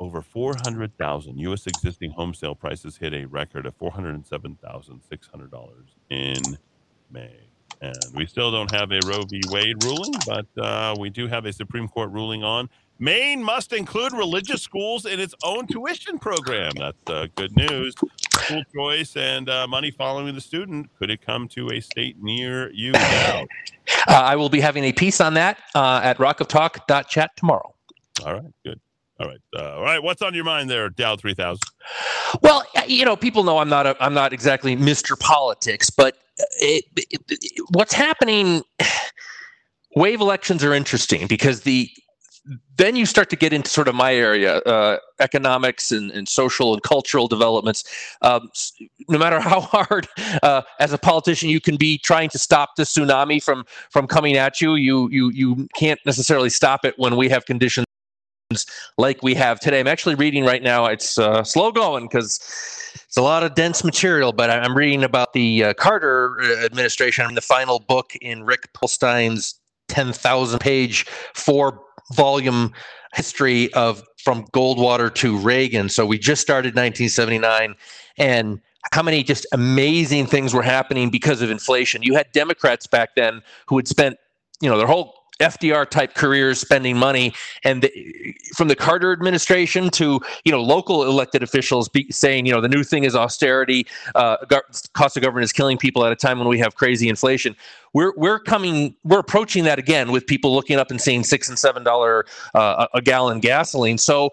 over 400,000 U.S. existing home sale prices hit a record of $407,600 in May. And we still don't have a Roe v. Wade ruling, but uh, we do have a Supreme Court ruling on Maine must include religious schools in its own tuition program. That's uh, good news. School choice and uh, money following the student. Could it come to a state near you now? Uh, I will be having a piece on that uh, at rockoftalk.chat tomorrow. All right, good. All right, uh, all right. What's on your mind there, Dow three thousand? Well, you know, people know I'm not a, I'm not exactly Mr. Politics, but it, it, what's happening? Wave elections are interesting because the then you start to get into sort of my area, uh, economics and, and, social and cultural developments. Um, no matter how hard, uh, as a politician, you can be trying to stop the tsunami from from coming at you, you you you can't necessarily stop it when we have conditions like we have today. I'm actually reading right now. It's uh, slow going because it's a lot of dense material, but I'm reading about the uh, Carter uh, administration, the final book in Rick Perlstein's 10,000 page four volume history of from Goldwater to Reagan. So we just started 1979 and how many just amazing things were happening because of inflation. You had Democrats back then who had spent, you know, their whole FDR type careers spending money, and the, from the Carter administration to you know local elected officials be, saying you know the new thing is austerity, uh, cost of government is killing people at a time when we have crazy inflation. We're we're coming we're approaching that again with people looking up and seeing six and seven dollar uh, a gallon gasoline. So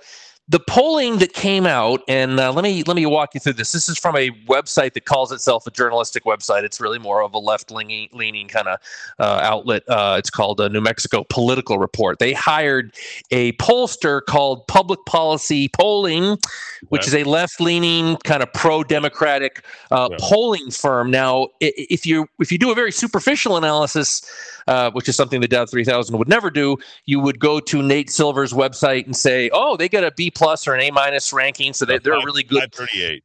the polling that came out, and uh, let me let me walk you through this. This is from a website that calls itself a journalistic website. It's really more of a left leaning kind of uh, outlet. Uh, it's called a New Mexico Political Report. They hired a pollster called Public Policy Polling, which is a left leaning kind of pro democratic uh, yeah. polling firm. Now, if you if you do a very superficial analysis uh, which is something the Dow 3000 would never do, you would go to Nate Silver's website and say, "Oh, they got a B plus or an A minus ranking, so they, they're really good." 538.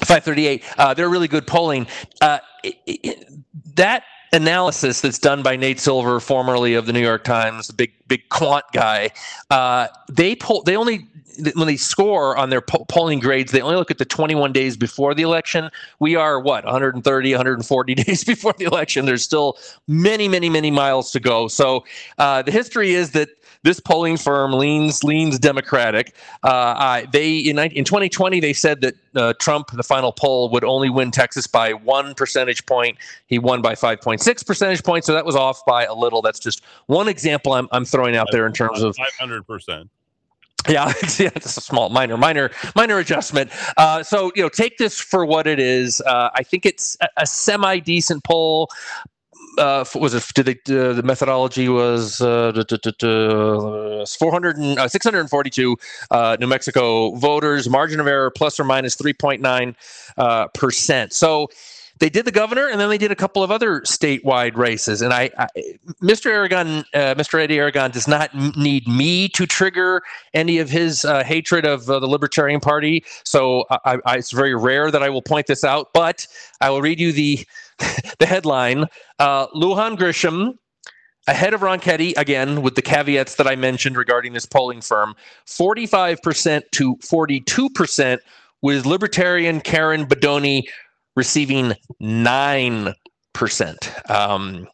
538. Uh, they're really good polling. Uh, it, it, that analysis that's done by Nate Silver, formerly of the New York Times, the big big quant guy, uh, they poll they only when they score on their po- polling grades, they only look at the 21 days before the election. We are what 130, 140 days before the election. There's still many, many, many miles to go. So uh, the history is that this polling firm leans leans Democratic. Uh, they in, in 2020 they said that uh, Trump, the final poll, would only win Texas by one percentage point. He won by 5.6 percentage points, so that was off by a little. That's just one example I'm, I'm throwing out there in terms of 500 percent. Yeah, yeah, just a small, minor, minor, minor adjustment. Uh, so you know, take this for what it is. Uh, I think it's a, a semi decent poll. Uh, was it? Did they, uh, the methodology was uh, duh, 400 and, uh, 642 uh, New Mexico voters. Margin of error plus or minus 3.9 uh, percent. So they did the governor, and then they did a couple of other statewide races. And I, I Mr. Aragon, uh, Mr. Eddy Aragon, does not need me to trigger any of his uh, hatred of uh, the Libertarian Party. So I, I, it's very rare that I will point this out, but I will read you the the headline: uh, Lujan Grisham. Ahead of Ronchetti, again, with the caveats that I mentioned regarding this polling firm, 45% to 42%, with Libertarian Karen Bedonie receiving 9%. Um,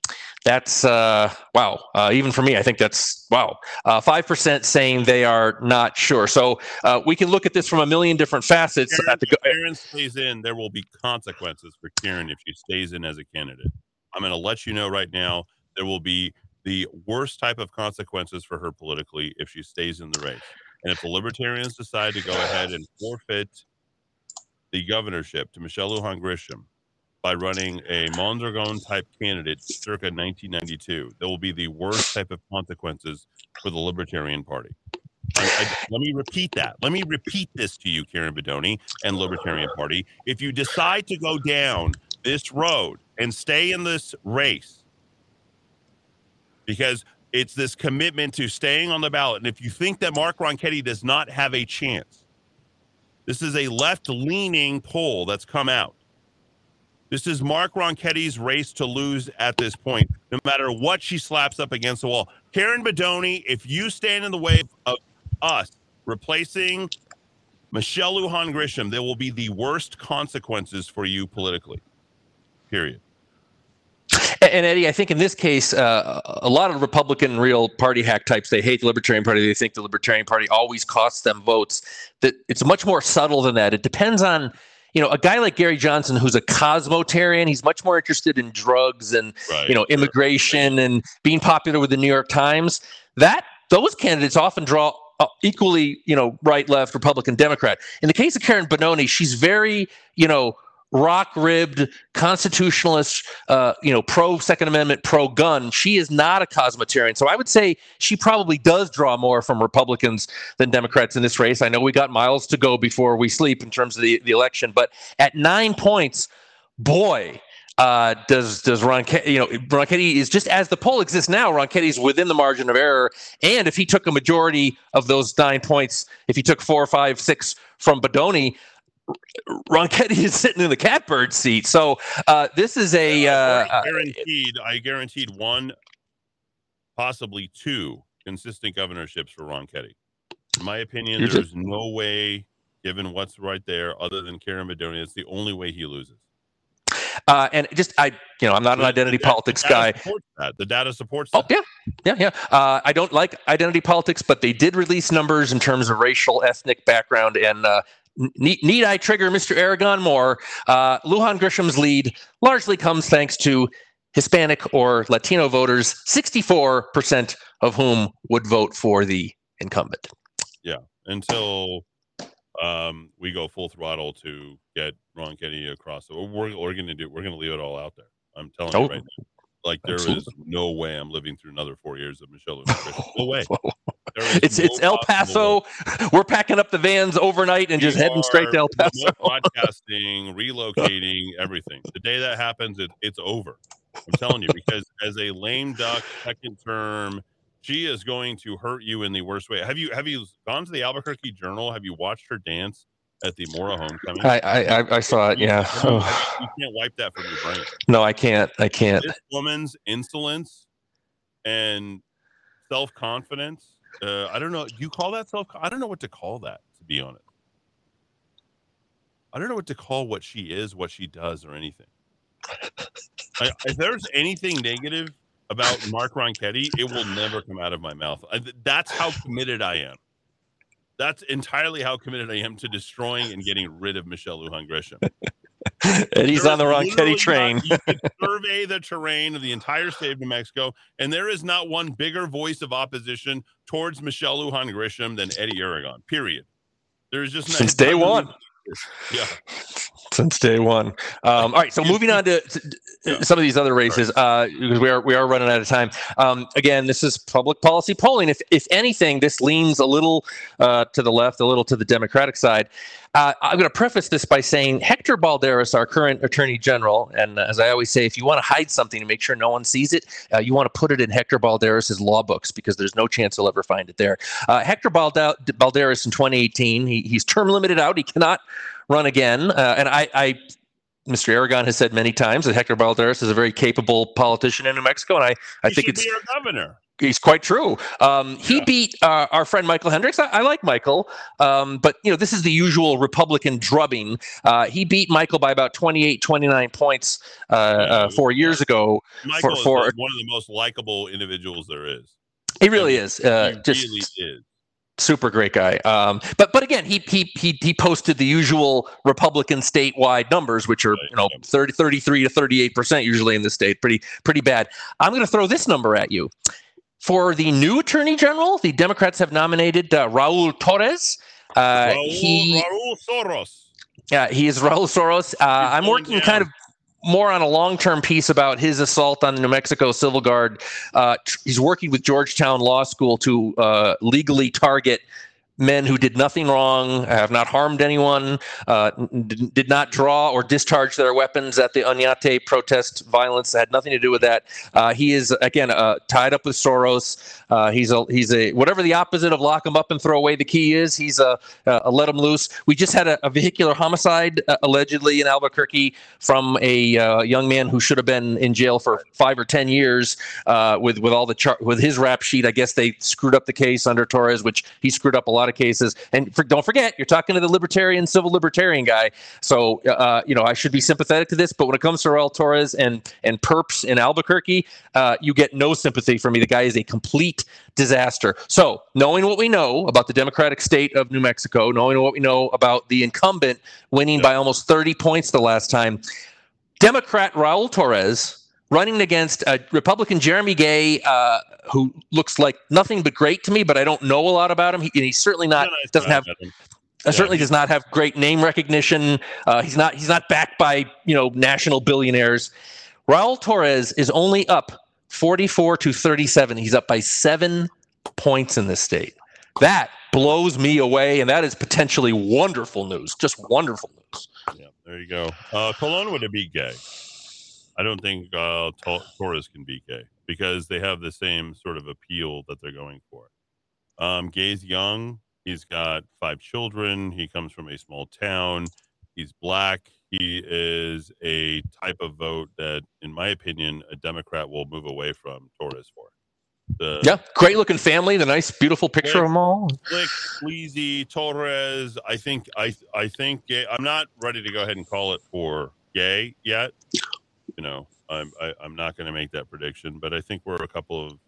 that's uh, wow. Uh, even for me, I think that's wow. Uh, Five percent saying they are not sure. So uh, we can look at this from a million different facets. Karen, the if go- Karen stays in, there will be consequences for Karen if she stays in as a candidate. I'm going to let you know right now. There will be the worst type of consequences for her politically if she stays in the race. And if the Libertarians decide to go ahead and forfeit the governorship to Michelle Lujan Grisham by running a Mondragon type candidate circa 1992, That will be the worst type of consequences for the Libertarian Party. I, I, let me repeat that. Let me repeat this to you, Karen Bedonie and Libertarian Party. If you decide to go down this road and stay in this race, because it's this commitment to staying on the ballot, and if you think that Mark Ronchetti does not have a chance, this is a left-leaning poll that's come out. This is Mark Ronchetti's race to lose at this point, no matter what she slaps up against the wall. Karen Bedonie, if you stand in the way of us replacing Michelle Lujan Grisham, there will be the worst consequences for you politically. Period. And Eddy, I think in this case, uh, a lot of Republican real party hack types, they hate the Libertarian Party. They think the Libertarian Party always costs them votes. That it's much more subtle than that. It depends on, you know, a guy like Gary Johnson, who's a cosmotarian. He's much more interested in drugs and Right. you know immigration and being popular with the New York Times. That those candidates often draw uh, equally, you know, right, left, Republican, Democrat. In the case of Karen Bedonie, she's very, you know, rock-ribbed constitutionalist, uh, you know, pro Second Amendment, pro gun. She is not a cosmotarian. so I would say she probably does draw more from Republicans than Democrats in this race. I know we got miles to go before we sleep in terms of the, the election, but at nine points, boy. Uh, does does Ronchetti, you know, Ronchetti is just as the poll exists now. Ron Ronchetti's within the margin of error, and if he took a majority of those nine points, if he took four, five, six from Bedonie, Ronchetti is sitting in the catbird seat. So uh, this is a uh, I uh, guaranteed. I guaranteed one, possibly two consistent governorships for Ronchetti. In my opinion, there's no way, given what's right there, other than Karen Bedonie, it's the only way he loses. uh, and just I, you know, I'm not an identity the politics the data guy. That. The data supports Oh yeah, yeah, yeah. Uh, I don't like identity politics, but they did release numbers in terms of racial, ethnic background, and uh, need, need I trigger Mr. Aragon more? Uh, Lujan Grisham's lead largely comes thanks to Hispanic or Latino voters, 64% of whom would vote for the incumbent. Yeah, until um, we go full throttle to get Ronchetti across. We're, we're going to do. We're going to leave it all out there. I'm telling Oh, you right now. Like there is absolutely. no way I'm living through another four years of Michelle. No way. It's no it's El Paso. We're packing up the vans overnight and just heading straight to El Paso. remote broadcasting, relocating, everything. The day that happens, it, it's over. I'm telling you, because as a lame duck second term, she is going to hurt you in the worst way. Have you have you gone to the Albuquerque Journal? Have you watched her dance at the Mora homecoming? I, I I- I saw it. Yeah. You can't wipe that from your brain. no, I can't. I can't. This woman's insolence and self confidence. Uh, I don't know. Do you call that self? I don't know what to call that. To be honest, I don't know what to call what she is, what she does, or anything. I, if there's anything negative about Mark Ronchetti, it will never come out of my mouth. I, that's how committed I am. That's entirely how committed I am to destroying and getting rid of Michelle Lujan Grisham. Eddy's There on the is wrong Teddy train. survey the terrain of the entire state of New Mexico, and there is not one bigger voice of opposition towards Michelle Lujan Grisham than Eddy Aragon. Period. There's just not- Since day one. Even- Yeah. since day one. Um, all right, so moving on to, to- Yeah. some of these other races, uh, because we are we are running out of time. Um, again, this is public policy polling. If if anything, this leans a little uh, to the left, a little to the Democratic side. Uh, I'm going to preface this by saying Hector Balderas, our current Attorney General, and as I always say, if you want to hide something to make sure no one sees it, uh, you want to put it in Hector Balderas' law books because there's no chance he'll ever find it there. Uh, Hector Balda- Balderas in 2018, he, he's term limited out. He cannot run again. Uh, and I, I, Mr. Aragon has said many times that Hector Balderas is a very capable politician in New Mexico, and I, I He think should it's be our governor. He's quite true. Um, he Yeah. beat uh, our friend Michael Hendricks. I, I like Michael, um, but you know this is the usual Republican drubbing. Uh, he beat Michael by about 28, 29 points uh, uh, four years ago. Michael for- is one of the most likable individuals there is. He really is uh, he just really is. super great guy. Um, but but again, he he he he posted the usual Republican statewide numbers, which are you know yeah. 30, 33 to thirty eight percent usually in the state. Pretty pretty bad. I'm going to throw this number at you. For the new attorney general, the Democrats have nominated uh, Raul Torrez. Uh, Raul, he Raul Soros. yeah, he is Raul Soros. Uh, I'm working down. kind of more on a long-term piece about his assault on the New Mexico Civil Guard. Uh, tr- he's working with Georgetown Law School to uh, legally target men who did nothing wrong, have not harmed anyone, uh, n- did not draw or discharge their weapons at the Oñate protest violence. Had nothing to do with that. Uh, he is again uh, tied up with Soros. Uh, he's a he's a whatever the opposite of lock him up and throw away the key is. He's a, a let him loose. We just had a, a vehicular homicide uh, allegedly in Albuquerque from a uh, young man who should have been in jail for five or ten years uh, with with all the char- with his rap sheet. I guess they screwed up the case under Torrez, which he screwed up a lot of cases. And for, don't forget, you're talking to the libertarian, civil libertarian guy. So uh, you know I should be sympathetic to this, but when it comes to Raul Torrez and and perps in Albuquerque, uh, you get no sympathy from me. The guy is a complete disaster. So knowing what we know about the Democratic state of New Mexico, knowing what we know about the incumbent winning by almost 30 points the last time, Democrat Raul Torrez running against uh, Republican Jeremy Gay, uh, who looks like nothing but great to me, but I don't know a lot about him. He, he's certainly not Yeah, doesn't have uh, certainly does not have great name recognition. Uh, he's not he's not backed by you know national billionaires. Raul Torrez is only up 44 to 37. He's up by seven points in this state. That blows me away, and that is potentially wonderful news. Just wonderful news. Yeah, there you go. Uh, Cologne would it be gay. I don't think uh, Tor- Torrez can be gay because they have the same sort of appeal that they're going for. Um, Gay's young. He's got five children. He comes from a small town. He's black. He is a type of vote that, in my opinion, a Democrat will move away from Torrez for. The Yeah, great looking family. The nice, beautiful picture of them all. slick, sleazy Torrez. I think I I think gay. I'm not ready to go ahead and call it for gay yet. You know, I'm I, I'm not going to make that prediction, but I think we're a couple of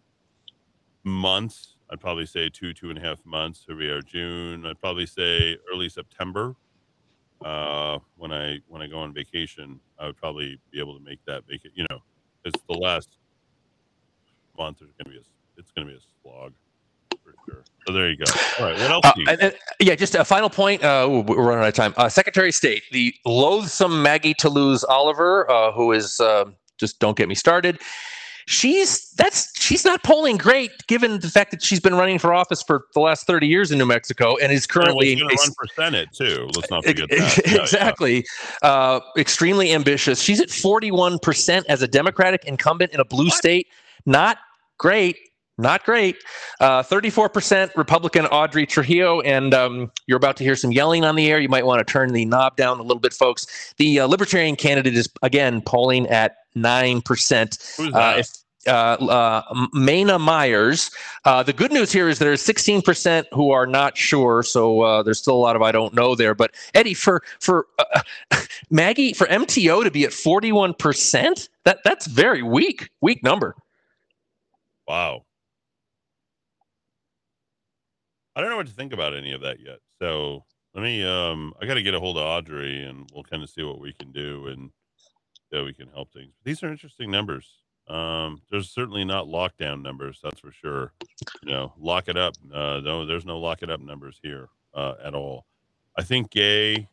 months. I'd probably say two two and a half months. Here we are, June. I'd probably say early September. Uh, when I when I go on vacation, I would probably be able to make that vacation. You know, it's the last month. There's going to be a it's going to be a slog. So there you go. All right, what else? Uh, do you- and, and- yeah, just a final point. Uh, we're running out of time. Uh, Secretary of State, the loathsome Maggie Toulouse Oliver, uh, who is uh, just don't get me started. She's that's she's not polling great, given the fact that she's been running for office for the last thirty years in New Mexico and is currently going to run for Senate too. Let's not forget that. Yeah, yeah. exactly. Uh, extremely ambitious. She's at 41% as a Democratic incumbent in a blue state. Not great. Not great. Uh, 34% Republican Audrey Trujillo. And um, you're about to hear some yelling on the air. You might want to turn the knob down a little bit, folks. The uh, Libertarian candidate is, again, polling at 9%. Who's Uh, if uh, uh, Mayna Myers. Uh, the good news here is there's 16% who are not sure, so uh, there's still a lot of I don't know there. But Eddy, for for uh, Maggie, for MTO to be at 41%, that that's very weak, weak number. wow. I don't know what to think about any of that yet. So Let me. Um, I got to get a hold of Audrey, and we'll kind of see what we can do and how we can help things. These are interesting numbers. Um, there's certainly not lockdown numbers, that's for sure. You know, lock it up. Uh, no, there's no lock it up numbers here uh, at all. I think gay,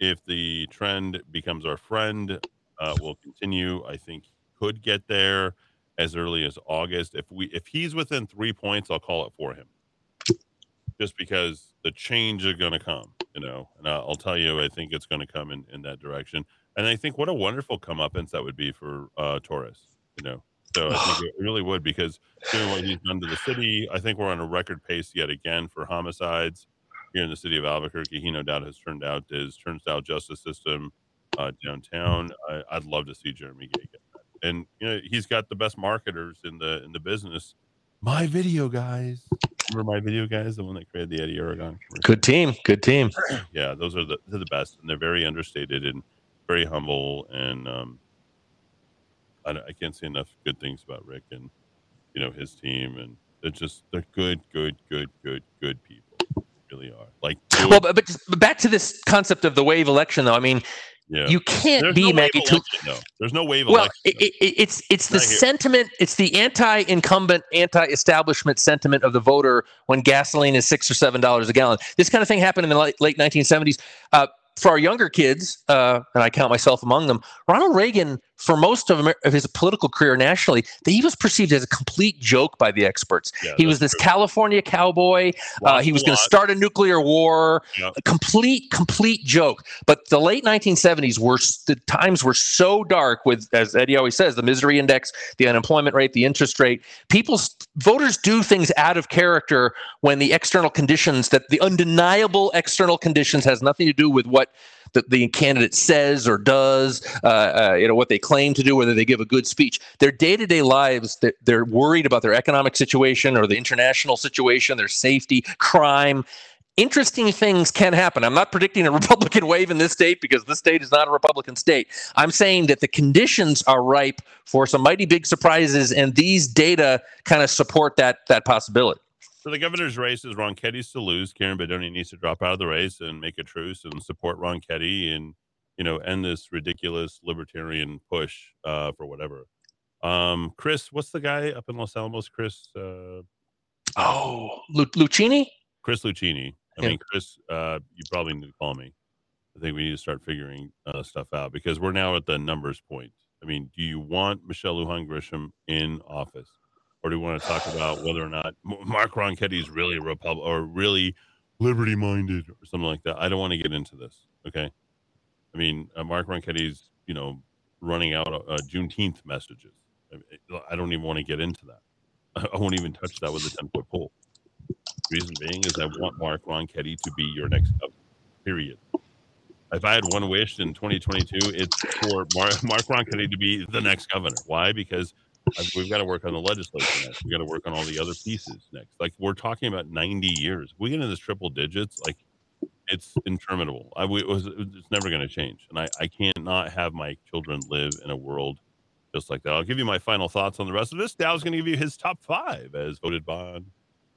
if the trend becomes our friend, uh, will continue. I think could get there as early as August. If we if he's within three points, I'll call it for him. Just because the change is going to come, you know, and I'll, tell you, I think it's going to come in, in that direction. And I think what a wonderful comeuppance that would be for uh, Torrez, you know. So I think it really would because doing what he's done to the city, I think we're on a record pace yet again for homicides here in the city of Albuquerque. He no doubt has turned out his turnstile justice system uh, downtown. I, I'd love to see Jeremy Gay get that. And you know he's got the best marketers in the in the business. My video guys, remember my video guys, the one that created the Eddy Aragon. commercial? Good team. Good team. yeah, those are the they're the best, and they're very understated and very humble. And um, I, I can't say enough good things about Rick and you know his team, and they're just they're good, good, good, good, good people. They really are. Like, Well, good- but, but but back to this concept of the wave election, though. I mean, yeah. you can't There's be no Maggie election, no. There's no wave Well, election. it, it, it- it's it's the sentiment, it's the anti-incumbent, anti-establishment sentiment of the voter when gasoline is six or seven dollars a gallon. This kind of thing happened in the late, late 1970s. Uh, for our younger kids, uh, and I count myself among them, Ronald Reagan, for most of, his political career nationally, he was perceived as a complete joke by the experts. Yeah, he was this true. California cowboy. Uh, he was going to start a nuclear war. Yep. A complete, complete joke. But the late 1970s were the times were so dark with, as Eddy always says, the misery index, the unemployment rate, the interest rate. People's voters do things out of character when the external conditions, that the undeniable external conditions, has nothing to do with what the, the candidate says or does, uh, uh, you know, what they claim to do, whether they give a good speech. Their day-to-day lives, they're, they're worried about their economic situation or the international situation, their safety, crime. Interesting things can happen. I'm not predicting a Republican wave in this state because this state is not a Republican state. I'm saying that the conditions are ripe for some mighty big surprises, and these data kind of support that that possibility. So the governor's race is Ronchetti's to lose. Karen Bedonie needs to drop out of the race and make a truce and support Ronchetti and you know end this ridiculous libertarian push uh, for whatever. Um, Chris, what's the guy up in Los Alamos? Chris, uh, Oh, Lu- Luchini? Chris Luchini. I Yeah. mean, Chris, uh, you probably need to call me. I think we need to start figuring uh, stuff out because we're now at the numbers point. I mean, do you want Michelle Lujan Grisham in office, or do you want to talk about whether or not Mark Ronchetti is really a Republic or really liberty minded or something like that? I don't want to get into this. Okay. I mean, uh, Mark Ronchetti's, you know, running out uh, Juneteenth messages. I, don't even want to get into that. I won't even touch that with a 10 foot pole. Reason being is I want Mark Ronchetti to be your next governor. Period. If I had one wish in 2022, it's for Mark, Mark Ronchetti to be the next governor. Why? Because we've got to work on the legislation next. We've got to work on all the other pieces next. Like we're talking about 90 years. We get into this triple digits, like it's interminable. I, it was, it's never going to change. And I, I can't not have my children live in a world just like that. I'll give you my final thoughts on the rest of this. Dowd's going to give you his top five as voted by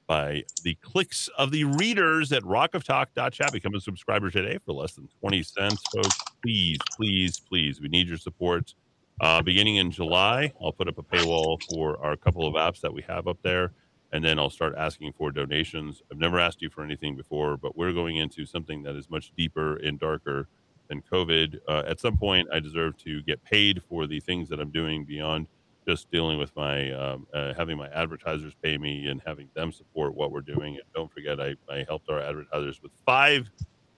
by the clicks of the readers at rockoftalk.chat. Become a subscriber today for less than 20 cents, folks. Please, please, please. We need your support. Uh, beginning in July, I'll put up a paywall for our couple of apps that we have up there, and then I'll start asking for donations. I've never asked you for anything before, but we're going into something that is much deeper and darker than COVID. Uh, at some point, I deserve to get paid for the things that I'm doing beyond just dealing with my um, uh, having my advertisers pay me and having them support what we're doing. And don't forget, I, I helped our advertisers with five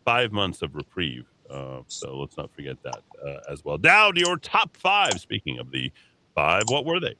five months of reprieve. Uh, so let's not forget that uh, as well. Down to your top five. Speaking of the five, what were they?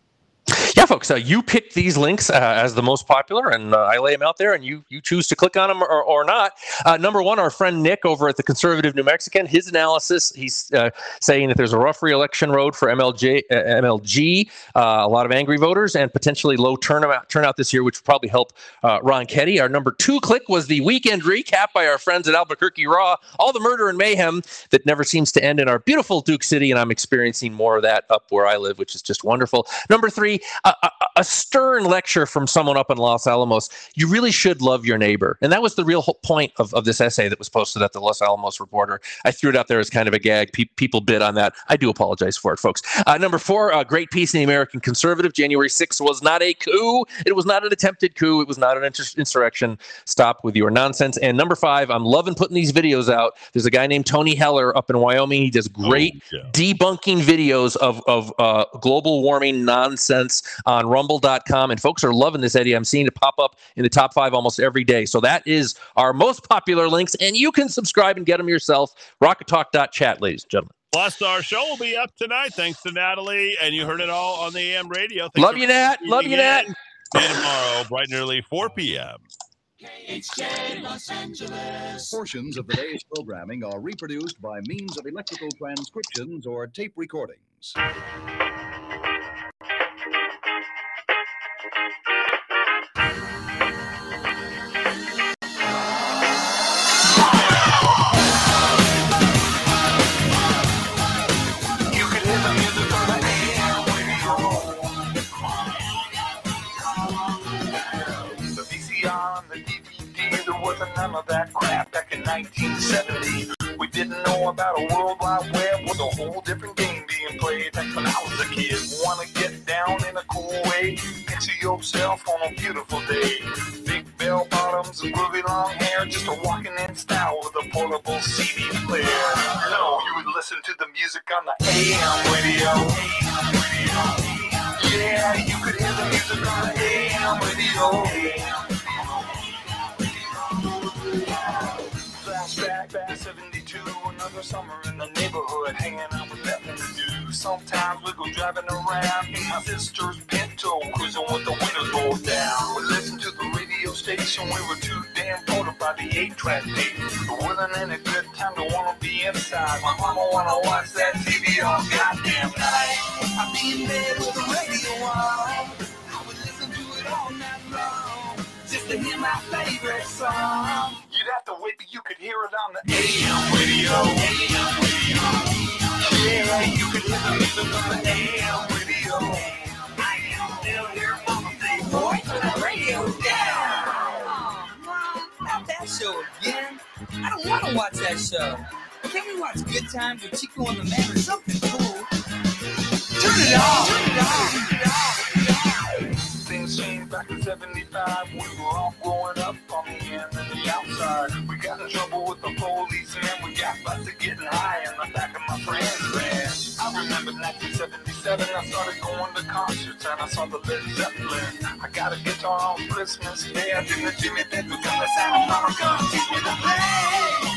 Yeah, folks, uh, you pick these links uh, as the most popular, and uh, I lay them out there, and you you choose to click on them or, or not. Uh, number one, our friend Nick over at the Conservative New Mexican, his analysis, he's uh, saying that there's a rough re-election road for MLJ, uh, MLG, a lot of angry voters, and potentially low turnout turnout this year, which will probably help Ronchetti. Our number two click was the weekend recap by our friends at Albuquerque Raw, all the murder and mayhem that never seems to end in our beautiful Duke City, and I'm experiencing more of that up where I live, which is just wonderful. Number three, a, a stern lecture from someone up in Los Alamos. You really should love your neighbor. And that was the real whole point of, of this essay that was posted at the Los Alamos Reporter. I threw it out there as kind of a gag. Pe- people bid on that. I do apologize for it, folks. Uh, number four, a great piece in the American Conservative. January 6th was not a coup. It was not an attempted coup. It was not an inter- insurrection. Stop with your nonsense. And number five, I'm loving putting these videos out. There's a guy named Tony Heller up in Wyoming. He does great Oh, yeah. debunking videos of, of uh, global warming nonsense on rumble.com. And folks are loving this, Eddy. I'm seeing it pop up in the top five almost every day. So that is our most popular links. And you can subscribe and get them yourself. Rockoftalk.chat, ladies and gentlemen. Plus, our show will be up tonight. Thanks to Natalie, and you heard it all on the AM radio. Thanks Love you, Nat. Love you, tuning Nat. See you tomorrow, bright and early, 4 p.m. Portions of the day's programming are reproduced by means of electrical transcriptions or tape recordings. Wasn't none of that crap back in 1970. We didn't know about a world wide web with a whole different game being played. Back when I was a kid, wanna get down in a cool way. Picture yourself on a beautiful day. Big bell bottoms and groovy long hair, just a walking in style with a portable CD player. No, you would listen to the music on the AM radio. Yeah, you could hear the music on the AM radio. Flashback back 72, another summer in the neighborhood, hanging out with nothing to do. Sometimes we go driving around in my sister's Pinto, cruising with the windows rolled down. We listened to the radio station, we were too damn bored by the 8-track tape. There wasn't any good time to wanna be inside. My mama wanna watch that TV all goddamn night. I'd be in bed with the radio on. I would listen to it all night long, just to hear my favorite song. You'd have to wait till you could hear it on the AM radio. AM radio. Yeah, you could the music on the AM radio. I can still hear Mama say, boy, turn the radio. Oh, Mom, not that show again. I don't want to watch that show. Can't we watch Good Times with Chico and the Man or something cool? Turn it off. Turn it off. Back in 75. We were all growing up on the end and the outside. We got in trouble with the police and we got busted getting high in the back of my friend's van. I remember 1977, I started going to concerts and I saw the Led Zeppelin. I got a guitar on Christmas Day. I did the Jimmy Page because the sound mama gonna teach me to play.